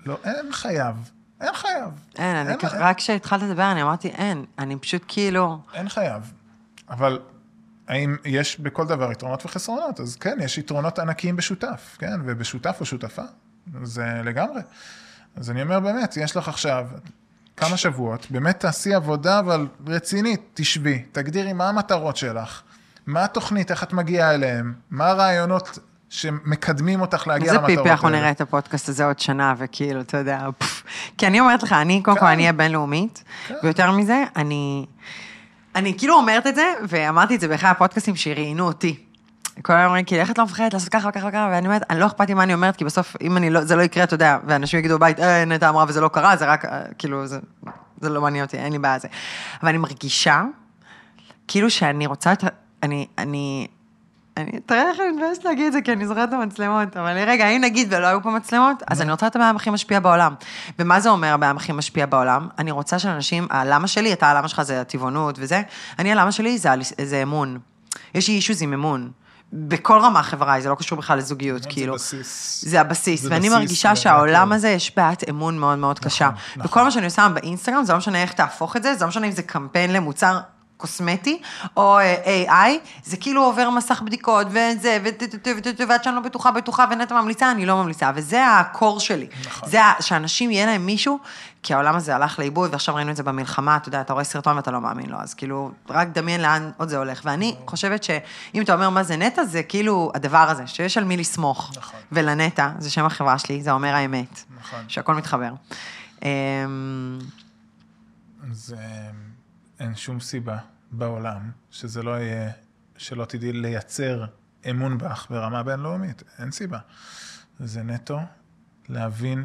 לא, אין חייב. אין חייב. אין, אני אין- רק כשהתחלת לדבר, אני אמרתי, אין, אני פשוט כאילו... אין חייב. אבל האם יש בכל דבר יתרונות וחסרונות? אז כן, יש יתרונות ענקיים בשותף, כן? ובשותף או שותפה, זה לגמרי. אז אני אומר באמת, יש לך עכשיו כמה שבועות, באמת תעשי עבודה, אבל רצינית, תשבי, תגדירי מה המטרות שלך, מה התוכנית, איך את מגיעה אליהם, מה הרעיונות שמקדמים אותך להגיע איזה למטרות האלה. פיפי אנחנו נראה את הפודקאסט הזה עוד שנה, וכאילו, אתה יודע, פפ. כי אני אומרת לך, אני, קודם כל, כן. אני אהיה בינלאומית, כן. ויותר מזה, אני... אני כאילו אומרת את זה, ואמרתי את זה באחד הפודקאסטים שראיינו אותי. כל היום אומרים, כאילו, איך את לא מפחדת לעשות ככה וככה וככה, ואני אומרת, אני לא אכפת לי מה אני אומרת, כי בסוף, אם אני לא, זה לא יקרה, אתה יודע, ואנשים יגידו בבית, אה, נטע אמרה וזה לא קרה, זה רק, אה, כאילו, זה, זה לא מעניין אותי, אין לי בעיה זה. אבל אני מרגישה, כאילו שאני רוצה את. אני, אני, אני, תראה איך אני מתביישת להגיד את זה, כי אני זוכרת את המצלמות, אבל רגע, אם נגיד ולא היו פה מצלמות, אז אני רוצה את הבעיה הכי משפיע בעולם. ומה זה אומר הבעיה הכי משפיע בעולם? אני רוצה שאנשים, הלמה שלי, אתה הלמה שלך זה הטבעונות וזה, אני הלמה שלי זה, זה אמון. יש לי אישוז עם אמון. בכל רמה חבריי, זה לא קשור בכלל לזוגיות, זה כאילו. בסיס. זה הבסיס, זה ואני בסיס מרגישה שהעולם להכל. הזה יש בעיית אמון מאוד מאוד קשה. נכון. וכל מה שאני עושה באינסטגרם, זה לא משנה איך תהפוך את זה, זה לא משנה אם זה קמפיין למוצר קוסמטי, או אה, AI, זה כאילו עובר מסך בדיקות, וזה, ועד שאני לא בטוחה, בטוחה, ונטע ממליצה, אני לא ממליצה, וזה הקור שלי. נכון. זה שאנשים, יהיה להם מישהו, כי העולם הזה הלך לאיבוד, ועכשיו ראינו את זה במלחמה, אתה יודע, אתה רואה סרטון ואתה לא מאמין לו, אז כאילו, רק דמיין לאן עוד זה הולך. ואני חושבת שאם אתה אומר מה זה נטע, זה כאילו הדבר הזה, שיש על מי לסמוך. נכון. ולנטע, זה שם החברה שלי, זה אומר האמת. נכון. שהכל מתחבר. אמ, אז אה, אין שום סיבה בעולם שזה לא יהיה, שלא תדעי לייצר אמון בך ברמה בינלאומית, אין סיבה. זה נטו להבין,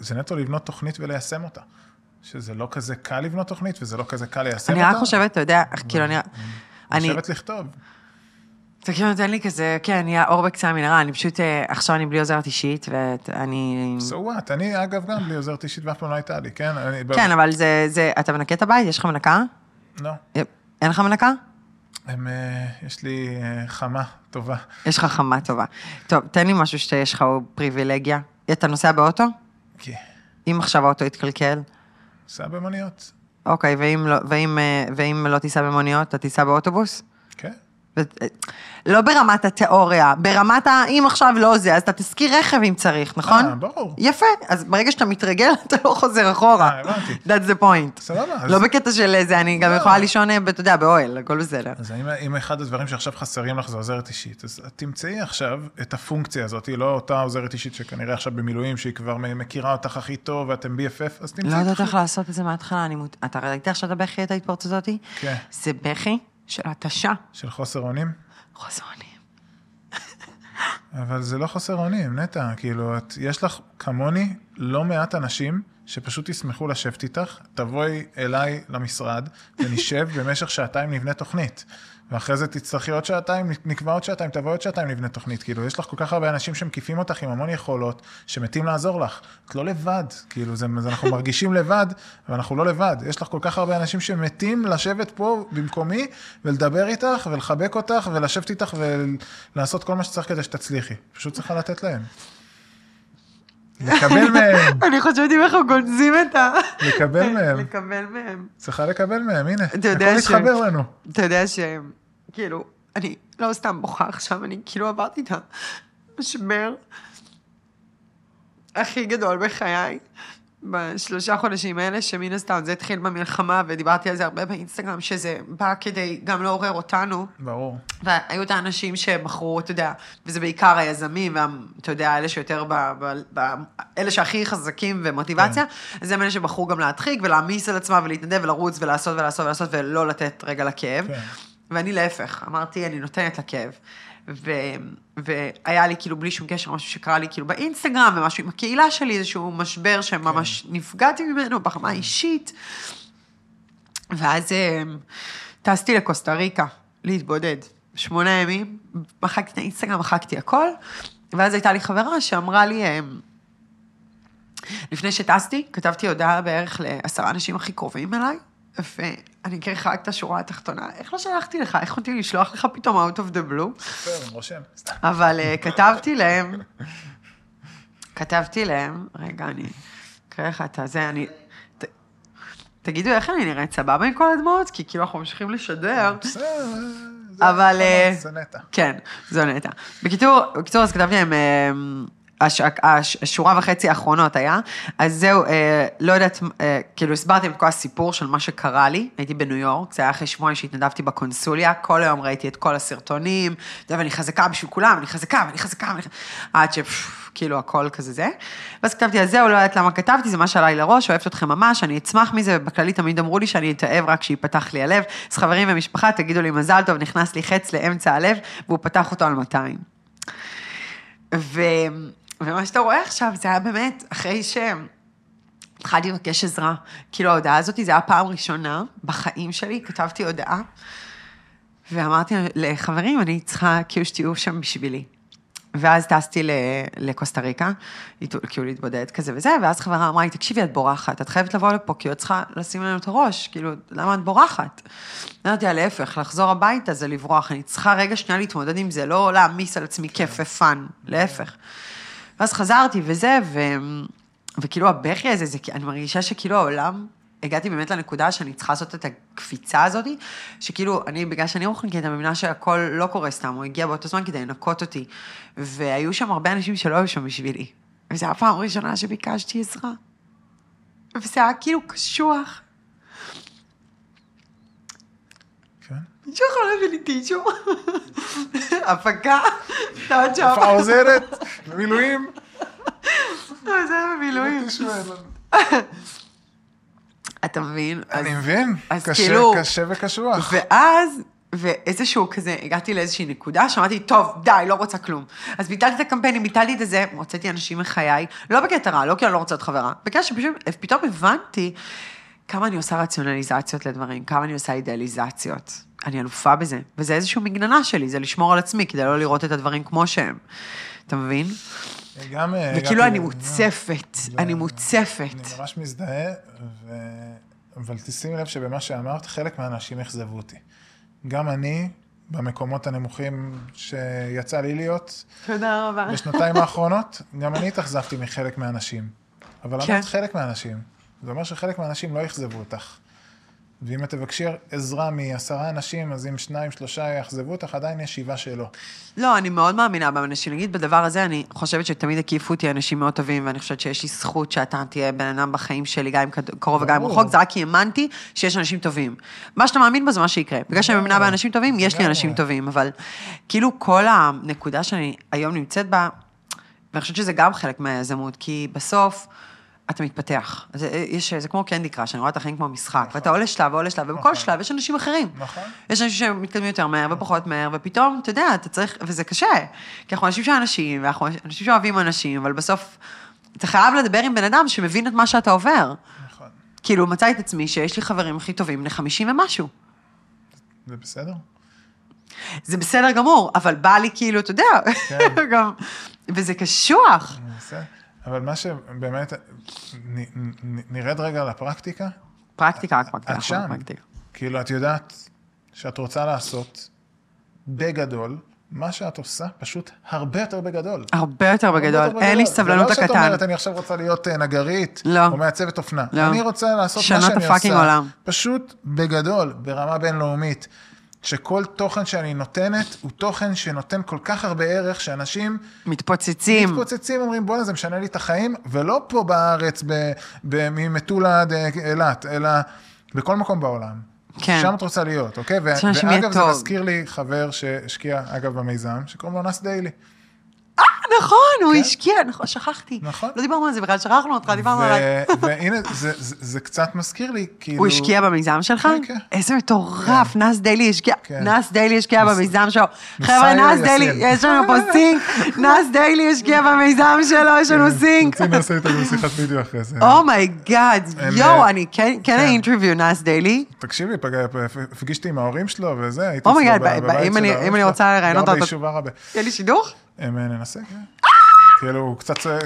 זה נטו לבנות תוכנית וליישם אותה. שזה לא כזה קל לבנות תוכנית וזה לא כזה קל ליישם אני אותה. רק חושבת, אתה יודע, כאילו, אני... אני, לשבת לכתוב. אתה כאילו נותן לי כזה, כן, נהיה אור בקצה המנהרה, אני פשוט, אה, עכשיו אני בלי עוזרת אישית, ואני... So what? אני, אגב, גם בלי עוזרת אישית ואף פעם לא הייתה לי, כן? אני, כן, אבל זה, זה, אתה מנקה את הבית? יש לך מנקה? לא. אין לך מנקה? הם, אה, יש לי אה, חמה טובה. יש לך חמה טובה. טוב, תן לי משהו שיש לך פריבילגיה. אתה נוסע באוטו? כי אם עכשיו האוטו יתקלקל? נוסע במוניות. אוקיי, ואם לא, ואם, אה, ואם לא תיסע במוניות, אתה תיסע באוטובוס? לא ברמת התיאוריה, ברמת ה... אם עכשיו לא זה, אז אתה תזכיר רכב אם צריך, נכון? אה, ברור. יפה, אז ברגע שאתה מתרגל, אתה לא חוזר אחורה. אה, הבנתי. That's the point. סבבה. לא בקטע של זה, אני גם לא. יכולה לישון, אה, אתה יודע, באוהל, הכל בסדר. אז אם, אחד הדברים שעכשיו חסרים לך זה עוזרת אישית, אז תמצאי עכשיו את הפונקציה הזאת, לא אותה עוזרת אישית שכנראה עכשיו במילואים, שהיא כבר מכירה אותך הכי טוב ואתם BFF, אז תמצאי לא יודעת את איך לעשות את זה מההתחלה. אתה ראית עכשיו את הבכי, את ההתפרצות הזאתי? כן. זה בכי של התשה. של חוסר אונים, חוסר אונים. אבל זה לא חוסר אונים, נטע, כאילו, את, יש לך כמוני לא מעט אנשים שפשוט ישמחו לשבת איתך, תבואי אליי למשרד ונשב במשך שעתיים נבנה תוכנית. ואחרי זה תצטרכי עוד שעתיים, נקבע עוד שעתיים, תבואי עוד שעתיים נבנה תוכנית. כאילו, יש לך כל כך הרבה אנשים שמקיפים אותך עם המון יכולות, שמתים לעזור לך. את לא לבד, כאילו, זה, זה אנחנו מרגישים לבד, ואנחנו לא לבד. יש לך כל כך הרבה אנשים שמתים לשבת פה במקומי, ולדבר איתך, ולחבק אותך, ולשבת איתך, ולעשות כל מה שצריך כדי שתצליחי. פשוט צריכה לתת להם. לקבל מהם, אני חושבת אם אנחנו גונזים את ה... לקבל מהם. לקבל מהם. צריכה לקבל מהם, הנה. אתה יודע הכל ש- מתחבר לנו. אתה יודע ש... כאילו, אני לא סתם בוכה עכשיו, אני כאילו עברתי את המשבר הכי גדול בחיי. בשלושה חודשים האלה, שמן הסתם זה התחיל במלחמה, ודיברתי על זה הרבה באינסטגרם, שזה בא כדי גם לעורר אותנו, ברור. והיו את האנשים שבחרו, אתה יודע, וזה בעיקר היזמים, ואתה יודע, אלה שיותר, ב, ב, ב, אלה שהכי חזקים ומוטיבציה, כן. אז הם אלה שבחרו גם להדחיק ולהעמיס על עצמם ולהתנדב ולרוץ ולעשות ולעשות ולעשות ולא לתת רגע לכאב. כן. ואני להפך, אמרתי, אני נותנת לכאב. ו, והיה לי כאילו בלי שום קשר משהו שקרה לי כאילו באינסטגרם ומשהו עם הקהילה שלי, איזשהו משבר שממש כן. נפגעתי ממנו ברמה האישית. ואז אה, טסתי לקוסטה ריקה להתבודד. שמונה ימים, מחקתי את האינסטגרם, מחקתי הכל, ואז הייתה לי חברה שאמרה לי, אה, לפני שטסתי, כתבתי הודעה בערך לעשרה אנשים הכי קרובים אליי, ואני אקריא לך רק את השורה התחתונה. איך לא שלחתי לך? איך יכולתי לשלוח לך פתאום out of the blue? בסדר, רושם. אבל אה, כתבתי להם, כתבתי להם, רגע, אני אקריא לך את הזה, אני... תגידו, איך אני נראית סבבה עם כל הדמעות? כי כאילו אנחנו ממשיכים לשדר. זה- אבל, אה, זה נטע. כן, זו נטע. בקיצור, בקיצור, אז כתבתי להם, אה, הש, הש, השורה וחצי האחרונות היה, אז זהו, אה, לא יודעת, אה, כאילו הסברתי את כל הסיפור של מה שקרה לי, הייתי בניו יורק, זה היה אחרי שבועיים שהתנדבתי בקונסוליה, כל היום ראיתי את כל הסרטונים, אתה יודע, ואני חזקה בשביל כולם, אני חזקה, ואני חזקה, ואני חזקה, עד שכאילו הכל כזה זה. ואז כתבתי, אז זהו, לא יודעת למה כתבתי, זה מה שעלה לי לראש, אוהבת אתכם ממש, אני אצמח מזה, ובכללי תמיד אמרו לי שאני אתאהב רק כשיפתח לי הלב. אז חברים ומשפחה, תגידו לי מזל טוב, נכנס לי חץ לאמצע הלב, והוא פתח אותו על 200. ו... ומה שאתה רואה עכשיו, זה היה באמת, אחרי שהתחלתי לבקש עזרה, כאילו ההודעה הזאת, זה היה פעם ראשונה בחיים שלי, כתבתי הודעה, ואמרתי לחברים, אני צריכה כאילו שתהיו שם בשבילי. ואז טסתי לקוסטה ריקה, כאילו להתבודד כזה וזה, ואז חברה אמרה לי, תקשיבי, את בורחת, את חייבת לבוא לפה, כי את צריכה לשים לנו את הראש, כאילו, למה את בורחת? אמרתי לה, להפך, לחזור הביתה זה לברוח, אני צריכה רגע שנייה להתמודד עם זה, לא להעמיס על עצמי כיף ופאן, להפך. ואז חזרתי וזה, ו... וכאילו הבכי הזה, זה, אני מרגישה שכאילו העולם הגעתי באמת לנקודה שאני צריכה לעשות את הקפיצה הזאת, שכאילו, אני, בגלל שאני רוחניקית, אני מבינה שהכל לא קורה סתם, הוא הגיע באותו זמן כדי לנקות אותי. והיו שם הרבה אנשים שלא היו שם בשבילי. וזו הפעם הראשונה שביקשתי עזרה. וזה היה כאילו קשוח. כן. מישהו יכול להביא לי טישו? הפקה? אתה עוד שם. העוזרת? במילואים? זה היה במילואים. טישו אין לנו. אתה מבין? אז- אני מבין, אז קשה, כאילו- קשה וקשוח. ואז, ואיזשהו כזה, הגעתי לאיזושהי נקודה, שאמרתי, טוב, די, לא רוצה כלום. אז ביטלתי את הקמפיינים, ביטלתי את זה, הוצאתי אנשים מחיי, לא בקטע רע, לא כי אני לא רוצה להיות חברה, בקטע שפשוט, פתאום הבנתי כמה אני עושה רציונליזציות לדברים, כמה אני עושה אידיאליזציות. אני אלופה בזה, וזה איזשהו מגננה שלי, זה לשמור על עצמי, כדי לא לראות את הדברים כמו שהם. אתה מבין? גם... אה, וכאילו אני ל- מוצפת, אני מוצפת. אני ממש מזדהה, ו... אבל תשימי לב שבמה שאמרת, חלק מהאנשים אכזבו אותי. גם אני, במקומות הנמוכים שיצא לי להיות תודה רבה. בשנתיים האחרונות, גם אני התאכזבתי מחלק מהאנשים. אבל כן. אמרת חלק מהאנשים. זה אומר שחלק מהאנשים לא אכזבו אותך. ואם את תבקשי עזרה מעשרה אנשים, אז אם שניים, שלושה יאכזבו אותך, עדיין יש שבעה שלא. לא, אני מאוד מאמינה באנשים. נגיד, בדבר הזה, אני חושבת שתמיד הקיפו אותי אנשים מאוד טובים, ואני חושבת שיש לי זכות שאתה תהיה בן אדם בחיים שלי, גם אם קרוב וגם אם. רחוק, זה רק כי האמנתי שיש אנשים טובים. מה שאתה מאמין בו זה מה שיקרה. בגלל שאני מאמינה. באנשים טובים, יש לי. אנשים טובים, אבל כאילו כל הנקודה שאני היום נמצאת בה, ואני חושבת שזה גם חלק מהיזמות, כי בסוף... אתה מתפתח. זה, יש, זה כמו קנדי קראש, אני רואה את החיים כמו משחק, ואתה עולה שלב ועולה שלב, ובכל נכון. שלב יש אנשים אחרים. נכון. יש אנשים שמתקדמים יותר מהר ופחות מהר, ופתאום, אתה יודע, אתה צריך, וזה קשה. כי אנחנו אנשים של אנשים, ואנחנו אנשים שאוהבים אנשים, אבל בסוף, אתה חייב לדבר עם בן אדם שמבין את מה שאתה עובר. נכון. כאילו, מצאתי את עצמי שיש לי חברים הכי טובים בני 50 ומשהו. זה בסדר? זה בסדר גמור, אבל בא לי כאילו, אתה יודע, כן. גם, וזה קשוח. אבל מה שבאמת, נ, נ, נרד רגע לפרקטיקה. פרקטיקה, רק פרקטיקה. את שם. פרקטיקה. כאילו, את יודעת שאת רוצה לעשות בגדול, מה שאת עושה פשוט הרבה יותר בגדול. הרבה יותר הרבה בגדול, יותר אין לי. סבלנות זה לא שאת. אומרת, אני עכשיו רוצה להיות אה, נגרית, לא. או מעצבת אופנה. לא. אני רוצה לעשות מה שאני הפאקינג עושה. עולם. פשוט בגדול, ברמה בינלאומית. שכל תוכן שאני נותנת, הוא תוכן שנותן כל כך הרבה ערך, שאנשים מתפוצצים. מתפוצצים, אומרים, בואנה, זה משנה לי את החיים, ולא פה בארץ, ממטולה עד אה, אילת, אלא בכל מקום בעולם. כן. שם את רוצה להיות, אוקיי? ו- ואגב, זה. מזכיר לי חבר שהשקיע, אגב, במיזם, שקוראים לו Nas Daily. נכון, הוא כן. השקיע, נכון, שכחתי. נכון. לא דיברנו על זה בכלל, שכחנו אותך, דיברנו עליי. והנה, זה, קצת מזכיר לי, כאילו... הוא השקיע במיזם שלך? כן, כן. איזה מטורף, Nas Daily השקיע, כן. Nas Daily השקיע במיזם שלו. חבר'ה, Nas Daily. יש לנו פה sync, Nas Daily השקיע במיזם שלו, יש לנו sync. רוצים לעשות איתנו שיחת וידאו אחרי זה. אומייגאד, יואו, אה, אני כן, כן כן. האינטרוויו נאס דיילי. תקשיבי, הפגישתי עם ההורים שלו וזה, הייתי אומייגאד, אצלו בבית של ההורים אם אני שלו. רוצה לראיין אותו, גר ביישוב. יהיה לי שידוך? הם, אה, ננסה, כן. כאילו, הוא קצת... צועק,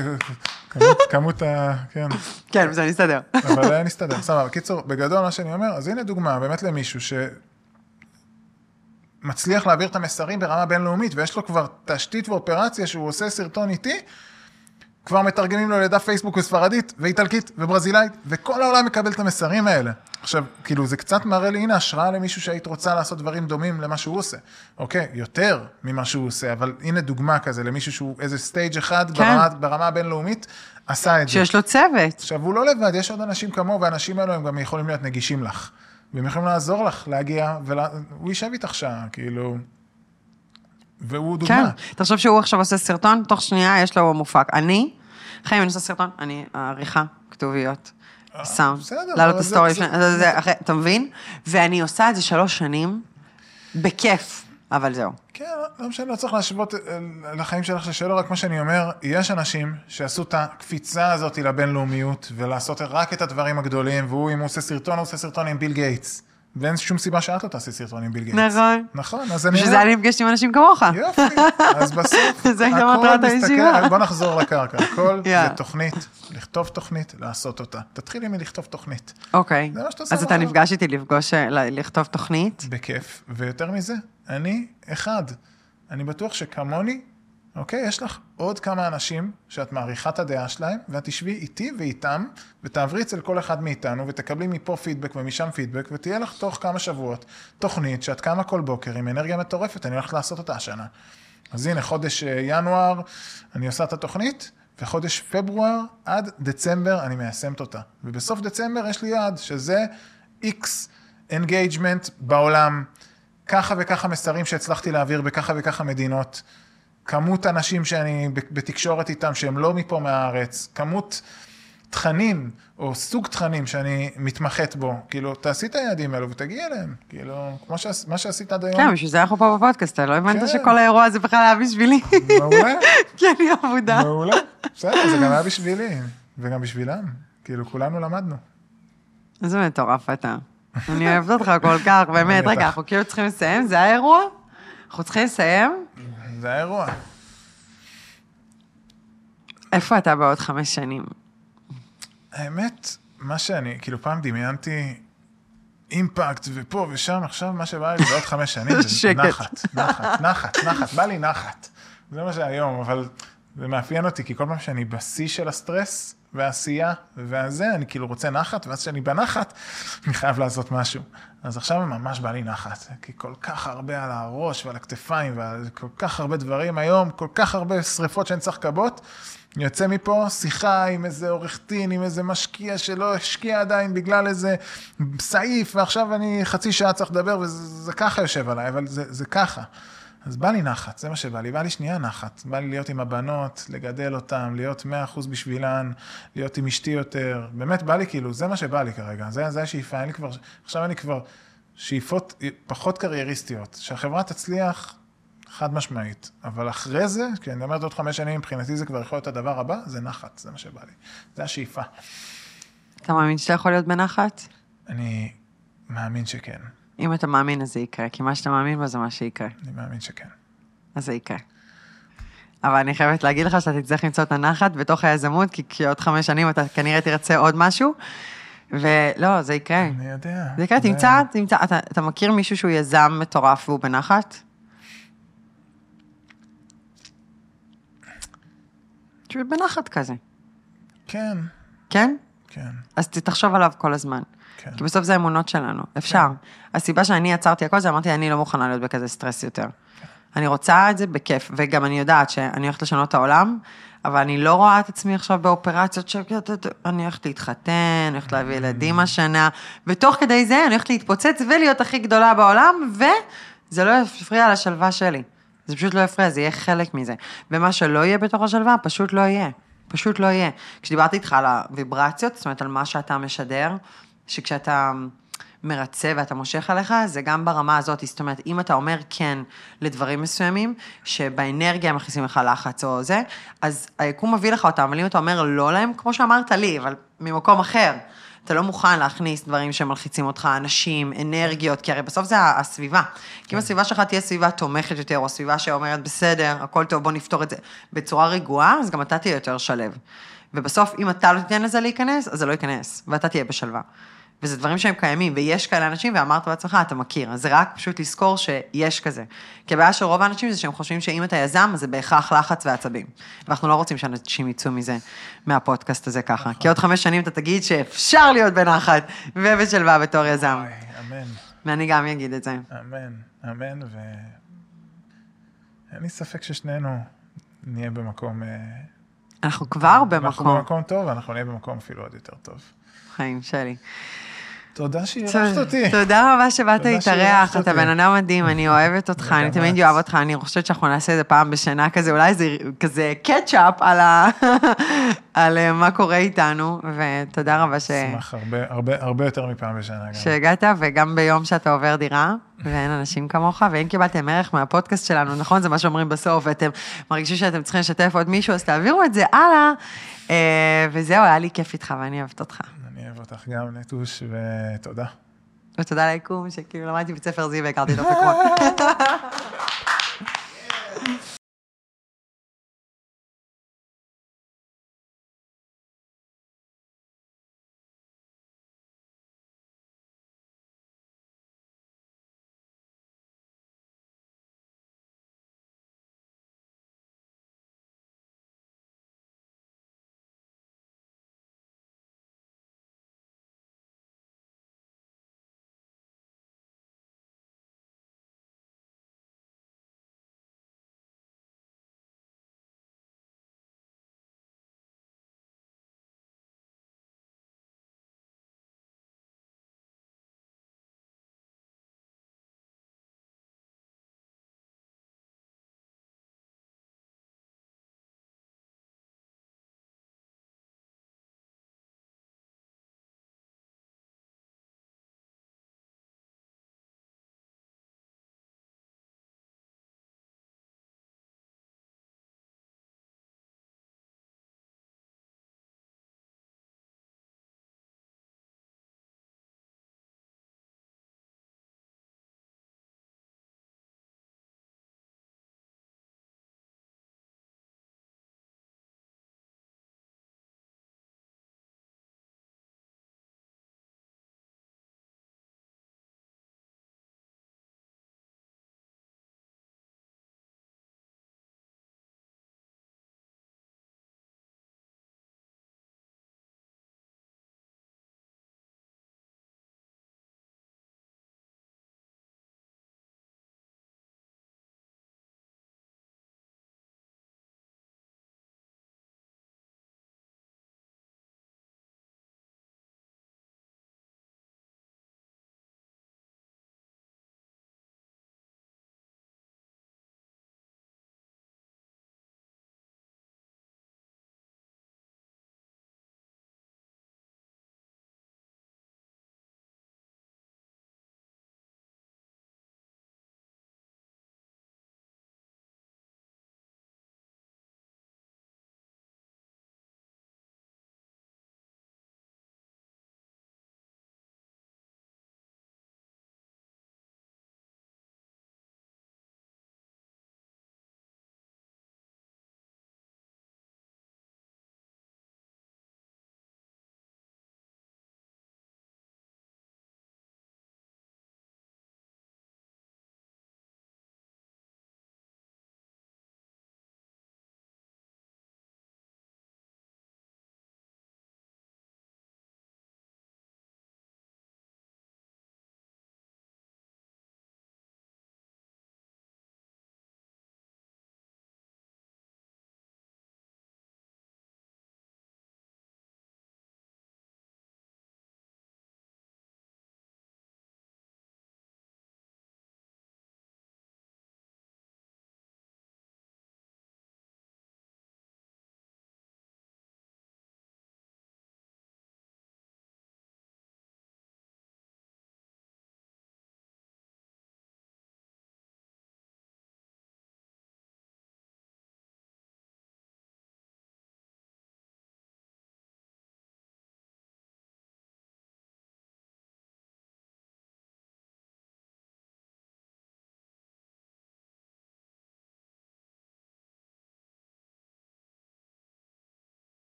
כמות- ה... כן. כן, בסדר, נסתדר. אבל אה, נסתדר. סבבה. קיצור, בגדול מה שאני אומר, אז הנה דוגמה באמת למישהו ש... מצליח להעביר את המסרים ברמה בינלאומית, ויש לו כבר תשתית ואופרציה שהוא עושה סרטון איתי, כבר מתרגמים לו לדף פייסבוק בספרדית, ואיטלקית, וברזילאית, וכל העולם מקבל את המסרים האלה. עכשיו, כאילו, זה קצת מראה לי, הנה, השראה למישהו שהיית רוצה לעשות דברים דומים למה שהוא עושה. אוקיי, יותר ממה שהוא עושה, אבל הנה דוגמה כזה למישהו שהוא איזה סטייג' אחד כן. ברמה, ברמה הבינלאומית, עשה את זה. שיש לו צוות. עכשיו, הוא לא לבד, יש עוד אנשים כמוהו, והאנשים האלו הם גם יכולים להיות נגישים לך. והם יכולים לעזור לך להגיע, והוא יישב איתך שעה, כאילו... והוא כן, דוגמה. תחשוב שהוא עכשיו עושה סרטון, תוך שנייה יש לו מופק. אני, חיים, אני עושה סרטון, אני עריכה, כתוביות, סאונד, בסדר, לעלות אבל את הסטורי, אתה מבין? ואני עושה את זה שלוש שנים, בכיף, אבל זהו. כן, לא משנה, לא צריך להשוות אה, לחיים שלך שלא, רק מה שאני אומר, יש אנשים שעשו את הקפיצה הזאת לבינלאומיות, ולעשות רק את הדברים הגדולים, והוא, אם הוא עושה סרטון, הוא עושה סרטון עם ביל גייטס. ואין שום סיבה שאת לא תעשי סרטון עם ביל גייטס. נכון. נכון, אז אני... בשביל זה אני נפגשת עם אנשים כמוך. יופי, אז בסוף, זה הכל מטרת מסתכל-. בוא נחזור לקרקע, הכל זה. תוכנית, לכתוב תוכנית, לעשות אותה. תתחילי מלכתוב תוכנית, אוקיי. אז אתה. נפגש איתי לפגוש, ל- לכתוב תוכנית? בכיף, ויותר מזה, אני אחד. אני בטוח שכמוני, אוקיי? יש לך עוד כמה אנשים שאת מעריכה את הדעה שלהם, ואת תשבי איתי ואיתם, ותעברי אצל כל אחד מאיתנו, ותקבלי מפה פידבק ומשם פידבק, ותהיה לך תוך כמה שבועות תוכנית שאת קמה כל בוקר עם אנרגיה מטורפת, אני הולכת לעשות אותה השנה. אז הנה, חודש אה, ינואר אני עושה את התוכנית, וחודש פברואר עד דצמבר אני מיישמת אותה. ובסוף דצמבר יש לי יעד, שזה X engagement בעולם, ככה וככה מסרים שהצלחתי להעביר בככה וככה מדינות. כמות אנשים שאני בתקשורת איתם שהם לא מפה מהארץ, כמות תכנים או סוג תכנים שאני מתמחת בו, כאילו, תעשי את היעדים האלו ותגיעי אליהם, כאילו, כמו ש... מה שעשית עד היום. כן, בשביל זה אנחנו פה בפודקאסט, אתה לא הבנת כן. שכל האירוע הזה בכלל היה בשבילי. מעולה. כי אני עבודה. מעולה, בסדר, זה גם היה בשבילי, וגם בשבילם, כאילו, כולנו למדנו. איזה מטורף אתה. אני אוהבת אותך כל כך, באמת, רגע, אנחנו כאילו צריכים לסיים, זה האירוע? אנחנו צריכים לסיים? זה האירוע. איפה אתה בעוד חמש שנים? האמת, מה שאני, כאילו פעם דמיינתי אימפקט ופה ושם, עכשיו מה שבא לי בעוד חמש שנים, זה נחת, נחת, נחת, נחת, בא לי נחת. זה מה שהיום, אבל זה מאפיין אותי, כי כל פעם שאני בשיא של הסטרס והעשייה והזה, אני כאילו רוצה נחת, ואז כשאני בנחת, אני חייב לעשות משהו. אז עכשיו ממש בא לי נחת, כי כל כך הרבה על הראש ועל הכתפיים ועל כל כך הרבה דברים היום, כל כך הרבה שריפות שאני צריך לכבות. אני יוצא מפה, שיחה עם איזה עורך דין, עם איזה משקיע שלא השקיע עדיין בגלל איזה סעיף, ועכשיו אני חצי שעה צריך לדבר, וזה ככה יושב עליי, אבל זה, זה ככה. אז בא לי נחת, זה מה שבא לי. בא לי שנייה נחת. בא לי להיות עם הבנות, לגדל אותן, להיות 100% בשבילן, להיות עם אשתי יותר. באמת בא לי כאילו, זה מה שבא לי כרגע. זה, זה השאיפה, אין לי כבר, עכשיו אני כבר שאיפות פחות קרייריסטיות. שהחברה תצליח, חד משמעית. אבל אחרי זה, כי אני אומרת עוד חמש שנים, מבחינתי זה כבר יכול להיות הדבר הבא, זה נחת, זה מה שבא לי. זה השאיפה. אתה מאמין שאתה יכול להיות בנחת? אני מאמין שכן. אם אתה מאמין, אז זה יקרה, כי מה שאתה מאמין בו זה מה שיקרה. אני מאמין שכן. אז זה יקרה. אבל אני חייבת להגיד לך שאתה תצטרך למצוא את הנחת בתוך היזמות, כי כשעוד חמש שנים אתה כנראה תרצה עוד משהו, ולא, זה יקרה. אני יודע. זה יקרה, תמצא, תמצא, אתה, אתה מכיר מישהו שהוא יזם מטורף והוא בנחת? שהוא בנחת כזה. כן. כן? כן. אז תחשוב עליו כל הזמן. כן. כי בסוף זה האמונות שלנו, אפשר. כן. הסיבה שאני עצרתי הכל זה אמרתי, אני לא מוכנה להיות בכזה סטרס יותר. כן. אני רוצה את זה בכיף, וגם אני יודעת שאני הולכת לשנות את העולם, אבל אני לא רואה את עצמי עכשיו באופרציות ש... אני הולכת להתחתן, אני הולכת להביא ילדים mm. השנה, ותוך כדי זה אני הולכת להתפוצץ ולהיות הכי גדולה בעולם, וזה לא יפריע לשלווה שלי. זה פשוט לא יפריע, זה יהיה חלק מזה. ומה שלא יהיה בתוך השלווה, פשוט לא יהיה. פשוט לא יהיה. כשדיברתי איתך על הוויברציות, זאת אומרת, על מה שאתה משדר, שכשאתה מרצה ואתה מושך עליך, זה גם ברמה הזאת, זאת אומרת, אם אתה אומר כן לדברים מסוימים, שבאנרגיה מכניסים לך לחץ או זה, אז היקום מביא לך אותם, אבל אם אתה אומר לא להם, כמו שאמרת לי, אבל ממקום אחר, אתה לא מוכן להכניס דברים שמלחיצים אותך, אנשים, אנרגיות, כי הרי בסוף זה הסביבה. כן. כי אם הסביבה שלך תהיה סביבה תומכת יותר, או סביבה שאומרת, בסדר, הכל טוב, בוא נפתור את זה בצורה רגועה, אז גם אתה תהיה יותר שלב. ובסוף, אם אתה לא תיתן לזה להיכנס, אז זה לא ייכנס, ואתה תהיה בשלווה. וזה דברים שהם קיימים, ויש כאלה אנשים, ואמרת בעצמך, אתה מכיר. אז זה רק פשוט לזכור שיש כזה. כי הבעיה של רוב האנשים זה שהם חושבים שאם אתה יזם, אז זה בהכרח לחץ ועצבים. ואנחנו לא רוצים שאנשים יצאו מזה, מהפודקאסט הזה ככה. כי עוד חמש שנים אתה תגיד שאפשר להיות בנחת ובשלווה בתור יזם. אמן. ואני גם אגיד את זה. אמן, אמן, ו... אין לי ספק ששנינו נהיה במקום... אה, אנחנו כבר במקום. אנחנו במקום טוב, ואנחנו נהיה במקום אפילו עוד יותר טוב. חיים שלי. תודה שאירחת אותי. תודה רבה שבאת להתארח, אתה בן אדם מדהים, אני אוהבת אותך, אני תמיד אוהב אותך, אני חושבת שאנחנו נעשה את זה פעם בשנה כזה, אולי זה כזה קטשאפ על אה, מה קורה איתנו, ותודה רבה ש... אשמח הרבה יותר מפעם בשנה. שהגעת, וגם ביום שאתה עובר דירה, ואין אנשים כמוך, ואם קיבלתם ערך מהפודקאסט שלנו, נכון? זה מה שאומרים בסוף, ואתם מרגישים שאתם צריכים לשתף עוד מישהו, אז תעבירו את זה הלאה. אה, וזהו, היה לי כיף איתך, ואני אוהבת אותך. אותך גם, נטוש, ותודה. ותודה ליקום, שכאילו למדתי בית ספר זיו והכרתי את אופק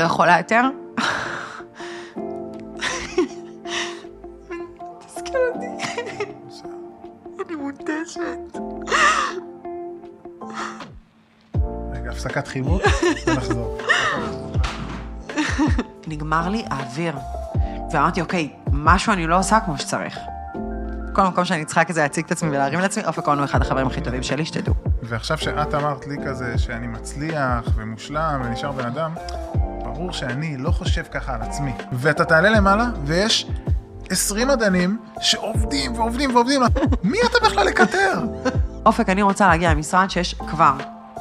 לא יכולה יותר. תסכל אותי. אני מותשת. רגע, הפסקת חיבוק, ונחזור. נגמר לי האוויר. ואמרתי, אוקיי, משהו אני לא עושה כמו שצריך. כל מקום שאני צריכה כזה להציג את עצמי ולהרים לעצמי, אופק כהן הוא אחד החברים הכי טובים שלי, שתדעו. ועכשיו שאת אמרת לי כזה שאני מצליח ומושלם ונשאר בן אדם, ברור שאני לא חושב ככה על עצמי. ואתה תעלה למעלה, ויש 20 מדענים שעובדים ועובדים ועובדים. מי אתה בכלל לקטר? אופק, אני רוצה להגיע למשרד שיש כבר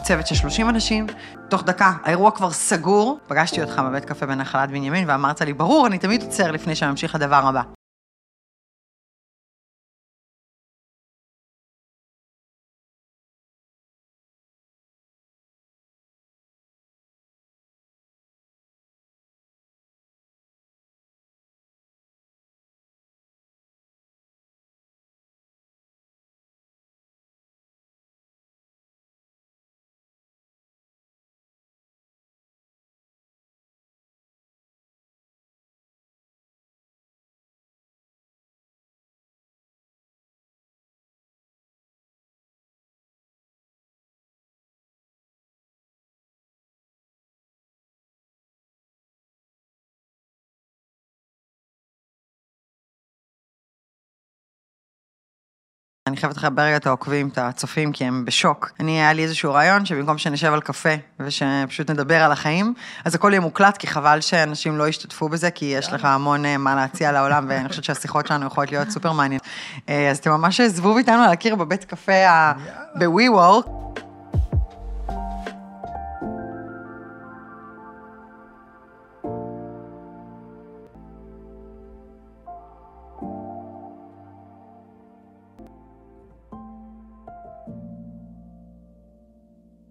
צוות של 30 אנשים, תוך דקה, האירוע כבר סגור. פגשתי אותך בבית קפה בנחלת בנימין, ואמרת לי, ברור, אני תמיד עוצר לפני שאני ממשיך לדבר הבא. אני חייבת לחבר רגע את העוקבים, את הצופים, כי הם בשוק. אני, היה לי איזשהו רעיון שבמקום שנשב על קפה ושפשוט נדבר על החיים, אז הכל יהיה מוקלט, כי חבל שאנשים לא ישתתפו בזה, כי יש לך המון אה, מה להציע לעולם, ואני חושבת שהשיחות שלנו יכולות להיות סופר מעניינות. אה, אז אתם ממש זבוב איתנו על הקיר בבית קפה ב-WeWork.